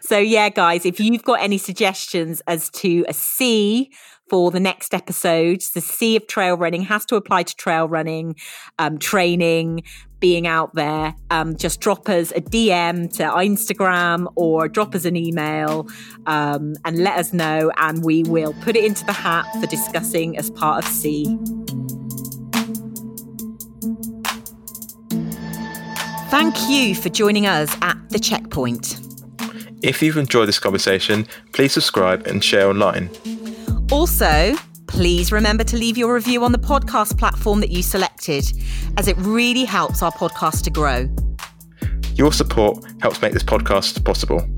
so yeah, guys, if you've got any suggestions as to a C for the next episodes, the C of trail running has to apply to trail running, um, training, being out there. Um, just drop us a DM to Instagram or drop us an email um, and let us know, and we will put it into the hat for discussing as part of C. Thank you for joining us at The Checkpoint. If you've enjoyed this conversation, please subscribe and share online. Also, please remember to leave your review on the podcast platform that you selected, as it really helps our podcast to grow. Your support helps make this podcast possible.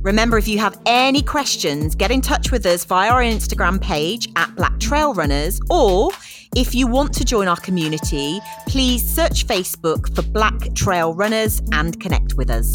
Remember, if you have any questions, get in touch with us via our Instagram page at Black Trail Runners, or if you want to join our community, please search Facebook for Black Trail Runners and connect with us.